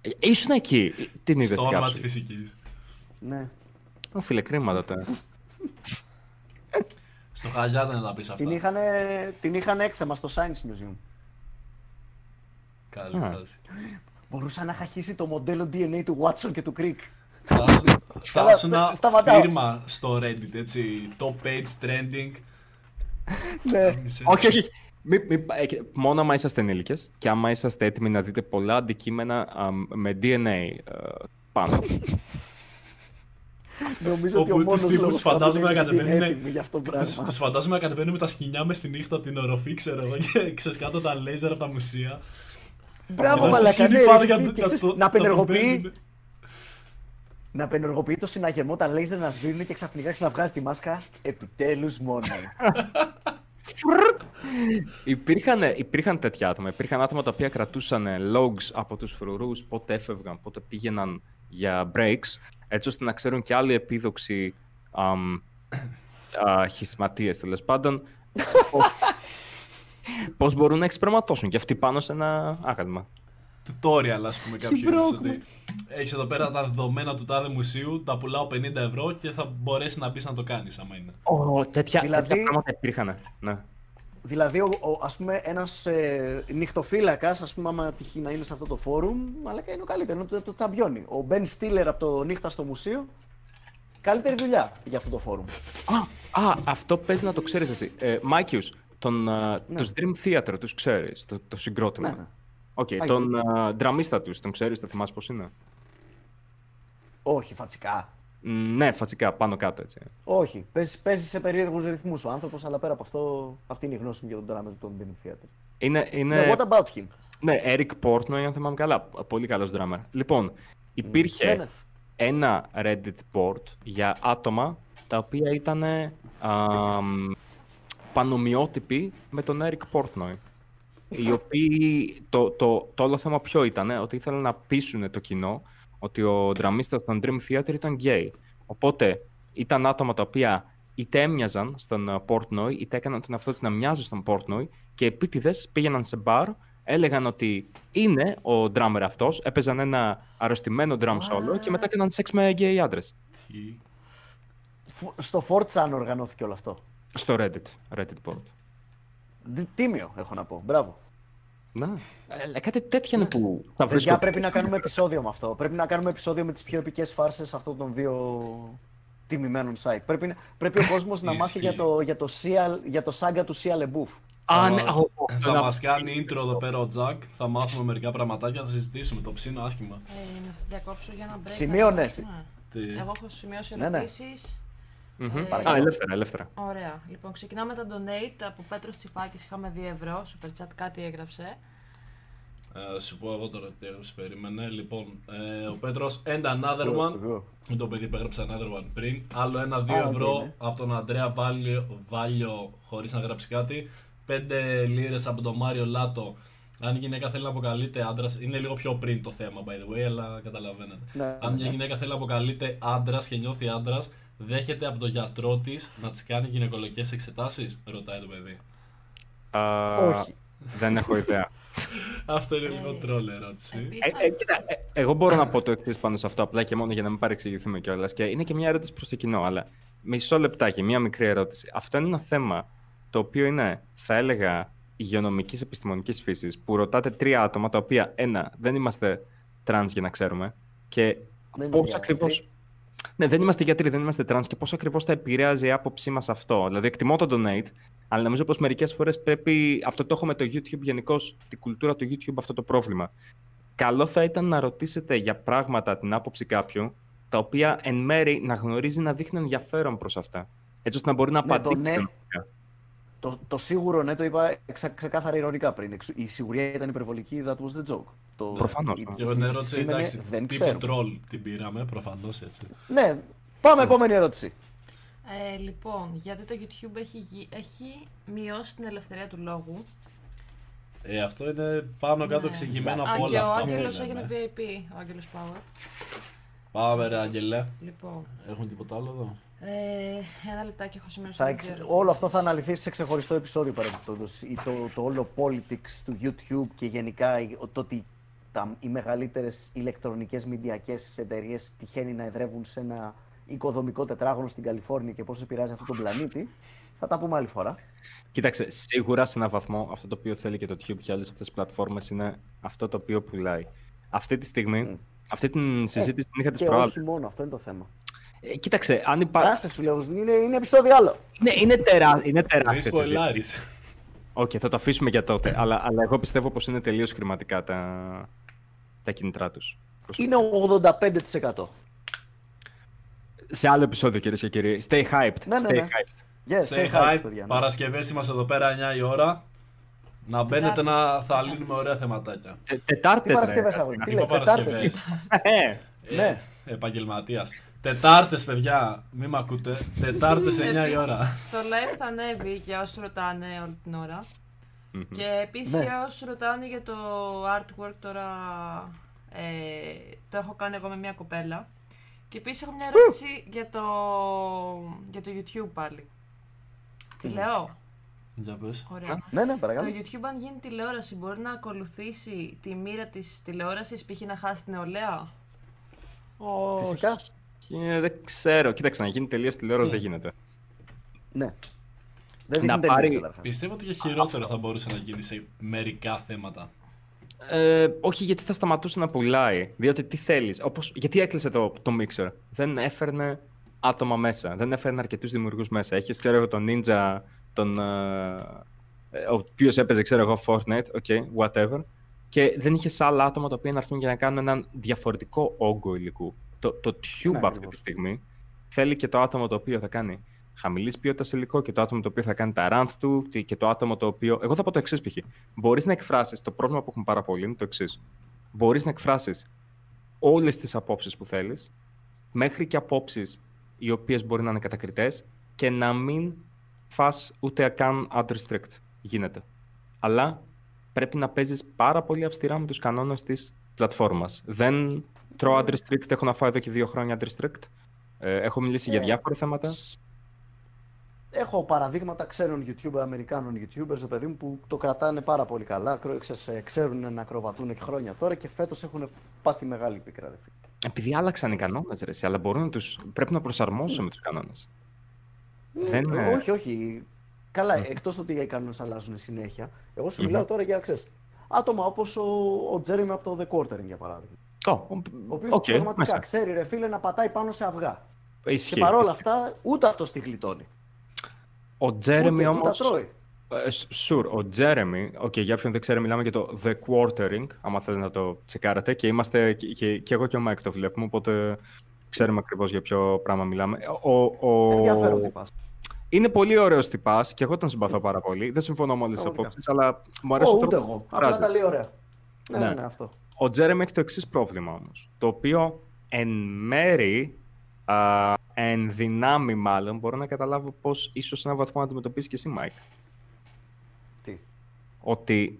Ε, Ήσουν εκεί. Την είδες Στο την όνομα της κάψη. φυσικής. Ναι. Ω, φίλε, κρίμα τότε. Στο χαλιά ήταν να τα πεις αυτά. Την είχαν, την είχαν έκθεμα στο Science Museum. Καλή Α. φάση. Μπορούσα να είχα χύσει το μοντέλο DNA του Watson και του Crick. Θα ήσουν- Θα Καλά, ήσουν ένα σταματάω. φίρμα στο Reddit, έτσι. Top page trending. ναι. όχι, όχι. Μη, μη, ε, και- μόνο άμα είσαστε ενήλικες και άμα είσαστε έτοιμοι να δείτε πολλά αντικείμενα α, με DNA ε, πάνω. Νομίζω ότι ο Όπου μόνος τους τύπους λόγος που φαντάζομαι θα να είναι κατεβαίνουν. έτοιμοι για αυτό το Τους, πράγμα. τους φαντάζομαι να κατεβαίνουν με τα σκοινιά μες στη νύχτα από την οροφή, ξέρω εγώ, και ξεσκάτω τα λέιζερ από τα μουσεία. Μπράβο, Και να σε μαλακά, σκηνή ναι, πάνω ρε, για φίλε, το- και να ξέρεις, το- να να το απενεργοποιεί παίζουν. να απενεργοποιεί το συναγερμό, τα λέιζερ να σβήνουν και ξαφνικά ξαναβγάζει τη μάσκα. Επιτέλους μόνο. υπήρχαν, υπήρχαν τέτοια άτομα. Υπήρχαν άτομα τα οποία κρατούσαν ε, logs από τους φρουρούς, πότε έφευγαν, πότε πήγαιναν για breaks, έτσι ώστε να ξέρουν και άλλοι επίδοξοι αμ, α, χεισματίες, τέλος πάντων, πώς, πώς μπορούν να εξπερματώσουν και αυτοί πάνω σε ένα άγαλμα. Tutorial, ας πούμε, κάποιο είδους, πρόκουμο. ότι έχεις εδώ πέρα τα δεδομένα του τάδε μουσείου, τα πουλάω 50 ευρώ και θα μπορέσει να μπει να το κάνεις, άμα είναι. Oh, τέτοια, Δηλαδή- τέτοια πράγματα υπήρχαν. Ναι. Δηλαδή, ο, ο, ας πούμε, ένας ε, νυχτοφύλακας, ας πούμε, άμα τυχεί να είναι σε αυτό το φόρουμ, μαλάκα είναι ο καλύτερος, είναι το, το champion. Ο Μπεν Στίλερ από το Νύχτα στο Μουσείο, καλύτερη δουλειά για αυτό το forum. Α, α, αυτό παίζει να το ξέρεις εσύ. Ε, Μάικιους, τον, α, τους Dream Theater τους ξέρεις, το, το συγκρότημα. Ναι, ναι. Οκ, Α, τον α, ντραμίστα τους, τον ξέρεις, το θυμάσαι πώς είναι; Όχι, φατσικά. Μ, Ναι, φατσικά, πάνω κάτω έτσι. Όχι, παίζεις, παίζεις σε περίεργους ρυθμούς ο άνθρωπος, αλλά πέρα από αυτό, αυτή είναι η γνώση μου για τον drummer του Dream Theater. Είναι, είναι... Ναι, what about him? Ναι, Eric Portnoy, αν θυμάμαι καλά. Πολύ καλός drummer. Λοιπόν, υπήρχε Ναι, ναι. ένα Reddit port για άτομα τα οποία ήταν πανομοιότυποι με τον Eric Portnoy. Οι οποίοι, το, το, το όλο θέμα ποιο ήταν, ότι ήθελαν να πείσουν το κοινό ότι ο δραμίστας των Dream Theater ήταν gay. Οπότε ήταν άτομα τα οποία είτε έμοιαζαν στον ε, Portnoy, είτε έκαναν τον εαυτό τους να μοιάζει στον Portnoy και επίτηδες πήγαιναν σε μπαρ, έλεγαν ότι είναι ο drummer αυτός, έπαιζαν ένα αρρωστημένο drum solo και μετά έκαναν σεξ με gay άντρες. Στο 4chan οργανώθηκε όλο αυτό. Στο Reddit, Reddit board. Τίμιο, έχω να πω. Μπράβο. Να, ε, κάτι τέτοια είναι που θα βρίσκω. πρέπει να κάνουμε επεισόδιο με αυτό. Πρέπει να κάνουμε επεισόδιο με τις πιο επικές φάρσες αυτών των δύο τιμημένων site. Πρέπει, πρέπει ο κόσμος να μάθει για το, για, το Sia, για το σάγκα του Sia LeBouf. Α, ναι, θα μας κάνει intro εδώ πέρα ο Τζακ. Θα μάθουμε μερικά πραγματάκια, θα συζητήσουμε. Το ψήνω άσχημα. Ε, να σας διακόψω για ένα break. Σημείωνες. Εγώ έχω σημειώσει ερωτήσεις. Ναι, ναι. Mm-hmm. Α, ελεύθερα, ελεύθερα. Ωραία. Λοιπόν, ξεκινάμε τα donate από Πέτρος Τσιφάκης. Είχαμε 2 ευρώ. Super chat κάτι έγραψε. Ε, σου πω εγώ τώρα τι έγραψε. Περίμενε. Λοιπόν, ε, ο Πέτρος, and another one. Με το παιδί που έγραψε another one πριν. Άλλο ένα 2 ευρώ ναι. από τον Αντρέα Βάλιο, Βάλιο χωρίς να γράψει κάτι. 5 λίρες από τον Μάριο Λάτο. Αν η γυναίκα θέλει να αποκαλείται άντρας, είναι λίγο πιο πριν το θέμα by the way, αλλά καταλαβαίνετε. Ναι, Αν μια γυναίκα θέλει να αποκαλείται άντρας και νιώθει άντρας, δέχεται από τον γιατρό της να της κάνει γυναικολογικές εξετάσεις, ρωτάει το παιδί. Όχι. Δεν έχω ιδέα. αυτό είναι λίγο τρόλ ερώτηση. Ε, ε, κοίτα, ε, εγώ μπορώ να πω το εξής πάνω σε αυτό, απλά και μόνο για να μην παρεξηγηθούμε κιόλας. Και είναι και μια ερώτηση προς το κοινό, αλλά μισό λεπτάκι, μια μικρή ερώτηση. Αυτό είναι ένα θέμα το οποίο είναι, θα έλεγα, υγειονομικής επιστημονικής φύσης, που ρωτάτε τρία άτομα τα οποία, ένα, δεν είμαστε τρανς για να ξέρουμε, και πώς ακριβώς. Ναι, δεν είμαστε γιατροί, δεν είμαστε τρανς και πώς ακριβώς θα επηρέαζε η άποψή μας αυτό. Δηλαδή, εκτιμώ το donate, αλλά νομίζω πως μερικές φορές πρέπει. Αυτό το έχω με το YouTube γενικώ, την κουλτούρα του YouTube αυτό το πρόβλημα. Καλό θα ήταν να ρωτήσετε για πράγματα την άποψη κάποιου, τα οποία εν μέρει να γνωρίζει να δείχνει ενδιαφέρον προς αυτά. Έτσι ώστε να μπορεί να ναι, απαντήσει. Ναι. Το, το σίγουρο, ναι, το είπα ξε, ξεκάθαρα ηρωνικά πριν. Η σιγουριά ήταν υπερβολική, that was the joke. Το, Προφανώς. Και εγώ την ερώτηση, εντάξει, δεν τύπου τρόλ την πήραμε, προφανώς έτσι. Ναι, πάμε επόμενη ερώτηση. Ε, λοιπόν, γιατί το YouTube έχει, έχει μειώσει την ελευθερία του λόγου. Ε, αυτό είναι πάνω κάτω ναι. εξηγημένο από όλα αυτά. Και ο Άγγελος έγινε VIP, ο Άγγελος Power. Πάμε ρε Άγγελε. Λοιπόν. Έχουμε τίποτα άλλο εδώ; Ε, ένα λεπτάκι έχω σημειώσει. εξ... Όλο αυτό θα αναλυθείς σε ξεχωριστό επεισόδιο παραδείγματο. Το, το, όλο politics του YouTube και γενικά το ότι τα, οι μεγαλύτερες ηλεκτρονικές μηντιακές εταιρείες τυχαίνει να εδρεύουν σε ένα οικοδομικό τετράγωνο στην Καλιφόρνια και πώς επηρεάζει αυτόν τον πλανήτη. Θα τα πούμε άλλη φορά. Κοίταξε, σίγουρα σε έναν βαθμό αυτό το οποίο θέλει και το YouTube και άλλες αυτές τις πλατφόρμες είναι αυτό το οποίο πουλάει. Αυτή τη στιγμή, αυτή την συζήτηση την είχα τις προάλλες. Όχι μόνο, αυτό είναι το θέμα. Ε, κοίταξε, αν υπάρχει. Άσε σου λέω, είναι, είναι επεισόδιο άλλο. Ναι, είναι, τερά... είναι τεράστια συζήτηση. OK, okay, θα το αφήσουμε για τότε. αλλά, αλλά εγώ πιστεύω πως είναι τελείως χρηματικά τα, τα κινητρά τους. Είναι 85%. Σε άλλο επεισόδιο, κυρίες και κύριοι. Stay hyped. Ναι, ναι, stay ναι. hyped. Yes, stay, stay hyped. Ναι. Παρασκευές είμαστε εδώ πέρα 9 η ώρα. Να μπαίνετε να θα λύνουμε ωραία θεματάκια. Τετάρτες. Τι Παρασκευές, αγόρι. Τι λέει, Τετάρτες. Ναι. Επαγγελματίας. Τετάρτες, παιδιά, μην με ακούτε. Τετάρτες 9 η ώρα. Το live θα ανέβει για όσου ρωτάνε όλη την ώρα. Και επίσης ναι. για όσου ρωτάνε για το artwork τώρα. Ε, το έχω κάνει εγώ με μια κοπέλα. Και επίσης έχω μια ερώτηση για το, για το YouTube πάλι. Τι λέω; Για πες. Ωραία. Ναι, ναι, παρακαλώ. Το YouTube αν γίνει τηλεόραση μπορεί να ακολουθήσει τη μοίρα της τηλεόρασης π.χ. να χάσει την νεολαία; Φυσικά. Και δεν ξέρω. Κοίταξε, να γίνει τελείως τηλεόραση δεν γίνεται. Ναι. Δεν να πάρει... Πιστεύω ότι και χειρότερο θα μπορούσε να γίνει σε μερικά θέματα. Ε, όχι, γιατί θα σταματούσε να πουλάει. Διότι τι θέλεις; Γιατί έκλεισε το, το Mixer; Δεν έφερνε άτομα μέσα. Δεν έφερνε αρκετούς δημιουργούς μέσα. Έχεις, ξέρω εγώ, τον Ninja, τον. Ε, ο οποίος έπαιζε, ξέρω εγώ, Fortnite. Okay, whatever. Και δεν είχες άλλα άτομα τα οποία να έρθουν για να κάνουν έναν διαφορετικό όγκο υλικού. Το, το Tube ναι, αυτή τη στιγμή θέλει και το άτομο το οποίο θα κάνει χαμηλής ποιότητας υλικό και το άτομο το οποίο θα κάνει τα rant του και το άτομο το οποίο. Εγώ θα πω το εξής π.χ. Μπορείς να εκφράσεις. Το πρόβλημα που έχουμε πάρα πολύ είναι το εξής. Μπορείς να εκφράσεις όλες τις απόψεις που θέλεις μέχρι και απόψεις οι οποίες μπορεί να είναι κατακριτές και να μην φας ούτε καν ad restrict. Γίνεται. Αλλά πρέπει να παίζεις πάρα πολύ αυστηρά με τους κανόνες της πλατφόρμας. Δεν τρώω ad restrict, έχω να φάω εδώ και δύο χρόνια ad restrict. Ε, έχω μιλήσει για Ε, διάφορα θέματα. Έχω παραδείγματα ξένων YouTuber, Αμερικάνων YouTubers, το παιδί μου, που το κρατάνε πάρα πολύ καλά. Κρό- ξέρεις, ε, Ξέρουν να ακροβατούν και χρόνια τώρα και φέτος έχουν πάθει μεγάλη πίκρα. ρε φίλε. Επειδή άλλαξαν οι κανόνες, ρε, εσύ, αλλά μπορούν να τους... πρέπει να προσαρμόσουμε τους κανόνες. Δεν, Ε, ε, Όχι, όχι. Καλά, εκτός ότι οι κανόνες αλλάζουν συνέχεια. Εγώ σου Μμμ. μιλάω τώρα για ξέρεις, άτομα όπως ο, ο Τζέρεμι από το The Quartering για παράδειγμα. Ω, Ο οποίος οκ, πραγματικά μέσα. ξέρει, ρε φίλε, να πατάει πάνω σε αυγά. Ισχύει. Και παρόλα αυτά, ούτε αυτό τη γλιτώνει. Ο Τζέρεμι ούτε, όμως... Ούτε τα τρώει. Ε, Sure, ο Τζέρεμι, okay, για όποιον δεν ξέρει, μιλάμε για το The Quartering, άμα θέλετε να το τσεκάρετε. Και είμαστε και, και, και εγώ και ο Μάικ το βλέπουμε, οπότε ξέρουμε ακριβώς για ποιο πράγμα μιλάμε. Ο, ο... Ενδιαφέρον τι πας. Είναι πολύ ωραίος τυπάς και εγώ τον συμπαθώ πάρα πολύ. Δεν συμφωνώ με όλες τις Πραγματικά. απόψεις, αλλά μου αρέσει Ω, ο ούτε τρόπος εγώ. που Απλά εκφράζει. τα λέει ωραία. Ναι, Ναι. ναι, ναι, αυτό. Ο Τζέρεμι έχει το εξής πρόβλημα όμως. Το οποίο εν μέρει, α, εν δυνάμει μάλλον, μπορώ να καταλάβω πώς ίσως σε έναν βαθμό να αντιμετωπίσεις και εσύ, Μάικ. Τι; Ότι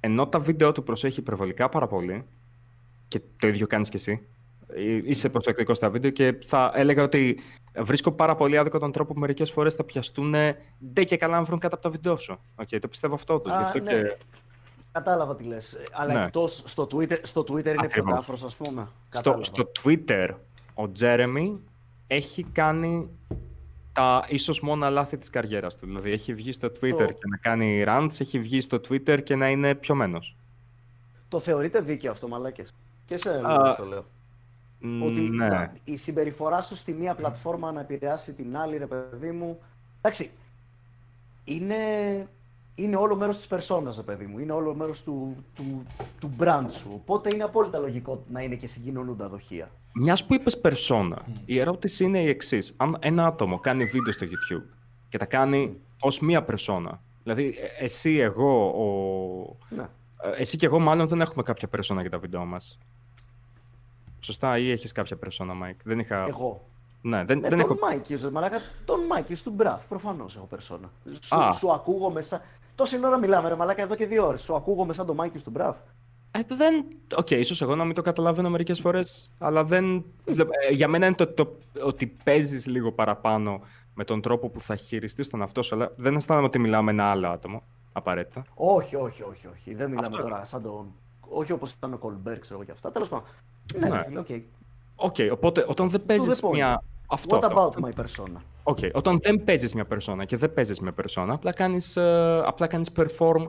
ενώ τα βίντεο του προσέχει υπερβολικά πάρα πολύ, και το ίδιο κάνεις και εσύ, ε, είσαι προσεκτικός στα βίντεο και θα έλεγα ότι βρίσκω πάρα πολύ άδικο τον τρόπο που μερικές φορές θα πιαστούν ντε και καλά να βρουν κάτω από τα βίντεο σου. Okay, το πιστεύω αυτό τους. Α, Γι' αυτό ναι. και... Κατάλαβα τι λες. Αλλά Ναι. εκτός στο Twitter, στο Twitter είναι πιο Ακριβώς. κάφρος, ας πούμε. Στο, Κατάλαβα. στο Twitter ο Τζέρεμι έχει κάνει τα ίσως μόνα λάθη της καριέρας του. Δηλαδή έχει βγει στο Twitter Το- και να κάνει rants, έχει βγει στο Twitter και να είναι πιωμένος. Το θεωρείτε δίκαιο αυτό, μαλάκες; Και σε Α, το λέω. Μ, Ότι ναι. τα- η συμπεριφορά σου στη μία πλατφόρμα να επηρεάσει την άλλη, ρε παιδί μου. Εντάξει. Είναι, είναι όλο μέρος της περσόνας, ρε παιδί μου. Είναι όλο μέρος του, του, του brand σου. Οπότε είναι απόλυτα λογικό να είναι και συγκοινωνούντα δοχεία. Μιας που είπες persona, η ερώτηση είναι η εξής. Αν ένα άτομο κάνει βίντεο στο YouTube και τα κάνει ως μία persona, δηλαδή ε, εσύ, εγώ, ο... Ναι. ε, εσύ και εγώ μάλλον δεν έχουμε κάποια persona για τα βίντεο μας. Σωστά, ή έχεις κάποια persona, Mike. Δεν είχα... Εγώ. Ναι, δεν, Ναι, δεν τον έχω... Μάικη, ρε μαλάκα, τον Μάικη του Μπραφ. Προφανώς έχω περσόνα. Σου, Α. σου ακούγομαι σαν. Τόση ώρα μιλάμε, ρε μαλάκα, εδώ και δύο ώρες. Σου ακούγομαι σαν τον Μάικη του Μπραφ. Ε, δεν... Οκ, ίσως εγώ να μην το καταλαβαίνω μερικές φορές, αλλά δεν... ε, για μένα είναι το, το, ότι παίζεις λίγο παραπάνω με τον τρόπο που θα χειριστείς τον αυτό σου, αλλά δεν αισθάνομαι ότι μιλάω με ένα άλλο άτομο, απαραίτητα. Όχι, όχι, όχι, όχι. Δεν μιλάμε Αυτό. τώρα σαν τον. Όχι όπως ήταν ο Κολμπέρ, ξέρω εγώ και αυτά. Τέλος πάντων. Ναι, Ναι. ρε φίλε, okay. Okay, οπότε όταν δεν παίζεις point. μια... Αυτό, What αυτό. about my persona; Okay, όταν δεν παίζεις μια περσόνα και δεν παίζεις μια περσόνα, απλά κάνεις, ε, απλά κάνεις perform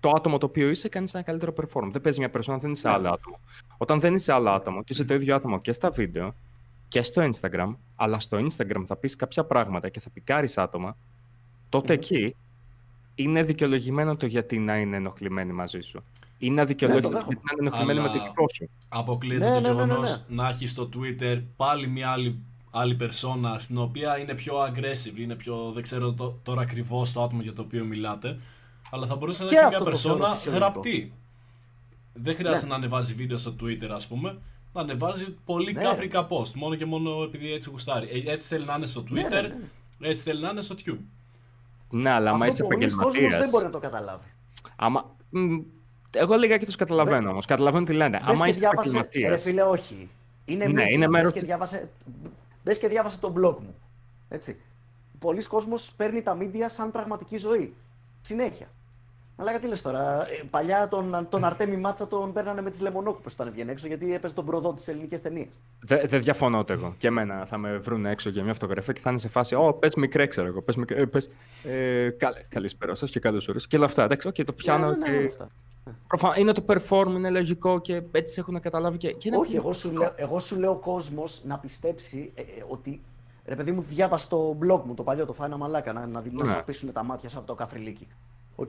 το άτομο το οποίο είσαι, κάνεις ένα καλύτερο perform. Δεν παίζεις μια περσόνα, δεν είσαι Ναι. άλλο άτομο. Όταν δεν είσαι άλλο άτομο και είσαι το ίδιο άτομο και στα βίντεο και στο Instagram, αλλά στο Instagram θα πεις κάποια πράγματα και θα πικάρεις άτομα, τότε Μμμ. εκεί είναι δικαιολογημένο το γιατί να είναι ενοχλημένοι μαζί σου. Είναι αδικαιολόγητο δέχομαι. γιατί να είναι ενοχλημένοι με Αλλά- το δικό σου. Αποκλείεται Ναι, το ναι, ναι, ναι, γεγονός ναι. να έχει στο Twitter πάλι μια άλλη, άλλη περσόνα στην οποία είναι πιο aggressive, είναι πιο, δεν ξέρω το- τώρα ακριβώς το άτομο για το οποίο μιλάτε, αλλά θα μπορούσε να Και έχει αυτό μια το θεωρώ περσόνα φυσιολογικό. γραπτή. Δεν χρειάζεται Ναι. να ανεβάζει βίντεο στο Twitter, ας πούμε, να ανεβάζει πολύ Ναι. κάφρικα post, μόνο και μόνο επειδή έτσι γουστάρει. Ε, Έτσι θέλει να είναι στο Twitter, Ναι, ναι, ναι. έτσι θέλει να είναι στο Tube. Ναι, αλλά άμα είσαι Αυτό πολλοί κόσμος επαγγελματία. δεν μπορεί να το καταλάβει. Άμα... μ, Εγώ λιγάκι τους καταλαβαίνω όμως. Καταλαβαίνω τι λένε. Μπες Άμα και είσαι διάβασε- επαγγελματία. Ρε φίλε, όχι. Είναι, Ναι, media. είναι Μπες μέρος και της- διάβασε, μπες και διάβασε το blog μου. Έτσι. Πολλοί κόσμος παίρνει τα media σαν πραγματική ζωή. Συνέχεια. Αλλά γιατί λες τώρα, ε, παλιά τον, τον Αρτέμι Μάτσα τον παίρνανε με τις λεμονόκουπες όταν έβγαινε έξω γιατί έπαιζε τον προδό της ελληνικές ταινίες. Δεν δε διαφωνώ ούτε εγώ. Και εμένα θα με βρουν έξω για μια φωτογραφία και θα είναι σε φάση. Ω, πες μικρέ, ξέρω εγώ. Πες, μικρέ, ε, πες, ε, καλ- καλησπέρα σας και καλώς ήρθατε. Και όλα αυτά. Εντάξει, okay, το πιάνω. Ναι, ναι, ναι, και... όλα αυτά. Προφα... Είναι το perform, είναι λογικό και έτσι έχουν καταλάβει. Και, και είναι Όχι, πολύ εγώ σου, λογικό. λέω, εγώ σου λέω ο κόσμος να πιστέψει ε, ε, ότι. Ρε παιδί μου, διάβασε το blog μου, το παλιό, το Φάινα Μαλάκα, να, να, να Ναι. σου πέσουν τα μάτια σου από το καφριλίκι. Οκ.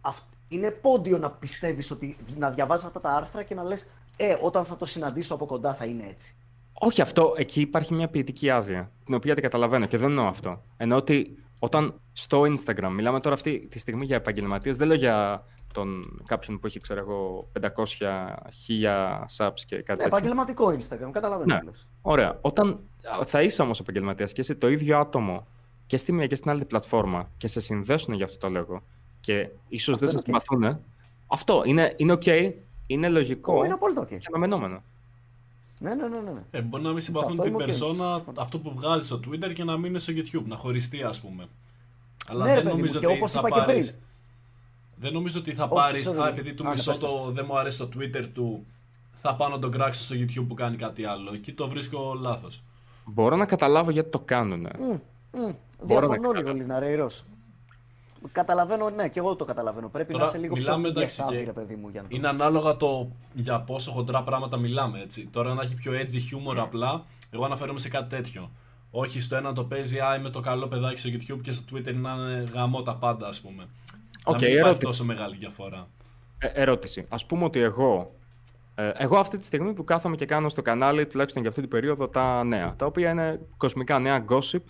Αυτ- Είναι pointless να πιστεύεις ότι να διαβάζεις αυτά τα άρθρα και να λες: Ε, όταν θα το συναντήσω από κοντά θα είναι έτσι. Όχι, αυτό εκεί υπάρχει μια ποιητική άδεια, την οποία την καταλαβαίνω και δεν εννοώ αυτό. Εννοώ ότι όταν στο Instagram, μιλάμε τώρα αυτή τη στιγμή για επαγγελματίες, δεν λέω για τον κάποιον που έχει, ξέρω εγώ, 500, 1000 subs και κάτι Ναι, τέτοιο. επαγγελματικό Instagram, καταλαβαίνω. Ναι. τι λες. Ωραία. Όταν θα είσαι όμως επαγγελματίας και είσαι το ίδιο άτομο και στη μία και στην άλλη πλατφόρμα και σε συνδέσουν για αυτό το λόγο και ίσως Αυτό δεν σε είναι οκ. συμπαθούν. Αυτό είναι, είναι okay, είναι λογικό Ω, Είναι απόλυτα οκ. και αναμενόμενο. Ναι, ναι, ναι, ναι. ναι. Ε, μπορεί να μην Σε συμπαθούν αυτό την είμαι οκ. περσόνα, Συμφωνώ. αυτό που βγάζει στο Twitter και να μην είναι στο YouTube, να χωριστεί ας πούμε. Αλλά Ναι, ρε δεν παιδί μου, νομίζω και ότι όπως θα είπα και πάρεις... πριν. Δεν νομίζω ότι θα Ω, πάρεις, sorry. α, επειδή του Α, μισό πες, πες, το πες. δεν μου αρέσει το Twitter του, θα πάω να τον κράξω στο YouTube που κάνει κάτι άλλο. Εκεί το βρίσκω λάθος. Μπορώ να καταλάβω γιατί το κάνουν. Μμ, μμ. Μπορώ να Διαφωνώ λίγο, καταλάβω. Λιναρέιρος. Καταλαβαίνω, ναι, και εγώ το καταλαβαίνω. Πρέπει Τώρα, να είσαι λίγο μιλάμε, πιο εντάξει, διασάβη, και ρε παιδί μου, για να το... Είναι ανάλογα το για πόσο χοντρά πράγματα μιλάμε. Έτσι. Τώρα να έχει πιο edgy humor απλά, εγώ αναφέρομαι σε κάτι τέτοιο. Όχι στο ένα να το παίζει, α, είμαι το καλό παιδάκι στο YouTube και στο Twitter να είναι γαμώ τα πάντα, ας πούμε. Οκ, να μην υπάρχει ερώτηση. τόσο μεγάλη διαφορά. Ε, ερώτηση. Ας πούμε ότι εγώ. Ε, εγώ αυτή τη στιγμή που κάθομαι και κάνω στο κανάλι, τουλάχιστον για αυτή την περίοδο, τα νέα. Τα οποία είναι κοσμικά νέα gossip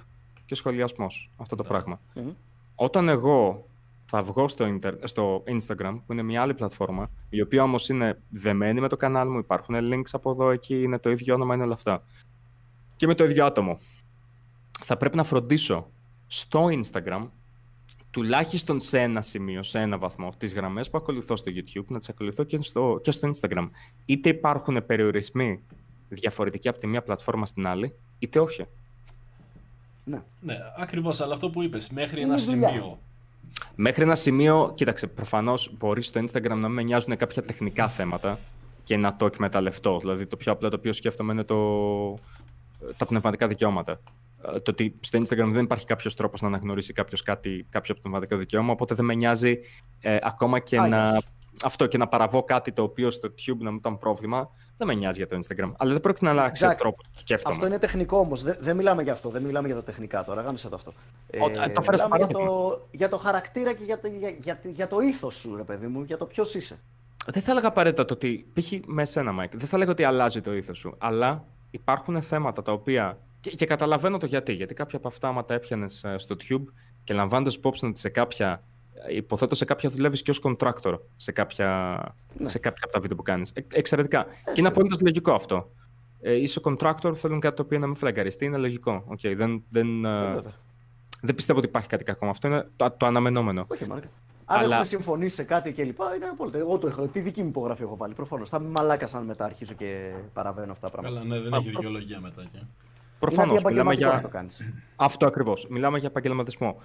και σχολιασμός. Αυτό το πράγμα. Μμμ. Όταν εγώ θα βγω στο, ίντερ- στο Instagram, που είναι μια άλλη πλατφόρμα, η οποία όμως είναι δεμένη με το κανάλι μου, υπάρχουν links από εδώ, εκεί, είναι το ίδιο όνομα, είναι όλα αυτά. Και με το ίδιο άτομο. Θα πρέπει να φροντίσω στο Instagram, τουλάχιστον σε ένα σημείο, σε ένα βαθμό, τις γραμμές που ακολουθώ στο YouTube, να τις ακολουθώ και στο, και στο Instagram. Είτε υπάρχουν περιορισμοί διαφορετικοί από τη μία πλατφόρμα στην άλλη, είτε όχι. Ναι. Ναι, ακριβώς, αλλά αυτό που είπες, μέχρι Είναι ένα δουλειά. σημείο. Μέχρι ένα σημείο, κοίταξε, προφανώς μπορείς στο Instagram να μην με νοιάζουν κάποια τεχνικά θέματα και να το εκμεταλλευτώ. Δηλαδή, το πιο απλό το οποίο σκέφτομαι είναι το... τα πνευματικά δικαιώματα. Ε, Το ότι στο Instagram δεν υπάρχει κάποιος τρόπος να αναγνωρίσει κάποιος κάτι, κάποιο πνευματικό δικαίωμα, οπότε δεν με νοιάζει ε, ακόμα και Άγιος. να. Αυτό και να παραβώ κάτι το οποίο στο YouTube να μου ήταν πρόβλημα, δεν με νοιάζει για το Instagram. Αλλά δεν πρόκειται να αλλάξει ο Τζακ, τρόπος που σκέφτομαι. Αυτό είναι τεχνικό όμως. Δεν, δεν μιλάμε για αυτό. Δεν μιλάμε για τα τεχνικά τώρα. Γάμισε το αυτό. Ε, Ω, ε, το φέρες μιλάμε για, παράδειγμα. το, για το χαρακτήρα και για το, για, για, για το ήθος σου, ρε παιδί μου, για το ποιος είσαι. Δεν θα έλεγα απαραίτητα το ότι. π.χ. με εσένα, Μάικ, δεν θα έλεγα ότι αλλάζει το ήθος σου. Αλλά υπάρχουν θέματα τα οποία. Και, και καταλαβαίνω το γιατί. Γιατί κάποια από αυτά, άμα τα έπιανες στο Tube και λαμβάνοντας υπόψη ότι σε κάποια. ε, Υποθέτω σε κάποια δουλεύεις και ως contractor σε κάποια, Ναι. σε κάποια από τα βίντεο που κάνεις. εξαιρετικά. και είναι απολύτως λογικό αυτό. Ε, είσαι contractor, θέλουν κάτι το οποίο να μην flagαριστεί. Είναι λογικό; Okay, δεν, δεν, Ε, ε, βέβαια. δεν πιστεύω ότι υπάρχει κάτι κακό με αυτό. Είναι το, το αναμενόμενο. Όχι, μαλάκα. Αν Αλλά- έχουμε συμφωνήσει σε κάτι κλπ. είναι απόλυτα. Εγώ το έχω. Τη δική μου υπογραφή έχω βάλει. Προφανώς. Θα είμαι μαλάκα αν μετά αρχίζω και παραβαίνω αυτά τα πράγματα. Καλά, ναι, δεν Α, έχει προ- δικαιολογία μετά. Και. Προφανώς. Είναι Μιλάμε αντιεπαγγελματικό για. να το κάνεις. Αυτό ακριβώς. Μιλάμε για επαγγελματισμό.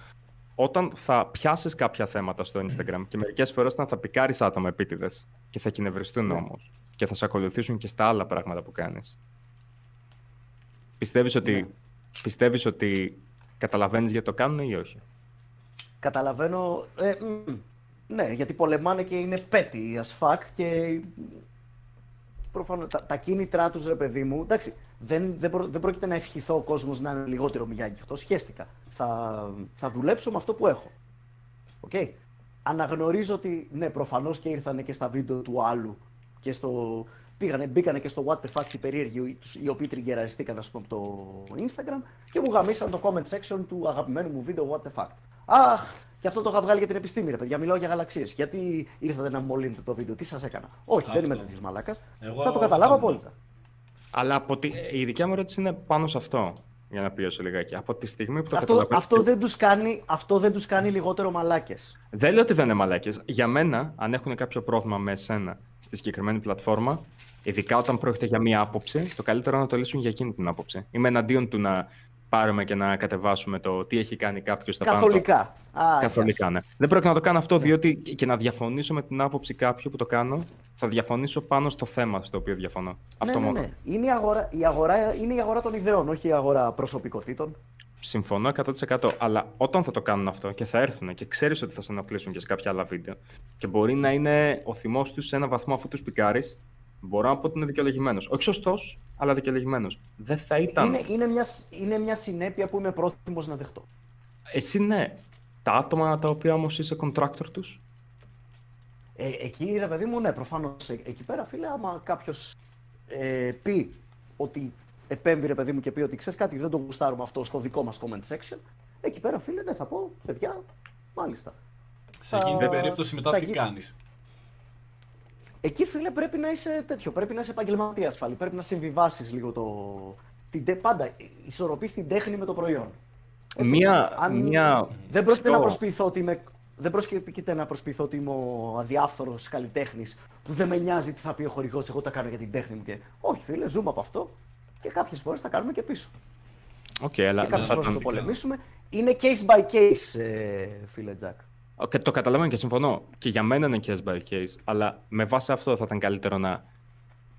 Όταν θα πιάσεις κάποια θέματα στο Instagram και μερικές φορές όταν θα πικάρεις άτομα επίτηδες και θα κυνευριστούν Ναι. όμως και θα σε ακολουθήσουν και στα άλλα πράγματα που κάνεις. Πιστεύεις ότι, Ναι. πιστεύεις ότι καταλαβαίνεις γιατί το κάνουν ή όχι; Καταλαβαίνω. Ε, μ, ναι, γιατί πολεμάνε και είναι petty as fuck και. Προφανώς, τα, τα κίνητρά τους, ρε παιδί μου. Εντάξει, δεν, δεν, προ- δεν πρόκειται να ευχηθώ ο κόσμος να είναι λιγότερο μυγιάγγιχτο. Χέστηκα. Θα, θα δουλέψω με αυτό που έχω. Οκ. Αναγνωρίζω ότι ναι, προφανώς και ήρθανε και στα βίντεο του άλλου και στο. Πήγανε, μπήκανε και στο What the fuck οι περίεργοι, τους- οι οποίοι triggerαριστήκαν ας πούμε, από το Instagram και μου γαμίσαν το comment section του αγαπημένου μου βίντεο What the fuck. Αχ, και αυτό το είχα βγάλει για την επιστήμη, ρε παιδιά. Μιλάω για γαλαξίες. Γιατί ήρθατε να μολύνετε το βίντεο, τι σας έκανα; Όχι, δεν είμαι Αυτό. τέτοιος μαλάκας. Εγώ Θα το καταλάβω αυτό- απόλυτα. Αλλά από τη... η δικιά μου ερώτηση είναι πάνω σε αυτό. Για να πιέσω λιγάκι. Από τη στιγμή που το Αυτό, καταλαβαίνεις αυτό, και- δεν τους κάνει, αυτό δεν τους κάνει λιγότερο μαλάκες. Δεν λέω ότι δεν είναι μαλάκες. Για μένα, αν έχουν κάποιο πρόβλημα με εσένα στη συγκεκριμένη πλατφόρμα, ειδικά όταν πρόκειται για μία άποψη, το καλύτερο είναι να το λύσουν για εκείνη την άποψη. Είμαι εναντίον του να πάρουμε και να κατεβάσουμε το τι έχει κάνει κάποιος στα πάνω. Καθολικά. Α, Καθολικά, ναι. Δεν πρόκειται να το κάνω αυτό, διότι και να διαφωνήσω με την άποψη κάποιου που το κάνω, θα διαφωνήσω πάνω στο θέμα στο οποίο διαφωνώ. Αυτό ναι, ναι, μόνο. ναι. Είναι, η αγορά, η αγορά, είναι η αγορά των ιδεών, όχι η αγορά προσωπικότητων. Συμφωνώ 100%. Αλλά όταν θα το κάνουν αυτό και θα έρθουν και ξέρεις ότι θα σε ενοχλήσουν και σε κάποια άλλα βίντεο και μπορεί να είναι ο θυμός τους σε ένα βαθμό αφού τους πικάρεις, μπορώ να πω ότι είναι δικαιολογημένος. Όχι σωστός, αλλά δικαιολογημένος. Δεν θα ήταν. Είναι, είναι, μια, σ- είναι μια συνέπεια που είμαι πρόθυμος να δεχτώ. Εσύ ναι. Τα άτομα τα οποία όμως είσαι contractor τους. Ε, εκεί, ρε παιδί μου, ναι, προφανώς. εκεί πέρα, φίλε, άμα κάποιος ε, πει ότι επέμβει, ρε παιδί μου, και πει ότι ξέρεις κάτι, δεν το γουστάρουμε αυτό στο δικό μας comment section, εκεί πέρα, φίλε, ναι, θα πω, παιδιά, μάλιστα. Σε εκείνη την Θα- περίπτωση μετά θα τι γι- κάνεις; Εκεί φίλε πρέπει να είσαι τέτοιο, πρέπει να είσαι επαγγελματίας πάλι. Πρέπει να συμβιβάσεις λίγο το. Την, τε- πάντα ισορροπείς την τέχνη με το προϊόν. Έτσι. Μία, Αν- μία... Δεν πρόκειται πιο- να προσποιηθώ ότι είμαι. Δεν πρόκειται να προσποιηθώ ότι είμαι ο αδιάφθορος καλλιτέχνης που δεν με νοιάζει τι θα πει ο χορηγός. Εγώ τα κάνω για την τέχνη μου. Και... Όχι, φίλε, ζούμε από αυτό και κάποιες φορές τα κάνουμε και πίσω. Οκ, αλλά και δεν κάποιες θα φορές ήταν... το πολεμήσουμε. Είναι case by case, ε, φίλε Τζακ. Okay, το καταλαβαίνω και συμφωνώ. Και για μένα είναι case by case. Αλλά με βάση αυτό θα ήταν καλύτερο να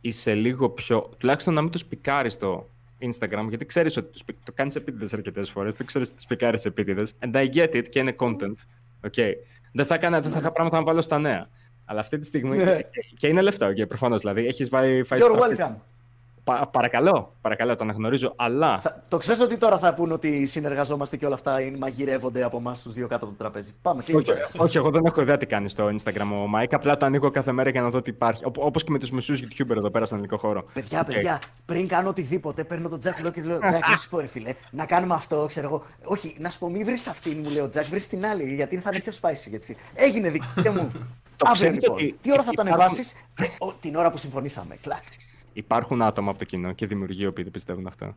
είσαι λίγο πιο. τουλάχιστον να μην τους πικάρεις στο Instagram, γιατί ξέρεις ότι τους πι- το κάνεις επίτηδες αρκετές φορές. Δεν ξέρεις ότι τους πικάρεις επίτηδες. And I get it και είναι content. Okay. Δεν θα, έκανα, δεν θα είχα πράγματα να βάλω στα νέα. Αλλά αυτή τη στιγμή. Ναι. και, και είναι λεφτά, okay, προφανώς. Δηλαδή έχεις φάει. φάει You're στραπέζι. welcome. Πα, παρακαλώ, παρακαλώ, το αναγνωρίζω. Αλλά. Θα- το ξέρεις ότι τώρα θα πούνε ότι συνεργαζόμαστε και όλα αυτά είναι, μαγειρεύονται από εμάς τους δύο κάτω από το τραπέζι. Πάμε, Όχι, κλείνει. όχι, εγώ δεν έχω ιδέα τι κάνει στο Instagram ο Mike. Απλά το ανοίγω κάθε μέρα για να δω τι υπάρχει. Όπως και με τους μισούς YouTuber εδώ πέρα στον ελληνικό χώρο. Παιδιά, Οκ. παιδιά, πριν κάνω οτιδήποτε, παίρνω τον Τζακ λέω και λέω: Τζακ, να σου πω, ρε φίλε, να κάνουμε αυτό, ξέρω εγώ. Όχι, να σου πω, μην βρεις αυτήν, μου λέει ο Τζακ, βρεις την άλλη, γιατί θα είναι πιο spicy έτσι. Έγινε δικαίωμα μου. Το Αύριο ξέρετε λοιπόν. ότι Τι ώρα θα το υπάρχουν- ανεβάσεις, την ώρα που συμφωνήσαμε. Κλακ. Υπάρχουν άτομα από το κοινό και δημιουργοί οι οποίοι δεν πιστεύουν αυτό.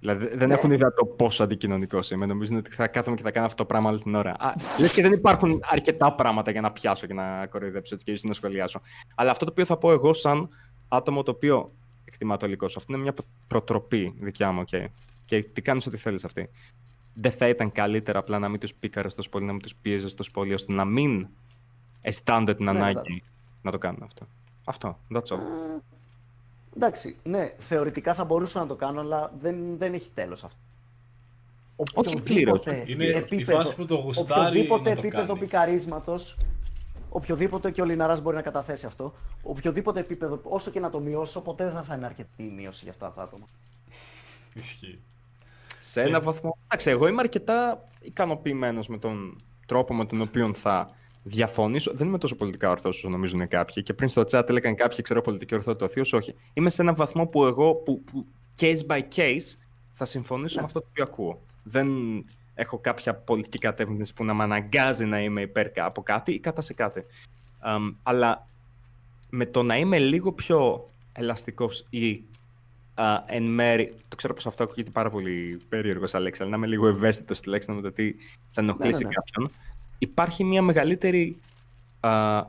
Δηλαδή δεν Ναι. έχουν ιδέα το πόσο αντικοινωνικό είμαι. Νομίζουν ότι θα κάθομαι και θα κάνω αυτό το πράγμα όλη την ώρα. Α, λες και δεν υπάρχουν αρκετά πράγματα για να πιάσω και να κοροϊδέψω έτσι και ίσως να σχολιάσω. Αλλά αυτό το οποίο θα πω εγώ, σαν άτομο το οποίο εκτιμά το υλικό σου, αυτό είναι μια προτροπή δικιά μου, οκ. Και τι κάνεις ό,τι θέλεις αυτή. Δεν θα ήταν καλύτερα απλά να μην τους πίκαρες τόσο πολύ, να μην τους πίεζες τόσο πολύ, ώστε να μην αισθάνονται την Ναι, ανάγκη βέβαια. να το κάνουν αυτό. Αυτό. That's all. Εντάξει, ναι, θεωρητικά θα μπορούσα να το κάνω, αλλά δεν, δεν έχει τέλος αυτό. Όχι πλήρως. Οποιοδήποτε Είναι η φάση που το γουστάρει Οποιοδήποτε να το επίπεδο κάνει. πικαρίσματος, οποιοδήποτε και ο Λιναράς μπορεί να καταθέσει αυτό, οποιοδήποτε επίπεδο, όσο και να το μειώσω, ποτέ δεν θα είναι αρκετή η μείωση για αυτά τα άτομα. Ισχύει. Σε ένα βαθμό. Εντάξει, εγώ είμαι αρκετά ικανοποιημένος με τον τρόπο με τον οποίο θα διαφωνήσω. Δεν είμαι τόσο πολιτικά ορθός όσο νομίζουν κάποιοι. Και πριν στο chat έλεγαν κάποιοι, ξέρω πολιτική ορθότητα, ο όχι. Είμαι σε ένα βαθμό που εγώ, που, που case by case, θα συμφωνήσω με αυτό το οποίο ακούω. Δεν έχω κάποια πολιτική κατεύθυνση που να με αναγκάζει να είμαι υπέρ κα- από κάτι ή κατά σε κάτι. Αμ, αλλά με το να είμαι λίγο πιο ελαστικός ή α, εν μέρη. Το ξέρω πως αυτό ακούγεται πάρα πολύ περίεργος, Αλέξη, αλλά να είμαι λίγο ευαίσθητος τουλάχιστον με το τι θα ενοχλήσει ναι, ναι. κάποιον. Υπάρχει μια μεγαλύτερη. Α,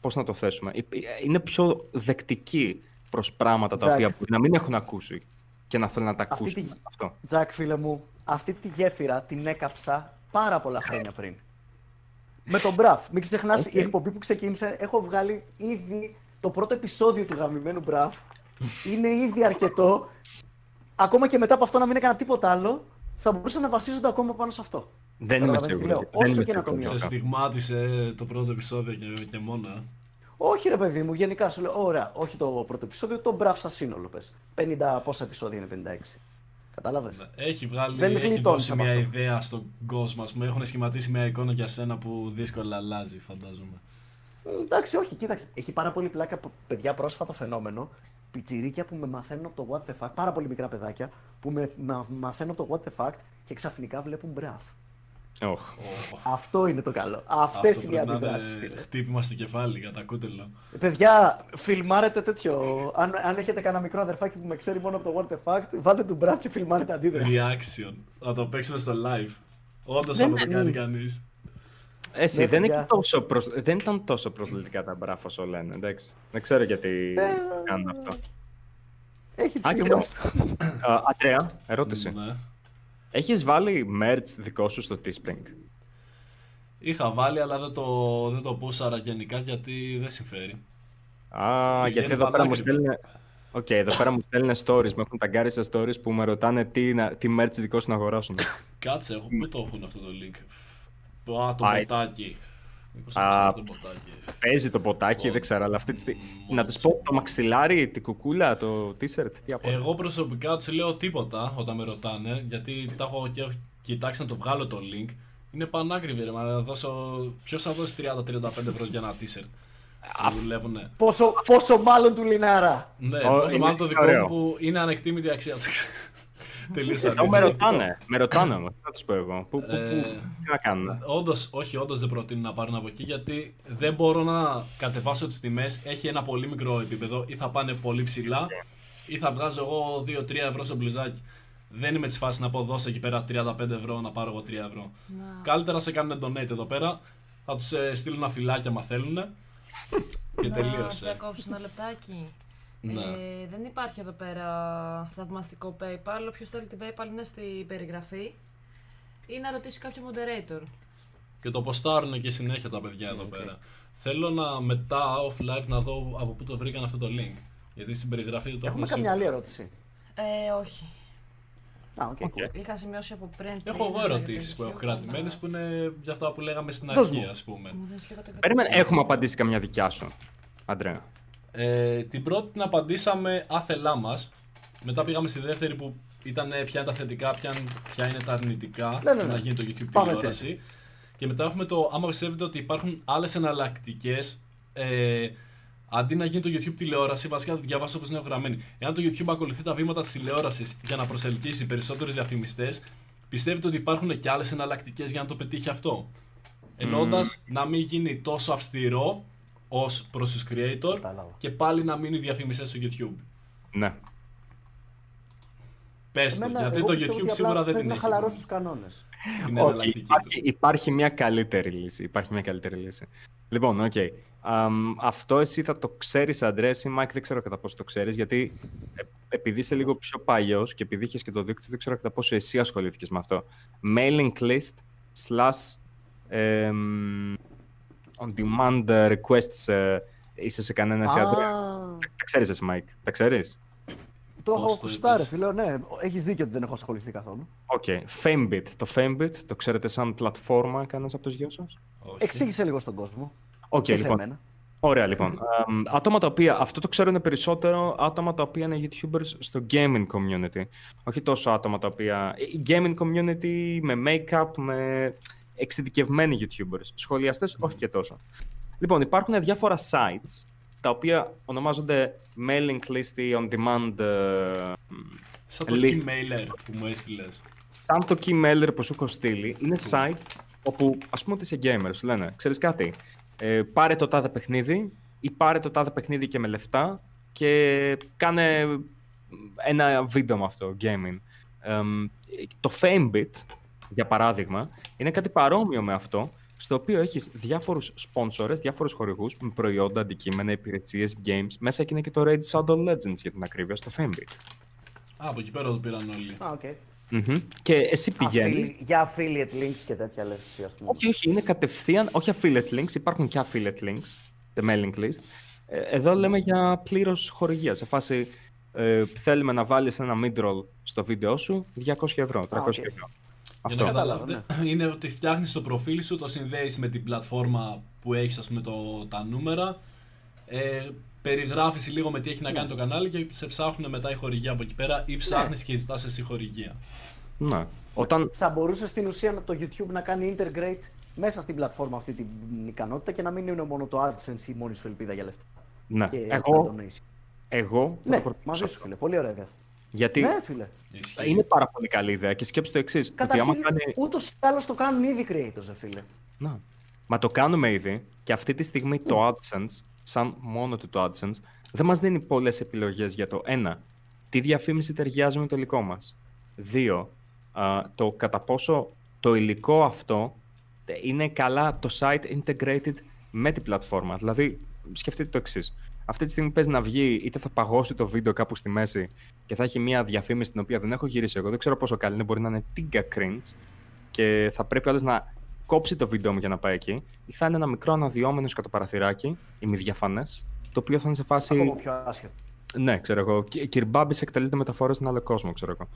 πώς να το θέσουμε. Υ- Είναι πιο δεκτική προς πράγματα τα Τζακ. οποία μπορεί να μην έχουν ακούσει και να θέλουν να τα Αυτή ακούσουν. τη- Αυτό. Τζακ, φίλε μου, αυτή τη γέφυρα την έκαψα πάρα πολλά χρόνια πριν. Με τον Μπραφ. Μην ξεχνάς Οκ. η εκπομπή που ξεκίνησε. Έχω βγάλει ήδη το πρώτο επεισόδιο του γαμημένου Μπραφ. Είναι ήδη αρκετό. Ακόμα και μετά από αυτό να μην έκανα τίποτα άλλο, θα μπορούσα να βασίζονται ακόμα πάνω σε αυτό. Δεν είμαι Καταλαβαίνεις τι σίγουρος. λέω. Δεν Όσο είμαι και να το σίγουρος. Σε μειώσω. στιγμάτισε το πρώτο επεισόδιο και, και μόνο. ε; Όχι, ρε παιδί μου, γενικά σου λέω: Ωραία, όχι το πρώτο επεισόδιο, το Μπραφ σαν σύνολο. Πες. 50, πόσα επεισόδια είναι, 56. Κατάλαβες; Έχει βγάλει, Δεν έχει γλιτώνεις δώσει από μια αυτό. ιδέα στον κόσμο. Ας πούμε, έχουν σχηματίσει μια εικόνα για σένα που δύσκολα αλλάζει, φαντάζομαι. Εντάξει, όχι, κοίταξε. Έχει πάρα πολύ πλάκα από παιδιά πρόσφατο φαινόμενο. Πιτσιρίκια που με μαθαίνουν από το What the fuck, πάρα πολύ μικρά παιδάκια που με μα- μαθαίνουν από το What the fuck και ξαφνικά βλέπουν μπραφ. Οχ. Αυτό είναι το καλό. Αυτές Αυτό είναι οι πρέπει να αντιδράσεις, είναι φίλε. χτύπημα στο κεφάλι κατά κούτελο. Παιδιά, φιλμάρετε τέτοιο. Αν, αν έχετε κανένα μικρό αδερφάκι που με ξέρει μόνο από το What the fuck, βάλτε του μπραφ και φιλμάρετε αντίδραση. Reaction. Θα το παίξουμε στο live. Όντως Δεν θα το είναι- κάνει κανείς. Εσύ Ναι, δεν, παιδιά. είναι τόσο προσ... δεν ήταν τόσο προσβλητικά τα μπράφα όσο λένε, εντάξει. Δεν ξέρω γιατί Ε, κάνουν αυτό. Έχει τι Άκυρο. στιγμές του. Α, Αντρέα, ερώτηση. Ναι. Έχεις βάλει merch δικό σου στο Teespring; Είχα βάλει, αλλά δεν το, δεν το πούσαρα γενικά γιατί δεν συμφέρει. Α, Πηγαίνει γιατί εδώ πέρα μου πανάκριβα. στέλνουν. Οκ, εδώ πέρα μου στέλνουν stories, με έχουν ταγκάρει σε stories που με ρωτάνε τι, να- τι merch δικό σου να αγοράσουν. Κάτσε, έχω, πού το έχουν αυτό το link. Α, το Α, μποτάκι. Μήπως α, το ξέρω το ποτάκι. Παίζει το ποτάκι, Ω, δεν ξέρω, αλλά αυτή τη στιγμή. μ, Να τους πω το μαξιλάρι, την κουκούλα, το t-shirt, τι από. Εγώ προσωπικά τους λέω τίποτα όταν με ρωτάνε, γιατί τα έχω και έχω κοιτάξει να το βγάλω το link. Είναι πανάκριβη, ρε, μα να δώσω. Ποιος θα δώσει 30-35 ευρώ για ένα t-shirt. Που δουλεύουνε; Πόσο, πόσο μάλλον του Λινάρα. Ναι, Ω, πόσο είναι μάλλον το δικό ωραίο. μου που είναι ανεκτήμητη αξία του. Τελείως Εδώ με ανήθικο. ρωτάνε. Με ρωτάνε όμως. Τι να τους πω εγώ. Πού, πού, πού, Ε, τι να κάνουν. Όντως, όχι, όντως δεν προτείνω να πάρουν από εκεί γιατί δεν μπορώ να κατεβάσω τις τιμές. Έχει ένα πολύ μικρό επίπεδο ή θα πάνε πολύ ψηλά ή θα βγάζω εγώ 2-3 ευρώ στο μπλουζάκι. Δεν είμαι τη φάση να πω δώσε εκεί πέρα 35 ευρώ να πάρω εγώ 3 ευρώ. Να. Καλύτερα να σε κάνουν donate εδώ πέρα. Θα τους στείλω ένα φυλάκι άμα θέλουν. Και Να τελείωσε. διακόψω ένα λεπτάκι. Ναι. Ε, δεν υπάρχει εδώ πέρα θαυμαστικό PayPal. Όποιος θέλει την PayPal είναι στη περιγραφή. Ή να ρωτήσει κάποιο moderator. Και το ποστάρουν και συνέχεια τα παιδιά εδώ πέρα. Θέλω να μετά off live να δω από πού το βρήκαν αυτό το link. Γιατί στην περιγραφή του το Έχουμε έχουν καμιά άλλη σίγουρα. ερώτηση. Ε, όχι. Α, οκ, cool. Είχα σημειώσει από πριν. Έχω πριν εγώ για το ερωτήσεις που έχω YouTube, κρατημένες αλλά- που είναι για αυτά που λέγαμε στην Δώσ' αρχή, μου. ας πούμε. Μου δες λίγο το Περίμενε, κατόπιν. έχουμε απαντήσει καμιά δικιά σου. Αντρέα. Ε, την πρώτη την απαντήσαμε άθελά μας. Μετά πήγαμε στη δεύτερη που ήταν ε, ποια είναι τα θετικά, ποια, ποια είναι τα αρνητικά Ναι, ναι, του ναι. να γίνει το YouTube Πάμε τηλεόραση. Και μετά έχουμε το άμα πιστεύετε ότι υπάρχουν άλλες εναλλακτικές. Ε, αντί να γίνει το YouTube τηλεόραση, βασικά θα το διαβάσω όπως είναι γραμμένη. Εάν το YouTube ακολουθεί τα βήματα της τηλεόρασης για να προσελκύσει περισσότερου διαφημιστές, πιστεύετε ότι υπάρχουν και άλλες εναλλακτικές για να το πετύχει αυτό; Εννοώντας να μην γίνει τόσο αυστηρό ως προς τους creator Κατάλαβα. και πάλι να μείνουν οι διαφημιστές στο YouTube. Ναι. Πες το, Εμένα, γιατί εγώ το πιστεύω YouTube ότι σίγουρα απλά δεν πρέπει την να έχει. χαλαρώσει τους κανόνες. Είναι Όχι, εναλλακτική υπάρχει, τους. υπάρχει μια καλύτερη λύση. Υπάρχει μια καλύτερη λύση. Λοιπόν, οκ. Αμ, αυτό εσύ θα το ξέρεις, Αντρέα, ή Μάικ, δεν ξέρω κατά πόσο το ξέρεις, γιατί ε, επειδή είσαι λίγο πιο παλιός και επειδή είχες και το δίκτυο, δεν ξέρω κατά πόσο εσύ ασχολήθηκες με αυτό. Mailing list slash εμ, on demand requests. ε, είσαι σε κανένα εσύ, Αντρέα. Α, Τα ξέρεις, εσύ, Μάικ. Τα ξέρεις; το Πώς έχω το ακουστά, ρε είπες; φίλε. Ναι, έχεις δίκιο ότι δεν έχω ασχοληθεί καθόλου. Οκ. Famebit. Το Famebit το ξέρετε σαν πλατφόρμα, κανένας από τους δυο σας; Όχι. Εξήγησε λίγο στον κόσμο. Οκ, και σε λοιπόν. μένα. Ωραία, λοιπόν. Αμ, άτομα τα οποία, αυτό το ξέρουν περισσότερο άτομα τα οποία είναι YouTubers στο gaming community. Όχι τόσο άτομα τα οποία. Η gaming community με make-up, με εξειδικευμένοι YouTubers. Σχολιαστές, όχι και τόσο. Λοιπόν, υπάρχουν διάφορα sites τα οποία ονομάζονται mailing list ή on demand. ε, Σαν το list. emailer που μου έστειλες. σαν το key mailer που σου έχω στείλει, είναι site όπου ας πούμε ότι είσαι gamer, σου λένε, ξέρεις κάτι, ε, πάρε το τάδε παιχνίδι ή πάρε το τάδε παιχνίδι και με λεφτά και κάνε ένα βίντεο με αυτό, gaming. Εμ, το Famebit, για παράδειγμα, είναι κάτι παρόμοιο με αυτό, στο οποίο έχεις διάφορους sponsors, διάφορους χορηγούς με προϊόντα, αντικείμενα, υπηρεσίες, games. Μέσα και είναι και το Raid Shadow Legends για την ακρίβεια στο Famebit. Α, από εκεί πέρα το πήραν όλοι. Α, οκ. Μμμ. Και εσύ πηγαίνεις... Affili- Για affiliate links και τέτοια λες εσύ, ας πούμε. Όχι, όχι, είναι κατευθείαν, όχι affiliate links, υπάρχουν και affiliate links, the mailing list. Ε, Εδώ λέμε για πλήρως χορηγία. Σε φάση ε, θέλουμε να βάλεις ένα mid-roll στο βίντεο σου, 200 ευρώ, 300 οκ. ευρώ. Για Αυτό. να Κατάλαβα, καταλάβετε, είναι ότι φτιάχνεις το προφίλ σου, το συνδέεις με την πλατφόρμα που έχεις, ας πούμε, το, τα νούμερα. Ε, περιγράφεις λίγο με τι έχει να κάνει το κανάλι και σε ψάχνουν μετά η χορηγία από εκεί πέρα ή ψάχνεις και ζητάς εσύ χορηγία. Ναι. Όταν, Θα μπορούσες στην ουσία να- το YouTube να κάνει integrate μέσα στην πλατφόρμα αυτή την ικανότητα και να μην είναι μόνο το AdSense η μόνη σου ελπίδα για λεφτά. ναι. Και Εγώ, τα donation. εγώ θα Ναι, το προτιμήσω μαζί σου αυτό. φίλε. Πολύ ωραία ιδέα. Γιατί Ναι, φίλε. Ισχύει. είναι πάρα πολύ καλή ιδέα και σκέψου το εξής. Ότι άμα Καταρχήν, κάνει. ούτως ή άλλως το κάνουν ήδη creators, ρε φίλε. Να. Μα το κάνουμε ήδη και αυτή τη στιγμή Ναι. το AdSense, σαν μόνο του το AdSense, δεν μας δίνει πολλές επιλογές για το ένα, τι διαφήμιση ταιριάζει με το υλικό μας. Δύο, α, το κατά πόσο το υλικό αυτό ε, είναι καλά το site integrated με την πλατφόρμα. Δηλαδή, σκεφτείτε το εξής. Αυτή τη στιγμή παίζει να βγει, είτε θα παγώσει το βίντεο κάπου στη μέση και θα έχει μια διαφήμιση την οποία δεν έχω γυρίσει εγώ. Δεν ξέρω πόσο καλή είναι, μπορεί να είναι τίγκα cringe και θα πρέπει άλλος να κόψει το βίντεο μου για να πάει εκεί, ή θα είναι ένα μικρό αναδυόμενο κατά παραθυράκι, ημιδιαφανές, το οποίο θα είναι σε φάση. Ακόμα πιο άσχετο. Ναι, ξέρω εγώ. Κυ- Κυρμπάμπης εκτελείται μεταφορά στην άλλο κόσμο, ξέρω εγώ.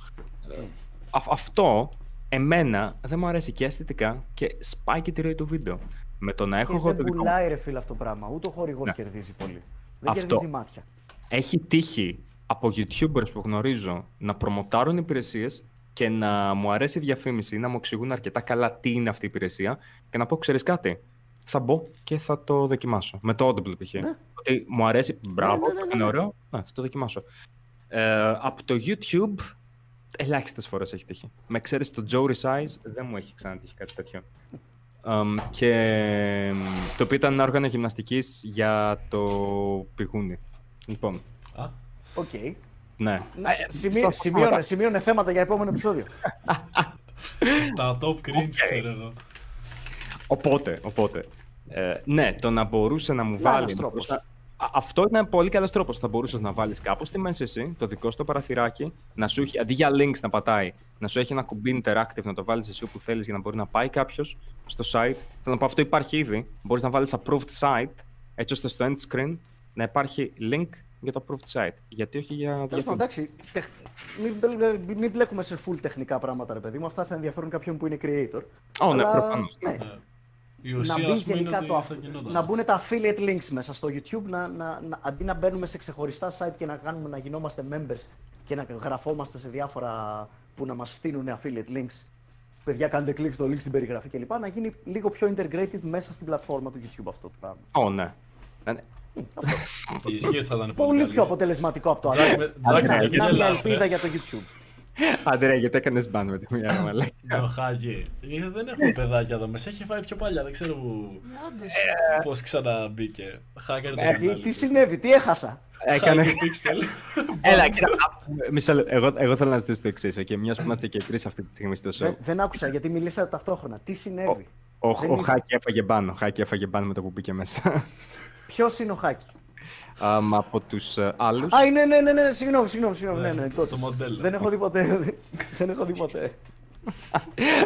Α, αυτό εμένα δεν μου αρέσει και αισθητικά και σπάει και τη ροή του βίντεο. Με το να έχω Και εγώ δεν το δικό μου. πουλάει ρε φίλε αυτό το πράγμα. Ούτε ο χορηγός Ναι. κερδίζει πολύ. Δεν Αυτό. κερδίζει μάτια. Έχει τύχει από YouTubers που γνωρίζω να προμοτάρουν υπηρεσίες και να μου αρέσει η διαφήμιση, να μου εξηγούν αρκετά καλά τι είναι αυτή η υπηρεσία και να πω: Ξέρεις κάτι, θα μπω και θα το δοκιμάσω. Με το Audible π.χ. Ναι. Ότι μου αρέσει, μπράβο, ναι, ναι, ναι. είναι ωραίο, να, θα το δοκιμάσω. Ε, από το YouTube Ελάχιστες φορές έχει τύχει. Με ξέρεις το Jawzrsize, δεν μου έχει ξανατύχει κάτι τέτοιο. Εμ, και εμ, το οποίο ήταν ένα όργανο γυμναστικής για το πηγούνι. Λοιπόν, Α, Οκ. ναι. Να, σημεί- σημείωνε, σημείωνε θέματα για επόμενο επεισόδιο. τα top cringe, ξέρω εγώ. Οπότε, οπότε. Ε, ναι, το να μπορούσε να μου βάλει. άλλος τρόπος. να- Α, αυτό είναι ένα πολύ καλός τρόπος. Θα μπορούσες να βάλεις κάπου στη μέση εσύ το δικό σου το παραθυράκι, να σου έχει, αντί για links να πατάει, να σου έχει ένα κουμπί interactive να το βάλεις εσύ όπου θέλεις για να μπορεί να πάει κάποιος στο site. Θέλω να πω, αυτό υπάρχει ήδη. Μπορείς να βάλεις approved site, έτσι ώστε στο end screen να υπάρχει link για το approved site. Γιατί όχι για. Τέλος για πάντων, εντάξει, τεχ... μην, μπλε- μην μπλέκουμε σε full τεχνικά πράγματα, ρε παιδί μου. Αυτά θα ενδιαφέρουν κάποιον που είναι creator. Ω, ναι, Αλλά, προφανώς. ναι, Ναι. Η να ουσία, μπει ας πούμε, είναι γενικά ότι το, θα αφ- γινόταν. να μπουν τα affiliate links μέσα στο YouTube, να, να, να, αντί να μπαίνουμε σε ξεχωριστά site και να, κάνουμε, να γινόμαστε members και να γραφόμαστε σε διάφορα που να μας φτύνουν affiliate links. Παιδιά, κάντε κλικ στο link στην περιγραφή κλπ. Να γίνει λίγο πιο integrated μέσα στην πλατφόρμα του YouTube αυτό το πράγμα. Ω, ναι. Ναι, ναι. Ισχύει ότι θα ήταν Πολύ καλή. πιο αποτελεσματικό από το Τζακ άλλο. με- Τζακ Είναι με είναι έγινε μια λάστρε. ελπίδα για το YouTube. Αντρέα, γιατί έκανες ban με τη μία μαλάκα. Το χάγι. Ε, Δεν έχουμε παιδάκια εδώ μέσα. Έχει φάει πιο παλιά. Δεν ξέρω που... Όντως. πώς ξαναμπήκε. Χάκερ το Ε, τι, κανάλι. τι συνέβη, τι έχασα; Έκανε. Χάγι Pixel. Έλα, κοίτα. α, Μισό λεπτό. Εγώ, εγώ θέλω να ζητήσω το εξής. Okay, Μιας που είμαστε και τρεις αυτή τη στιγμή στο show. Δεν, δεν άκουσα γιατί μιλήσατε ταυτόχρονα. Τι συνέβη; Ο, δεν ο είδα. Χάκη έφαγε μπαν. Ο Χάκη έφαγε μπαν με το που μπήκε μέσα. Ποιος είναι ο Χάκη; Αμ, από τους άλλους. Α, ναι, ναι, ναι, ναι, συγγνώμη, συγγνώμη, συγγνώμη. Ναι, ναι, τότε. Το μοντέλο. Δεν έχω δει ποτέ. Δεν έχω δει ποτέ.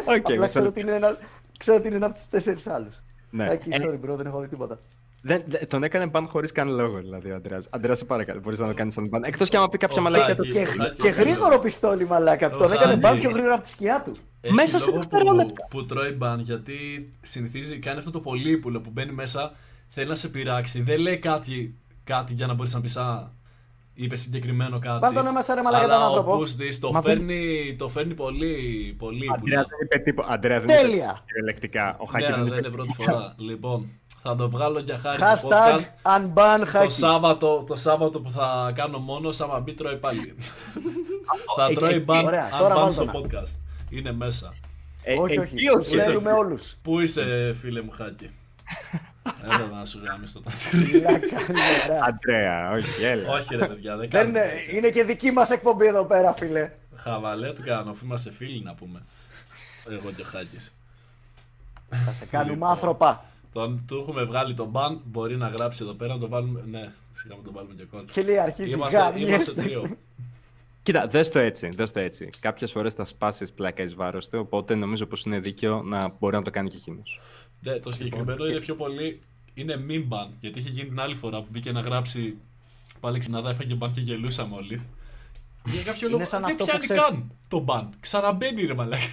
Οκ, Απλά μισό ξέρω λεπτό. ότι είναι ένα, ξέρω ότι είναι ένα από τους τέσσερις άλλους. Ναι. Χάκη, Ε, sorry, bro, δεν έχω δει τίποτα. δεν- δεν- τον έκανε ban χωρίς καν λόγο, δηλαδή ο Αντρέας. Αντρέας, σε παρακαλώ, μπορείς να το κάνεις unban. Εκτός κι άμα πει κάποια Ο μαλακία το. Χάκη. Και, Χάκη, και ο γρήγορο πιστόλι, μαλάκα. Τον έκανε Χάκη. ban πιο γρήγορα από τη σκιά του. Έχει Μέσα σε λόγο που, δευτερόλεπτα. που τρώει ban γιατί συνηθίζει, κάνει αυτό το πολύπουλο που μπαίνει μέσα, θέλει να σε πειράξει. Δεν λέει κάτι, κάτι για να μπορείς να πεις Α, είπε συγκεκριμένο κάτι. Βάλ' τον μέσα, ρε μαλάκα, Αλλά τον ο άνθρωπο. Πούστη το, Μα δεν- φέρνει, το φέρνει πολύ, πολύ Αντρέα ύπουλα. δεν είπε τίποτα. Αντρέα δεν Τέλεια. είπε κυριολεκτικά. Ο Ναι, Χάκη αλλά δεν δεν είπε είναι πρώτη φορά. λοιπόν, θα το βγάλω για χάρη του Hashtag podcast. unban Το Χάκη. Σάββατο, το Σάββατο που θα κάνω μόνος, άμα μπει τρώει πάλι. θα ε, τρώει ε, μπαν ωραία, αν τώρα πάνε βάλ' στο τον. podcast. Είναι μέσα. Ε, Όχι, εκεί όχι. ο Τους Χάκης- θέλουμε όλους. Πού είσαι, φίλε μου, Χάκη; Έλα να σου γάμεις το Αντρέα, όχι, έλα. Όχι ρε παιδιά, δεν Δεν κάνω. είναι, είναι και δική μας εκπομπή εδώ πέρα, φίλε. Χαβαλέ του κάνω, αφού είμαστε φίλοι να πούμε. Εγώ και ο Χάκης. Θα σε κάνουμε Λοιπόν. άνθρωπα. Τον, του έχουμε βγάλει τον μπαν, μπορεί να γράψει εδώ πέρα, να το βάλουμε. Ναι, σιγά να το βάλουμε και κόντρα. Και λέει αρχίζει Είμαστε, είμαστε γάμιες. τρίο. Κοίτα, δες το έτσι, δες το έτσι. Κάποιες φορές θα σπάσεις πλάκα ει βάρος του, οπότε νομίζω πως είναι δίκαιο να μπορεί να το κάνει και εκείνος. Ναι, το συγκεκριμένο είναι πιο πολύ. Είναι meme ban. Γιατί είχε γίνει την άλλη φορά που μπήκε να γράψει. Πάλι ξαναδά έφαγε ban και γελούσαμε όλοι. Για κάποιο Είναι λόγο σαν δεν αυτό που πιάνει ξέρεις- καν το ban. Ξαναμπαίνει ρε μαλάκα.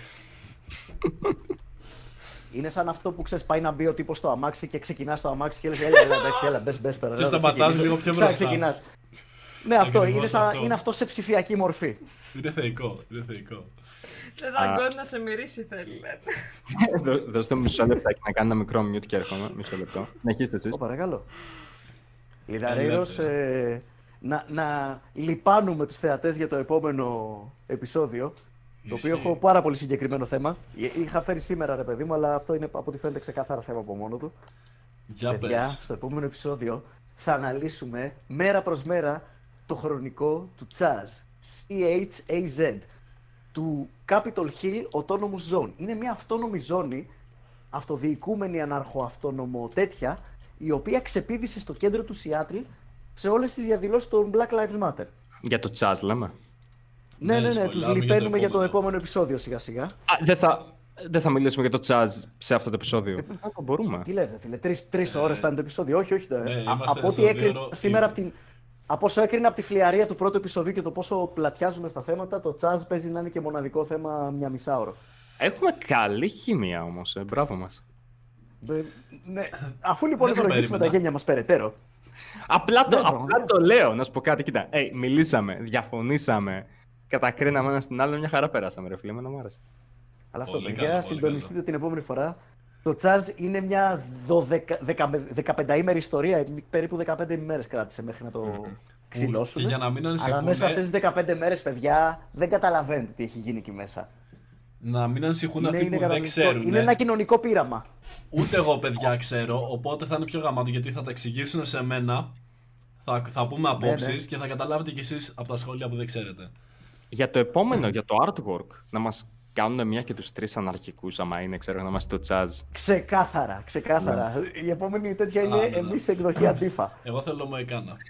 Είναι σαν αυτό που ξέρεις, πάει να μπει ο τύπος στο αμάξι και ξεκινάς στο αμάξι και λες: Έλα, έλα, εντάξει, έλα, μπες, μπες τώρα. Και δεν θα σταματάς ξεκινήσω». λίγο πιο Ξανά μπροστά. ξεκινάς. Ναι, αυτό Ακριβώς είναι, σαν, αυτό. είναι αυτό σε ψηφιακή μορφή. Είναι θεϊκό, είναι θεϊκό. Δεν δαγκώνει να σε μυρίσει, θέλει. λένε. Δώστε μου μισό λεπτάκι να κάνω ένα μικρό mute και έρχομαι. Μισό λεπτό. Συνεχίστε εσείς. Ω, παρακαλώ. Λιδαρέος, ε, να, να λυπάνουμε τους θεατές για το επόμενο επεισόδιο, το οποίο Ισχύει. έχω πάρα πολύ συγκεκριμένο θέμα. Ε, Είχα φέρει σήμερα, ρε παιδί μου, αλλά αυτό είναι από ό,τι φαίνεται ξεκάθαρα θέμα από μόνο του. Για Παιδιά, πες. στο επόμενο επεισόδιο θα αναλύσουμε μέρα προς μέρα το χρονικό του Chaz. C-H-A-Z. Του Capitol Hill Autonomous Zone. Είναι μια αυτόνομη ζώνη, αυτοδιοικούμενη αναρχοαυτόνομο τέτοια, η οποία ξεπήδησε στο κέντρο του Σιάτλ σε όλες τις διαδηλώσεις των Black Lives Matter. Για το τσάζ λέμε. Ναι, ναι, ναι, σποιλάρουμε τους για το λυπαίνουμε για το επόμενο. επόμενο επεισόδιο σιγά σιγά. Α, δεν θα, δεν θα μιλήσουμε για το τσάζ σε αυτό το επεισόδιο. Α, μπορούμε. Τι λες, ρε φίλε, τρεις, τρεις ώρες ήταν το επεισόδιο. Όχι, όχι. ναι, α- είμαστε από ό,τι στο έκρινα δύο σήμερα ώρο από την. Από όσο έκρινα από τη φλιαρία του πρώτου επεισοδίου και το πόσο πλατιάζουμε στα θέματα, το τσάζ παίζει να είναι και μοναδικό θέμα μια μισάωρο. Έχουμε καλή χημεία όμως. Ε. Μπράβο μας. Ε, ναι. Αφού λοιπόν Δεν το ευλογήσουμε τα περίμενα. γένια μας περαιτέρω. Απλά, το, Ναι, απλά πραγματικά. το λέω, να σου πω κάτι. Κοίτα, hey, μιλήσαμε, διαφωνήσαμε, κατακρίναμε ένα στην άλλη, μια χαρά περάσαμε, ρε φίλε, εμένα μου άρεσε. Αλλά αυτό, Πολύ παιδιά, καλό, πολύ συντονιστείτε καλό. την επόμενη φορά. Το τσάζ είναι μια 12, 15 ημέρη ιστορία. Περίπου 15 ημέρες κράτησε μέχρι να το ξυλώσουν. Και για να μην Αλλά ανησυχούν, μέσα αυτές τις 15 μέρες, παιδιά, δεν καταλαβαίνετε τι έχει γίνει εκεί μέσα. να μην ανησυχούν αυτοί που δεν κανονικό. ξέρουν. είναι ένα κοινωνικό πείραμα. Ούτε εγώ παιδιά ξέρω, οπότε θα είναι πιο γαμάτο γιατί θα τα εξηγήσουν σε μένα. Θα, θα πούμε απόψεις ναι. και θα καταλάβετε κι εσείς από τα σχόλια που δεν ξέρετε. Για το επόμενο, για το artwork, να μας κάνουν μια και τους τρεις αναρχικούς, άμα είναι, ξέρω, να είμαστε το τσάζ. Ξεκάθαρα, ξεκάθαρα. Η επόμενη τέτοια είναι Α, ναι, ναι. εμείς σε εκδοχή αντίφα. Εγώ θέλω μοϊκάνα.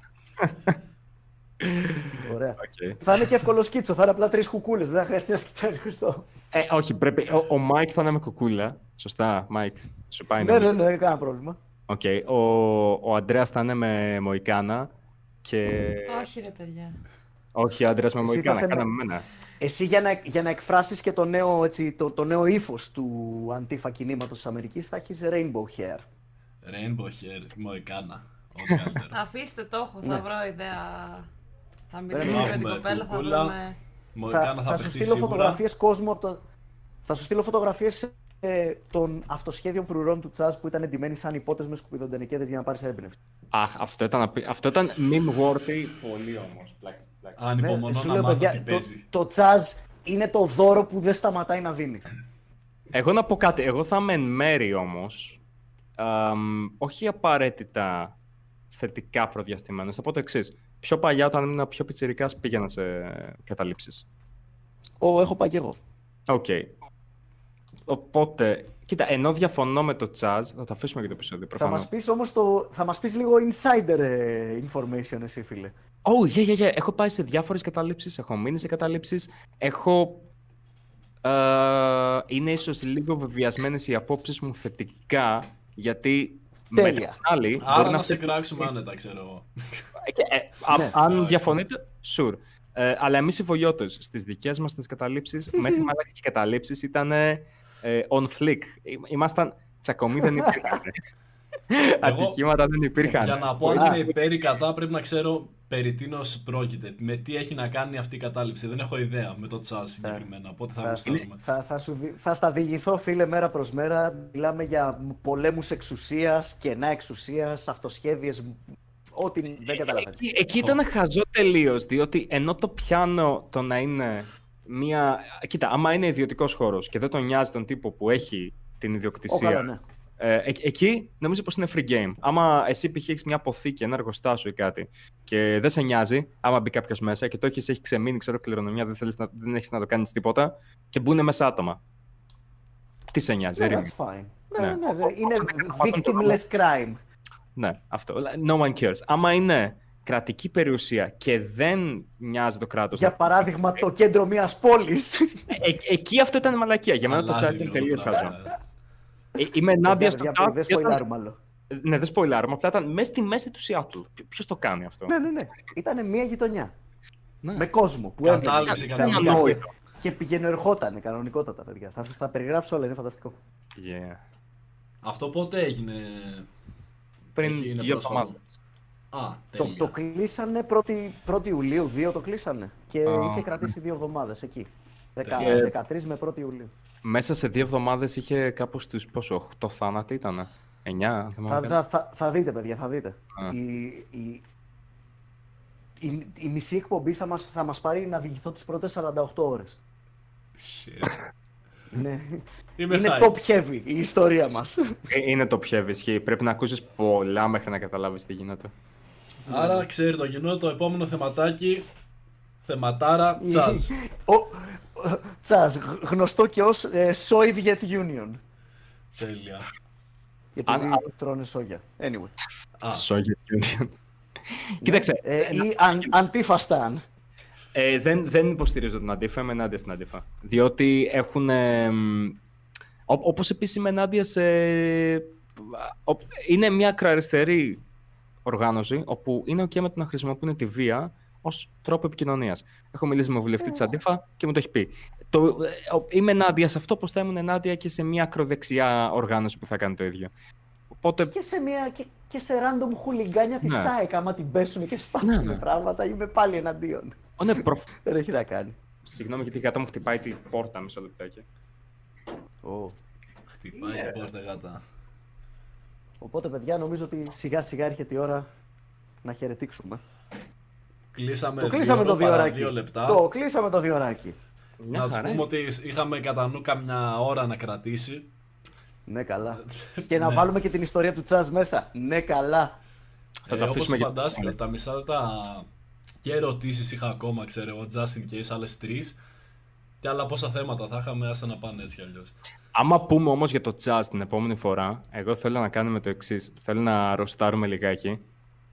Ωραία. Okay. Θα είναι και εύκολο σκίτσο, θα είναι απλά τρεις κουκούλες. Δεν θα χρειαστεί να σκιτσάρεις Χριστό. Ε, όχι, πρέπει. Ο, ο Μάικ θα είναι με κουκούλα. Σωστά, Μάικ. Σου πάει Ναι, να ναι, ναι, κανένα πρόβλημα. Οκ. Ο, ο Αντρέας θα είναι με Μοϊκάνα. Και. Όχι ρε παιδιά. Όχι, ο Αντρέας με Εσύ θα Μοϊκάνα. σε- Κάναμε εμένα. Εσύ για να, για να εκφράσεις και το νέο, έτσι, το, το νέο ύφος του αντίφα κινήματος της Αμερικής θα έχεις rainbow hair. Rainbow hair, μου έκανα. Ό,τι καλύτερο. Αφήστε το έχω, θα Ναι. βρω ιδέα. Θα Πρέπει μιλήσουμε να με την έχουμε κοπέλα, θα κουκούλα. βρούμε. Μου θα, έκανα, θα, θα σου παιχτεί στείλω σίγουρα. φωτογραφίες κόσμου από το... Θα σου στείλω φωτογραφίες ε, των αυτοσχέδιων φρουρών του Τσάζ που ήταν εντυμένοι σαν υπότες με σκουπιδοντενικέδες για να πάρεις έμπνευση. Αχ, αυτό ήταν, απει- αυτό ήταν meme worthy. Πολύ όμως. Ανυπομονώ Ναι, σου να λέω, μάθω παιδιά, τι το, παίζει. το CHAZ είναι το δώρο που δεν σταματάει να δίνει. Εγώ να πω κάτι. Εγώ θα είμαι εν μέρη όμως. όχι απαραίτητα θετικά προδιατεθειμένος. Θα πω το εξής. Πιο παλιά, όταν ήμουν πιο πιτσιρικάς, πήγαινα σε καταλήψεις. Ω, έχω πάει κι εγώ. Οκ. Οπότε, κοίτα, ενώ διαφωνώ με το CHAZ, θα το αφήσουμε για το επεισόδιο Θα προφανώς. μας πεις όμως το... θα μας πεις λίγο insider ε, information εσύ φίλε. Oh, yeah, yeah, yeah. Έχω πάει σε διάφορες καταλήψεις, έχω μείνει σε καταλήψεις, έχω... Ε, είναι ίσως λίγο βεβαιασμένες οι απόψεις μου θετικά, γιατί με Τέλεια. την άλλη... Άρα μπορεί να να σε θε- κράξουμε άνετα, ξέρω εγώ. Ε, και, ε, α- Ναι. αν Ωραία. διαφωνείτε, sure. Ε, αλλά εμείς οι Βολιώτες, στις δικές μας τις καταλήψεις, μέχρι μαλάκα και οι καταλήψεις ήταν ε, on flick. Ήμ- Ήμασταν τσακωμοί δεν υπήρχαν. Ατυχήματα δεν υπήρχαν. Για να πω αν Πολλά. είναι υπέρ ή κατά, πρέπει να ξέρω περί τίνος πρόκειται. Με τι έχει να κάνει αυτή η κατάληψη. Δεν έχω ιδέα με το τσάζ συγκεκριμένα. Οπότε θα Θα, γουστάρουμε. θα, θα, σου, δι- θα στα διηγηθώ φίλε μέρα προς μέρα. Μιλάμε για πολέμους εξουσίας, κενά εξουσίας, αυτοσχέδιες, ό,τι δεν καταλαβαίνεις. Εκεί, εκεί ήταν χαζό τελείως, διότι ενώ το πιάνω το να είναι μία. Κοίτα, άμα είναι ιδιωτικός χώρος και δεν τον νοιάζει τον τύπο που έχει την Ω, ιδιοκτησία. καλά, ναι. Ε, ε- εκεί νομίζω πως είναι free game. Άμα εσύ π.χ. έχεις μια αποθήκη, ένα εργοστάσιο ή κάτι και δεν σε νοιάζει, άμα μπει κάποιος μέσα και το έχεις, έχει ξεμείνει, ξέρω, κληρονομιά, δεν, θέλεις να, δεν έχεις να το κάνεις τίποτα και μπουν μέσα άτομα. Τι σε νοιάζει, Ναι, ερήμη. that's fine. Ναι, Ναι. ναι, ναι, είναι Όσο δεν καταπατούν το victimless crime. Ναι, αυτό. No one cares. Άμα είναι κρατική περιουσία και δεν νοιάζει το κράτος. Για παράδειγμα, το κέντρο μιας πόλης. εκεί αυτό ήταν μαλακία. Για μένα το Αλλάζει chat ήταν λίγο τελείως το χαζό. Πράγμα. Ε, Είμαι ενάντια στο Παιδιά, chat. Δεν και όταν- σποιλάρουμε άλλο. Ναι, δεν σποιλάρουμε. Απλά ήταν μέσα στη μέση του Seattle. Ποιο το κάνει αυτό; Ναι, ναι, ναι. Ήταν μια γειτονιά. Ναι. Με κόσμο που Κατάληψη έβλεπε. κανονική. Κανονικό. Και πηγαίνω ερχόταν κανονικότατα, παιδιά. Θα σας τα περιγράψω όλα, είναι φανταστικό. Yeah. Αυτό πότε έγινε; Πριν Έχει- είναι δύο πρόσφατο. εβδομάδες. Α, Το, τέλεια. το κλείσανε 1η, 1η Ιουλίου, 2 το κλείσανε. Και Α. είχε κρατήσει δύο εβδομάδες εκεί. Δεκα- Και- 13 με 1η Ιουλίου. Μέσα σε δύο εβδομάδες είχε κάπου στου πόσο, 8 θάνατοι ήταν. 9, δεν Θα, θυμάμαι. θα, θα, θα δείτε, παιδιά, θα δείτε. Α. Η, η, η, η μισή εκπομπή θα μας, θα μας πάρει να διηγηθώ τις πρώτες 48 ώρες. Shit. Είναι, Είμαι είναι hype. top heavy η ιστορία μας. Ε, Είναι το πιο ευαισχύ. Πρέπει να ακούσεις πολλά μέχρι να καταλάβεις τι γίνεται. Άρα ξέρει το κοινό το επόμενο θεματάκι. Θεματάρα τσάζ. Ο, ο- Τσάζ, γ- γνωστό και ως ε, Soviet Union. Τέλεια. Γιατί Αν- αν- τρώνε σόγια. Anyway. Α, Soviet Union. Κοίταξε, Ε, ή αν, Αντίφασταν. Ε, δεν, δεν υποστηρίζω την Αντίφα, είμαι ενάντια στην Αντίφα. Διότι έχουν. Ε, Όπως επίσης είμαι ενάντια σε. ο- Είναι μια ακροαριστερή οργάνωση όπου είναι OK με το να χρησιμοποιούν τη βία ως τρόπο επικοινωνίας. Έχω μιλήσει με βουλευτή της Αντίφα και μου το έχει πει. Το, ε, ο- είμαι ενάντια σε αυτό, όπω θα ήμουν ενάντια και σε μια ακροδεξιά οργάνωση που θα κάνει το ίδιο. Οπότε. Και σε, μια, και, και σε random χουλιγκάνια της Ναι. ΣΑΕΚ, άμα την πέσουν και σπάσουν Ναι, ναι. πράγματα, είμαι πάλι εναντίον. Ω, ναι, προφ... Δεν έχει να κάνει. Συγγνώμη γιατί η γάτα μου χτυπάει την πόρτα μισό λεπτάκι. Ω. χτυπάει την πόρτα γάτα. Οπότε, παιδιά, νομίζω ότι σιγά σιγά έρχεται η ώρα να χαιρετήξουμε. Κλείσαμε, Το κλείσαμε δύο το ώρα παρά διωράκι. δύο λεπτά. Το κλείσαμε το διωράκι. Μια Να τους χαρά. πούμε ότι είχαμε κατά νου καμιά ώρα να κρατήσει. Ναι, καλά. και να βάλουμε και την ιστορία του Τσάζ μέσα. Ναι, καλά. Θα ε, το όπως αφήσουμε για- φαντάστηκα, τα μισά λεπτά και ερωτήσεις είχα ακόμα, ξέρω εγώ, just in case, άλλες τρεις. Και άλλα πόσα θέματα θα είχαμε, άσε να πάνε έτσι κι αλλιώς. Άμα πούμε όμως για τον Jack την επόμενη φορά, εγώ θέλω να κάνουμε το εξής. Θέλω να roastάρουμε λιγάκι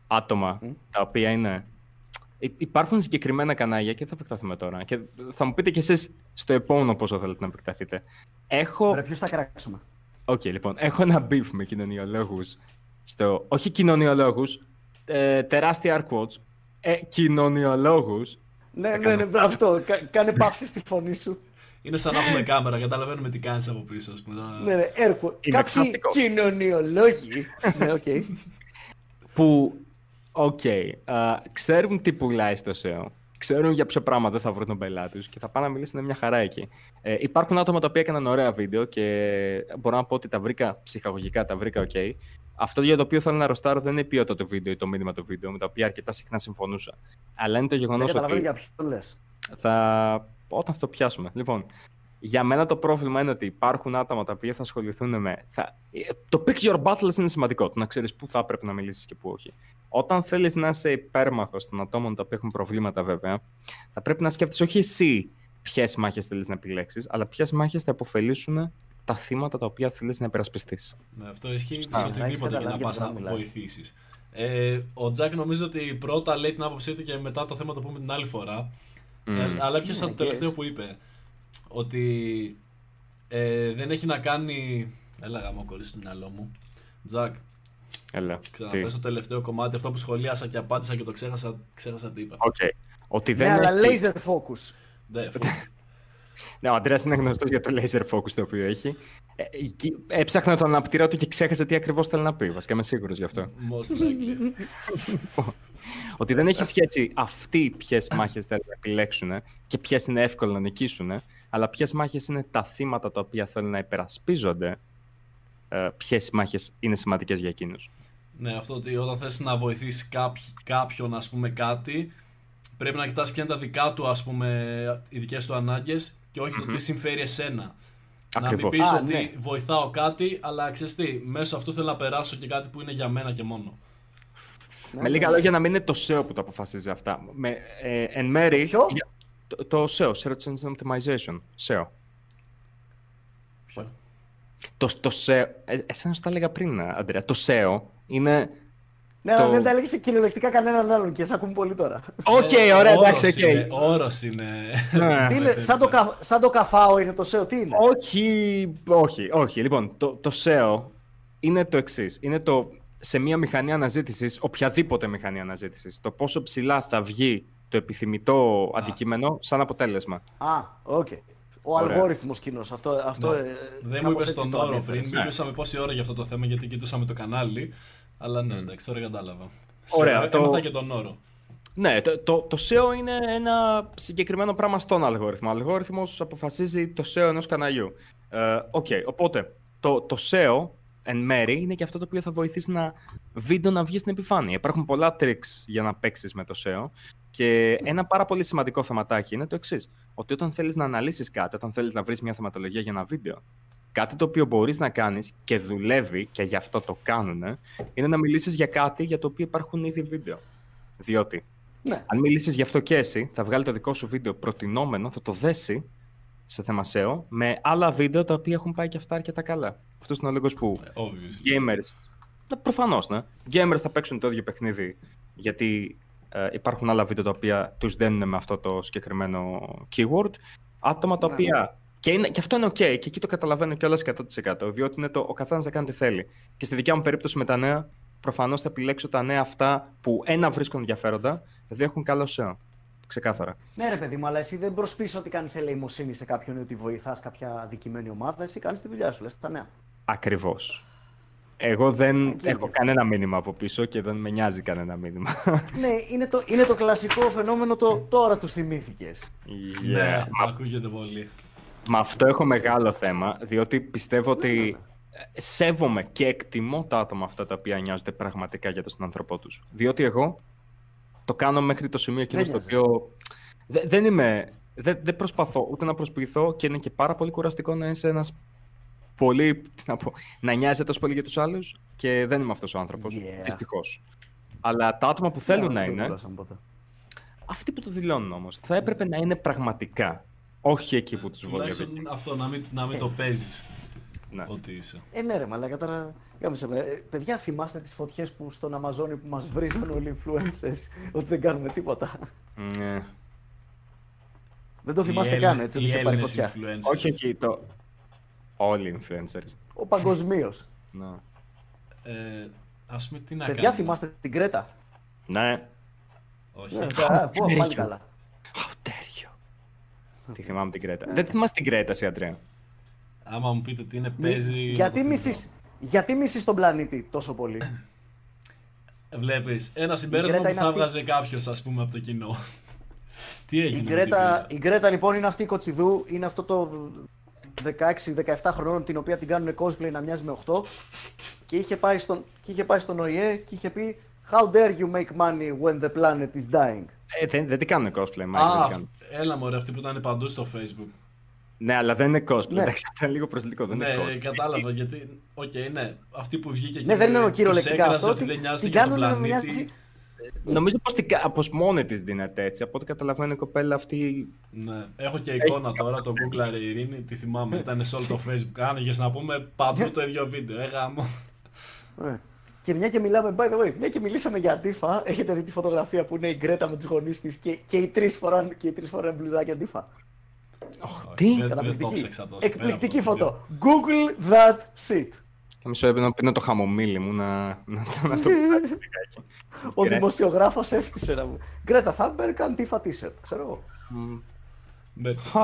άτομα τα οποία είναι. Υ- Υπάρχουν συγκεκριμένα κανάλια και θα επεκταθούμε τώρα. Και θα μου πείτε κι εσείς στο επόμενο πόσο θέλετε να επεκταθείτε. Έχω. Ωραία, ποιους θα κράξουμε; Οκ, λοιπόν, έχω ένα beef με κοινωνιολόγους. Στο... Όχι κοινωνιολόγους, ε, τεράστια air quotes. Ε, κοινωνιολόγους. Ναι, ναι, ναι, αυτό. Κα- κάνε παύση στη φωνή σου. Είναι σαν να έχουμε κάμερα, καταλαβαίνουμε τι κάνεις από πίσω, ας πούμε. Ναι, ναι, έρχο. Είμαι Κάποιοι εκφραστικός. κοινωνιολόγοι. ναι, οκ. που, οκ, α, ξέρουν τι πουλάει στο SEO, ξέρουν για ποιο πράγμα δεν θα βρουν τον πελάτη τους και θα πάνε να μιλήσουν μια χαρά εκεί. Ε, υπάρχουν άτομα τα οποία έκαναν ωραία βίντεο και μπορώ να πω ότι τα βρήκα ψυχαγωγικά, τα βρήκα οκ. Αυτό για το οποίο θέλω να ροστάρω δεν είναι η ποιότητα του βίντεο ή το μήνυμα του βίντεο, με τα οποία αρκετά συχνά συμφωνούσα. Αλλά είναι το Δεν γεγονός καταλαβαίνω ότι. για ποιον λες. Θα... Όταν θα το πιάσουμε. Λοιπόν, για μένα το πρόβλημα είναι ότι υπάρχουν άτομα τα οποία θα ασχοληθούν με. Θα... ε, Το pick your battles είναι σημαντικό. Το να ξέρεις πού θα έπρεπε να μιλήσεις και πού όχι. Όταν θέλεις να είσαι υπέρμαχος των ατόμων τα οποία έχουν προβλήματα, βέβαια, θα πρέπει να σκέφτεσαι όχι εσύ ποιες μάχες θέλεις να επιλέξεις, αλλά ποιες μάχες θα υποφελήσουν τα θύματα τα οποία θέλεις να υπερασπιστείς. Ναι, αυτό ισχύει Σωστά. σε Να έχεις οτιδήποτε για να καταλάβει πας γιατί να μιλάει. βοηθήσεις. Ε, ο Τζακ νομίζω ότι πρώτα λέει την άποψή του και μετά το θέμα το πούμε την άλλη φορά. Ε, αλλά έπιασα Ναι, το τελευταίο guess. που είπε. Ότι ε, δεν έχει να κάνει. Έλα γάμο κολλήσει στο μυαλό μου. Τζακ, Έλα. τι; ξαναπες το τελευταίο κομμάτι, αυτό που σχολίασα και απάντησα και το ξέχασα, ξέχασα τι είπα. Οκ. Ότι Ναι, δεν αλλά έχει... laser focus. Ναι, φου- Ναι, ο Αντρέας είναι γνωστός για το laser focus το οποίο έχει. Ε, εκεί- έψαχνα τον αναπτήρα του και ξέχασε τι ακριβώς θέλει να πει. Βασικά είμαι σίγουρος γι' αυτό. most likely. Ότι δεν έχει σχέση αυτοί ποιες μάχες θέλουν να επιλέξουν και ποιες είναι εύκολο να νικήσουν, αλλά ποιες μάχες είναι τα θύματα τα οποία θέλουν να υπερασπίζονται, ποιες μάχες είναι σημαντικές για εκείνους; Ναι, αυτό ότι όταν θες να βοηθήσεις κάποιον, ας πούμε, κάτι, πρέπει να κοιτάς ποια είναι τα δικά του, ας πούμε, οι δικές του ανάγκες και όχι το τι συμφέρει εσένα. Να μην Ακριβώς. πεις Α, ότι ναι. βοηθάω κάτι, αλλά ξέρεις τι, μέσω αυτού θέλω να περάσω και κάτι που είναι για μένα και μόνο. Ναι, Με λίγα λόγια, να μην είναι το SEO που τα αποφασίζει αυτά. Με, ε, εν μέρη. ποιο; για- Το, το SEO, Search Engine Optimization. SEO. Ποιο; Το, το SEO. Ε, εσένα σου τα έλεγα πριν, Αντρέα. Το SEO είναι. Ναι, αλλά το- δεν τα έλεγες κυριολεκτικά κανέναν άλλον και σε ακούμε πολύ τώρα. Οκ, Ε, ωραία, όρος εντάξει, οκ. είναι, Όρος είναι. Ναι. Τι είναι, σαν, το, κα- σαν το ΚΑΦΑΟ είναι το SEO, τι είναι; Όχι, όχι, όχι. Λοιπόν, το, το SEO είναι το εξής. Είναι το σε μια μηχανή αναζήτησης, οποιαδήποτε μηχανή αναζήτησης, το πόσο ψηλά θα βγει το επιθυμητό αντικείμενο σαν αποτέλεσμα. Α, οκ. Ο Ωραία. αλγόριθμος κοινός. Αυτό, αυτό, Ναι. ε, Δεν μου κάπως είπες έτσι τον το όρο ανέφερες. πριν. ναι. Μιλούσαμε πόση ώρα για αυτό το θέμα γιατί κοιτούσαμε το κανάλι. Αλλά ναι, εντάξει, τώρα κατάλαβα. Ωραία, Σε- το- Έμαθα και τον όρο. Ναι, το, το, το SEO είναι ένα συγκεκριμένο πράγμα στον αλγόριθμο. Ο αλγόριθμος αποφασίζει το SEO ενός καναλιού. Ε, Οκ, οπότε το, το SEO εν μέρη είναι και αυτό το οποίο θα βοηθήσει το βίντεο να βγει στην επιφάνεια. Υπάρχουν πολλά tricks για να παίξεις με το SEO και ένα πάρα πολύ σημαντικό θεματάκι είναι το εξής. Ότι όταν θέλεις να αναλύσεις κάτι, όταν θέλεις να βρεις μια θεματολογία για ένα βίντεο, κάτι το οποίο μπορείς να κάνεις και δουλεύει και γι' αυτό το κάνουν, είναι να μιλήσεις για κάτι για το οποίο υπάρχουν ήδη βίντεο. Διότι Ναι. αν μιλήσεις γι' αυτό και εσύ, θα βγάλει το δικό σου βίντεο προτινόμενο, θα το δέσει σε θέμα SEO με άλλα βίντεο τα οποία έχουν πάει και αυτά αρκετά καλά. Αυτός είναι ο λόγος που Ε, Obviously. gamers. Ναι, Προφανώς, ναι. Gamers θα παίξουν το ίδιο παιχνίδι γιατί ε, υπάρχουν άλλα βίντεο τα οποία τους δένουν με αυτό το συγκεκριμένο keyword. Άτομα τα Ναι. οποία. Και, είναι, και αυτό είναι OK, και εκεί το καταλαβαίνω κιόλας 100%. Διότι είναι το, ο καθένας θα κάνει τι θέλει. Και στη δικιά μου περίπτωση με τα νέα, προφανώς θα επιλέξω τα νέα αυτά που ένα βρίσκουν ενδιαφέροντα, δύο έχουν καλό SEO. Ξεκάθαρα. Ναι, ρε παιδί μου, αλλά εσύ δεν προσπίσει ότι κάνεις ελεημοσύνη σε κάποιον ή ότι βοηθάς κάποια αδικημένη ομάδα. Εσύ κάνεις τη δουλειά σου, λες τα νέα. Ακριβώς. Εγώ δεν Εκεί έχω είναι; κανένα μήνυμα από πίσω και δεν με νοιάζει κανένα μήνυμα. ναι, είναι το, είναι το κλασικό φαινόμενο το τώρα του θυμήθηκες. Ναι, Yeah. Μα, ακούγεται πολύ. μα αυτό έχω μεγάλο θέμα, διότι πιστεύω ότι ε, σέβομαι και εκτιμώ τα άτομα αυτά τα οποία νοιάζονται πραγματικά για τον άνθρωπό τους. Διότι εγώ το κάνω μέχρι το σημείο εκείνο Δεν στο νοιάζεσαι. οποίο δε- δεν είμαι. Δεν, δεν προσπαθώ ούτε να προσποιηθώ και είναι και πάρα πολύ κουραστικό να είσαι ένας πολύ. τι Να, πω, να νοιάζεται τόσο πολύ για τους άλλους και δεν είμαι αυτός ο άνθρωπος. Yeah. Δυστυχώς. Αλλά τα άτομα που θέλουν Δεν να το είναι, δώσαμε ποτέ. αυτοί που το δηλώνουν όμως, θα έπρεπε να είναι πραγματικά. Όχι εκεί που τους βολεύει. Τουλάχιστον αυτό, να μην, να μην το παίζεις Ναι. ότι είσαι. Ε, ναι, ρε, μαλάκα τώρα. Γάμισε με. Ε, παιδιά, θυμάστε τις φωτιές που στον Αμαζόνι που μας βρίζαν όλοι οι influencers ότι δεν κάνουμε τίποτα. Ναι. Δεν το θυμάστε Οι καν Έλλη- έτσι, οι ότι είχε πάρει Έλληνες φωτιά. influencers. Όχι εκεί το. Όλοι οι influencers. Ο παγκοσμίως. Ναι. Ε, ας πούμε τι να Παιδιά, κάνουμε; θυμάστε την Κρέτα; Ναι. Όχι. Ναι, α, πω, πάλι Τέριο. καλά. How dare you. Τι θυμάμαι την Κρέτα. Δεν θυμάσαι την Κρέτα, εσύ, Αντρέα; Άμα μου πείτε τι είναι, παίζει. Γιατί το μισείς, γιατί μισείς τον πλανήτη τόσο πολύ; Βλέπεις ένα συμπέρασμα Γκρέτα που είναι θα αυτή- βγάζει κάποιος, ας πούμε, από το κοινό. τι έγινε. Η με την Γκρέτα, η Γκρέτα λοιπόν είναι αυτή η κοτσιδού, είναι αυτό το 16-17 χρονών την οποία την κάνουν cosplay να μοιάζει με 8 και είχε πάει στον, και είχε πάει στον ΟΗΕ και είχε πει How dare you make money when the planet is dying; Ε, δεν, δεν την κάνουν cosplay, Mike. Α, δεν την κάνουν. έλα μωρέ, αυτή που ήταν παντού στο facebook. Ναι, αλλά δεν είναι cosplay. Ναι. Εντάξει, αυτό είναι λίγο προσβλητικό. Δεν ναι, είναι cosplay. κατάλαβα γιατί. Οκ, ναι. Αυτή που βγήκε εκεί. Ναι, δεν εννοώ τους κυριολεκτικά έκραζε αυτό. ότι Την, δεν νοιάζεται την για τον κάνουν να πλανήτη. μοιάζει. Νομίζω πως, την, κα- πως μόνη της δίνεται έτσι. Από ό,τι καταλαβαίνω η κοπέλα αυτή... Ναι, έχω και εικόνα τώρα, το Google η Ειρήνη, τη θυμάμαι, ήταν σε όλο το Facebook. Άνοιγες να πούμε παντού το ίδιο βίντεο, ε γάμο. Ναι. Και μια και μιλάμε, by the way, μια και μιλήσαμε για αντίφα, έχετε δει τη φωτογραφία που είναι η Γκρέτα με τους γονείς της και, και οι τρεις φοράνε, και οι τρεις φοράνε μπλουζάκια αντίφα. Τι; Δεν- Δεν το Καταπληκτική. ψάξα τόσο. πέρα Εκπληκτική από το βίντεο. φωτό. Google that shit. Και μισό έπαιρνα να πίνω το χαμομήλι μου να, να, να, να το ψάξω λιγάκι. Ο Γκρέ- δημοσιογράφος έφτιασε να μου. Γκρέτα Τούνμπεργκ antifa t-shirt, ξέρω εγώ. Μμ. Merchandise. Χα.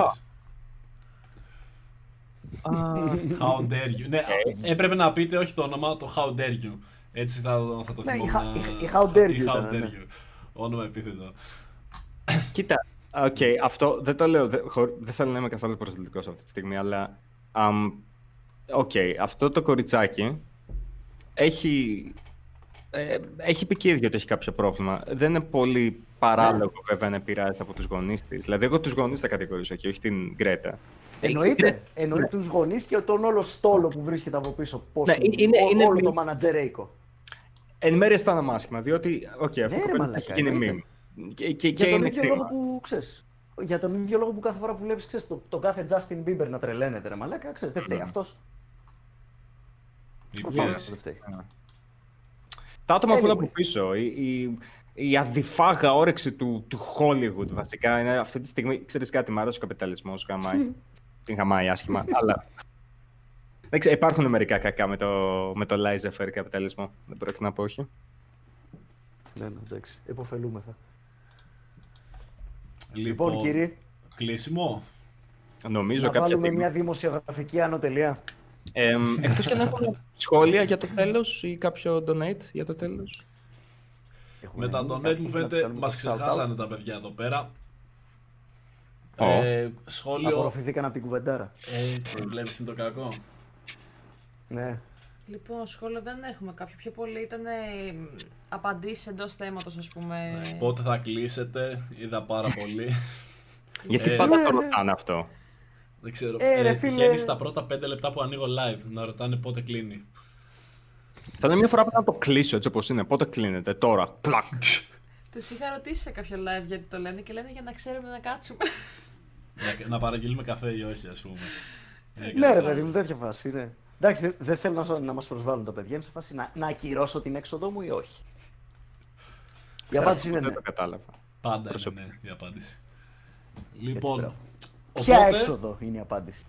Α, How dare you. Ναι, έπρεπε να πείτε όχι το όνομα, το How dare you. Έτσι θα, θα το Ναι, η θυμόμουν. How- η How dare η you How ήταν, dare ναι. you. Όνομα επίθετο. Κοίτα, οκ, αυτό δεν το λέω, δεν, χω- δεν θέλω να είμαι καθόλου προσβλητικός αυτή τη στιγμή, αλλά αμ, οκ, αυτό το κοριτσάκι έχει, ε, έχει πει και ίδιο ότι έχει κάποιο πρόβλημα. Δεν είναι πολύ παράλογο βέβαια να επηρεάζεται από τους γονείς της. Δηλαδή, εγώ τους γονείς θα κατηγορήσω και όχι την Γκρέτα. Εννοείται. Εννοεί τους γονείς και τον όλο στόλο που βρίσκεται από πίσω. Πώς Ναι, είναι, είναι- ό- είναι όλο μη- το μανατζερέικο. Εν μέρει αισθάνομαι άσχημα, διότι, οκ, αυτό Ναι, το ρε, κοπέλα μαλάκα, έχει γίνει εννοείται. meme. Και, και, Για και τον είναι ίδιο κρίμα. λόγο που ξέρεις. Για τον ίδιο λόγο που κάθε φορά που βλέπεις το, το κάθε Justin Bieber να τρελαίνεται, ρε Μαλάκα, ξέρεις, δεν φταίει αυτός. Η Προφανώς πίεση. δεν φταίει. Τα άτομα που είναι Anyway. από πίσω, η, η, η αδιφάγα όρεξη του, του Hollywood βασικά είναι αυτή τη στιγμή. Ξέρεις κάτι, μ' αρέσει ο καπιταλισμός, γαμάει. Την γαμάει άσχημα, αλλά... Δεν ξέρω, υπάρχουν μερικά κακά με το, με το laissez-faire καπιταλισμό. Δεν πρόκειται να πω όχι. Ναι, ναι, εντάξει. Εποφελούμεθα. Λοιπόν, Λοιπόν, κύριε, κλείσιμο. Νομίζω να κάποια βάλουμε στιγμή. μια δημοσιογραφική άνω τελεία. Ε, εκτός και να έχουμε σχόλια για το τέλος ή κάποιο donate για το τέλος. Έχουμε Με τα μείνει donate κάποιοι μου να φαίνεται τους κάνουμε μας το shout-out; ξεχάσανε τα παιδιά εδώ πέρα. Ω. Ε, σχόλιο. Απορροφηθήκαν από την κουβεντάρα. Ε, βλέπεις είναι το κακό. Ναι. Λοιπόν, σχόλιο δεν έχουμε κάποιο. Πιο πολύ ήταν ε, απαντήσεις εντός θέματος, ας πούμε. Ναι, Πότε θα κλείσετε, είδα πάρα πολύ. Γιατί Ε, πάντα το ρωτάνε αυτό. Δεν ξέρω. Ε, ρε, Ε, φίλε. τυχαίνει στα πρώτα 5 λεπτά που ανοίγω live να ρωτάνε πότε κλείνει. Θα είναι μια φορά που να το κλείσω έτσι όπως είναι. Πότε κλείνεται, τώρα. Κλακ. Τους είχα ρωτήσει σε κάποιο live γιατί το λένε και λένε για να ξέρουμε να κάτσουμε. Να, να παραγγείλουμε καφέ ή όχι, ας πούμε. Ε, Ναι, ρε κατάλαβες. παιδί μου, τέτοια φάση είναι. Εντάξει, δεν δεν θέλω να, να μας προσβάλλουν τα παιδιά. Είναι σε φάση να, να ακυρώσω την έξοδό μου ή όχι. Η απάντηση είναι Δεν ναι. το κατάλαβα. Πάντα Προσωπικά. είναι ναι, η απάντηση. Λοιπόν, μπράβο. Οπότε, Ποια έξοδο είναι η απάντηση;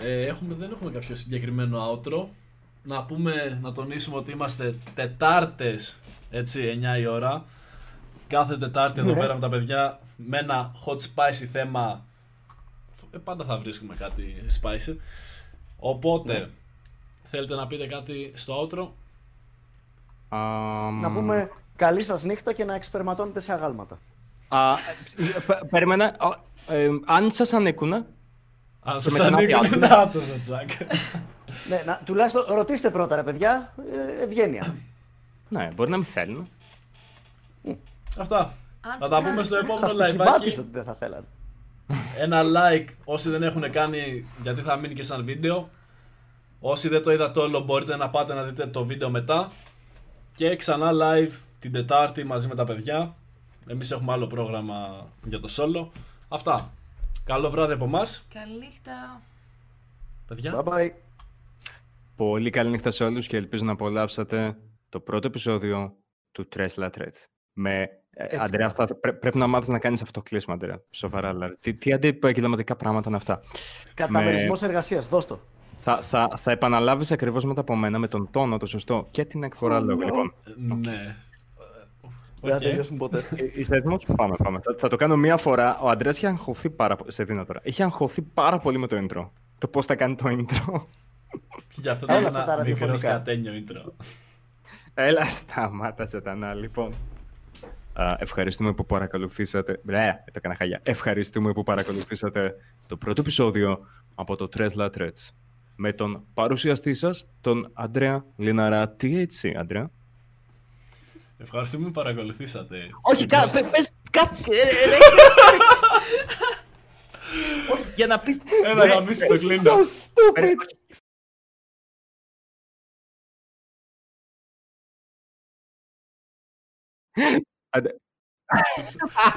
ε, έχουμε, δεν έχουμε κάποιο συγκεκριμένο outro. Να πούμε, να τονίσουμε ότι είμαστε Τετάρτες, έτσι, 9 η ώρα. Κάθε Τετάρτη εδώ Ναι. πέρα με τα παιδιά με ένα hot spicy θέμα. Ε, πάντα θα βρίσκουμε κάτι spicy. Οπότε, Ναι. θέλετε να πείτε κάτι στο outro; Αμ, Να πούμε καλή σας νύχτα και να εξπερματώνετε σε αγάλματα. Α, πε- περίμενα. Ο, ε, αν σας ανήκουνε, Αν Και σας μετά να πει ανήκουν, άλλο. να το ο Τζακ. ναι, να, τουλάχιστον ρωτήστε πρώτα ρε παιδιά, ε, ευγένεια. ναι, μπορεί να μην θέλουν. Αυτά. Αν Θα σας τα πούμε στο άρεσε. επόμενο Θα live. στοιχημάτισε ότι δεν θα θέλανε. Ένα like όσοι δεν έχουν κάνει γιατί θα μείνει και σαν βίντεο. Όσοι δεν το είδατε όλο μπορείτε να πάτε να δείτε το βίντεο μετά. Και ξανά live την Τετάρτη μαζί με τα παιδιά. Εμείς έχουμε άλλο πρόγραμμα για το solo. Αυτά. Καλό βράδυ από εμάς. Καληνύχτα. Παιδιά. Bye bye. Πολύ καλή νύχτα σε όλους και ελπίζω να απολαύσατε το πρώτο επεισόδιο του Tres La Tret. Με... ε, Έτσι. Αντρέα, αυτά, πρέ- πρέπει να μάθεις να κάνεις αυτό κλείσμα, Αντρέα. Σοβαρά, δηλαδή. Τι, τι αντιεπαγγελματικά πράγματα είναι αυτά. Καταμερισμός εργασίας, δώσ' το. Θα, θα, θα επαναλάβεις ακριβώς μετά από μένα με τον τόνο το σωστό και την εκφορά λόγου. Λοιπόν, Ναι. Δεν θα Οκ. τελειώσουν ποτέ. Ε, Είσαι έτοιμος, πάμε, πάμε. Θα, θα το κάνω μία φορά. Ο Αντρέας είχε αγχωθεί πάρα πολύ. Σε δίνω τώρα. Είχε αγχωθεί πάρα πολύ με το intro. Το πώς θα κάνει το intro. Και γι' αυτό Όλα ήταν αυτά τα ένα μικρό ραδιοφωνικά. σκατένιο intro. Έλα, σταμάτα, σατανά. Λοιπόν. Α, ευχαριστούμε που παρακολουθήσατε. Μπρε, το έκανα χάλια. Ευχαριστούμε που παρακολουθήσατε το πρώτο επεισόδιο από το Tres La Trets. Με τον παρουσιαστή σας, τον Αντρέα Λιναρά. Τι έτσι, Αντρέα; Ευχαριστούμε που παρακολουθήσατε. Όχι, κάτι. Πες κάτι. Όχι, για να πεις... Έλα να πεις το κλείνω. So stupid. Άντε,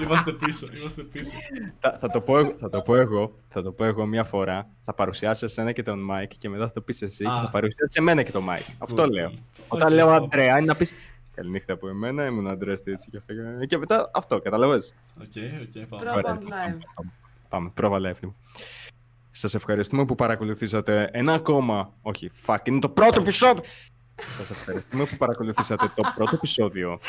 Είμαστε πίσω, είμαστε πίσω. Θα, θα, το πω, εγώ- θα το πω εγώ, θα το πω εγώ μια φορά. Θα παρουσιάσω εσένα και τον Μάικ και μετά θα το πεις εσύ Α. και θα παρουσιάσει εμένα και τον Μάικ. Αυτό Cool. λέω. Όταν Οκ, λέω πω. Αντρέα είναι να πεις Καληνύχτα από εμένα, ήμουν Αντρέας έτσι και αυτό. και- Και μετά αυτό, καταλαβες. OK, OK, πάμε. Πρόβα Ωραία. live. Πάμε, πρόβα live. Σας ευχαριστούμε που παρακολουθήσατε ένα ακόμα, όχι, fuck, είναι το πρώτο επεισόδιο. Σας ευχαριστούμε που παρακολουθήσατε το πρώτο επεισόδιο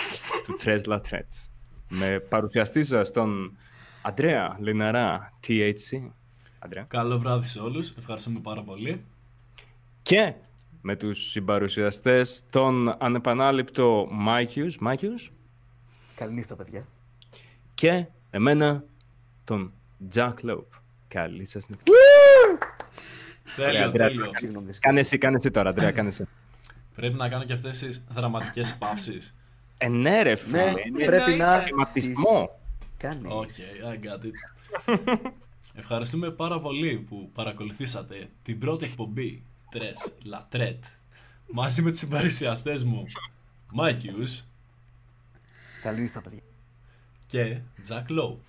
του Tres La Tret. Με παρουσιαστή σας τον Αντρέα Λιναρά, THC. Αντρέα. Καλό βράδυ σε όλους. Ευχαριστούμε πάρα πολύ. Και με τους συμπαρουσιαστές τον ανεπανάληπτο Μάικιους, Μάικιους Καληνύχτα, παιδιά. και εμένα τον Jack Lope. Καλή σας νύχτα. Τέλειο, Αντρέα. τέλειο. Συγγνώμη. Κάνε εσύ, κάνε εσύ τώρα, Αντρέα, κάνε εσύ. Πρέπει να κάνω και αυτές τις δραματικές παύσεις. Ε, ναι, ρε φίλε. Ναι, είναι πρέπει να Θεματισμό. Κάνεις. OK, I got it. Ευχαριστούμε πάρα πολύ που παρακολουθήσατε την πρώτη εκπομπή Tres La Tret μαζί με τους συμπαρουσιαστές μου Μάικιους Καληνύχτα, παιδιά. και Jack Lope.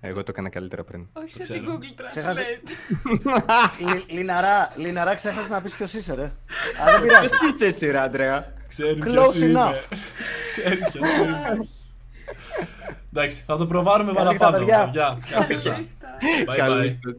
Εγώ το έκανα καλύτερα πριν. Όχι σε ξέρω. την Google Ξέχασε- Translate. Λι- Λιναρά, Λιναρά, ξέχασες να πεις ποιος είσαι, ρε. Α, δεν πειράζει. Ποιος είσαι εσύ, ρε, Αντρέα. Ξέρει Close ποιος είμαι. enough. Ξέρει ποιος είμαι. Εντάξει, θα το προβάρουμε Καλή παραπάνω. παιδιά. παιδιά. Καλή νύχτα. Bye bye. Καλή νύχτα.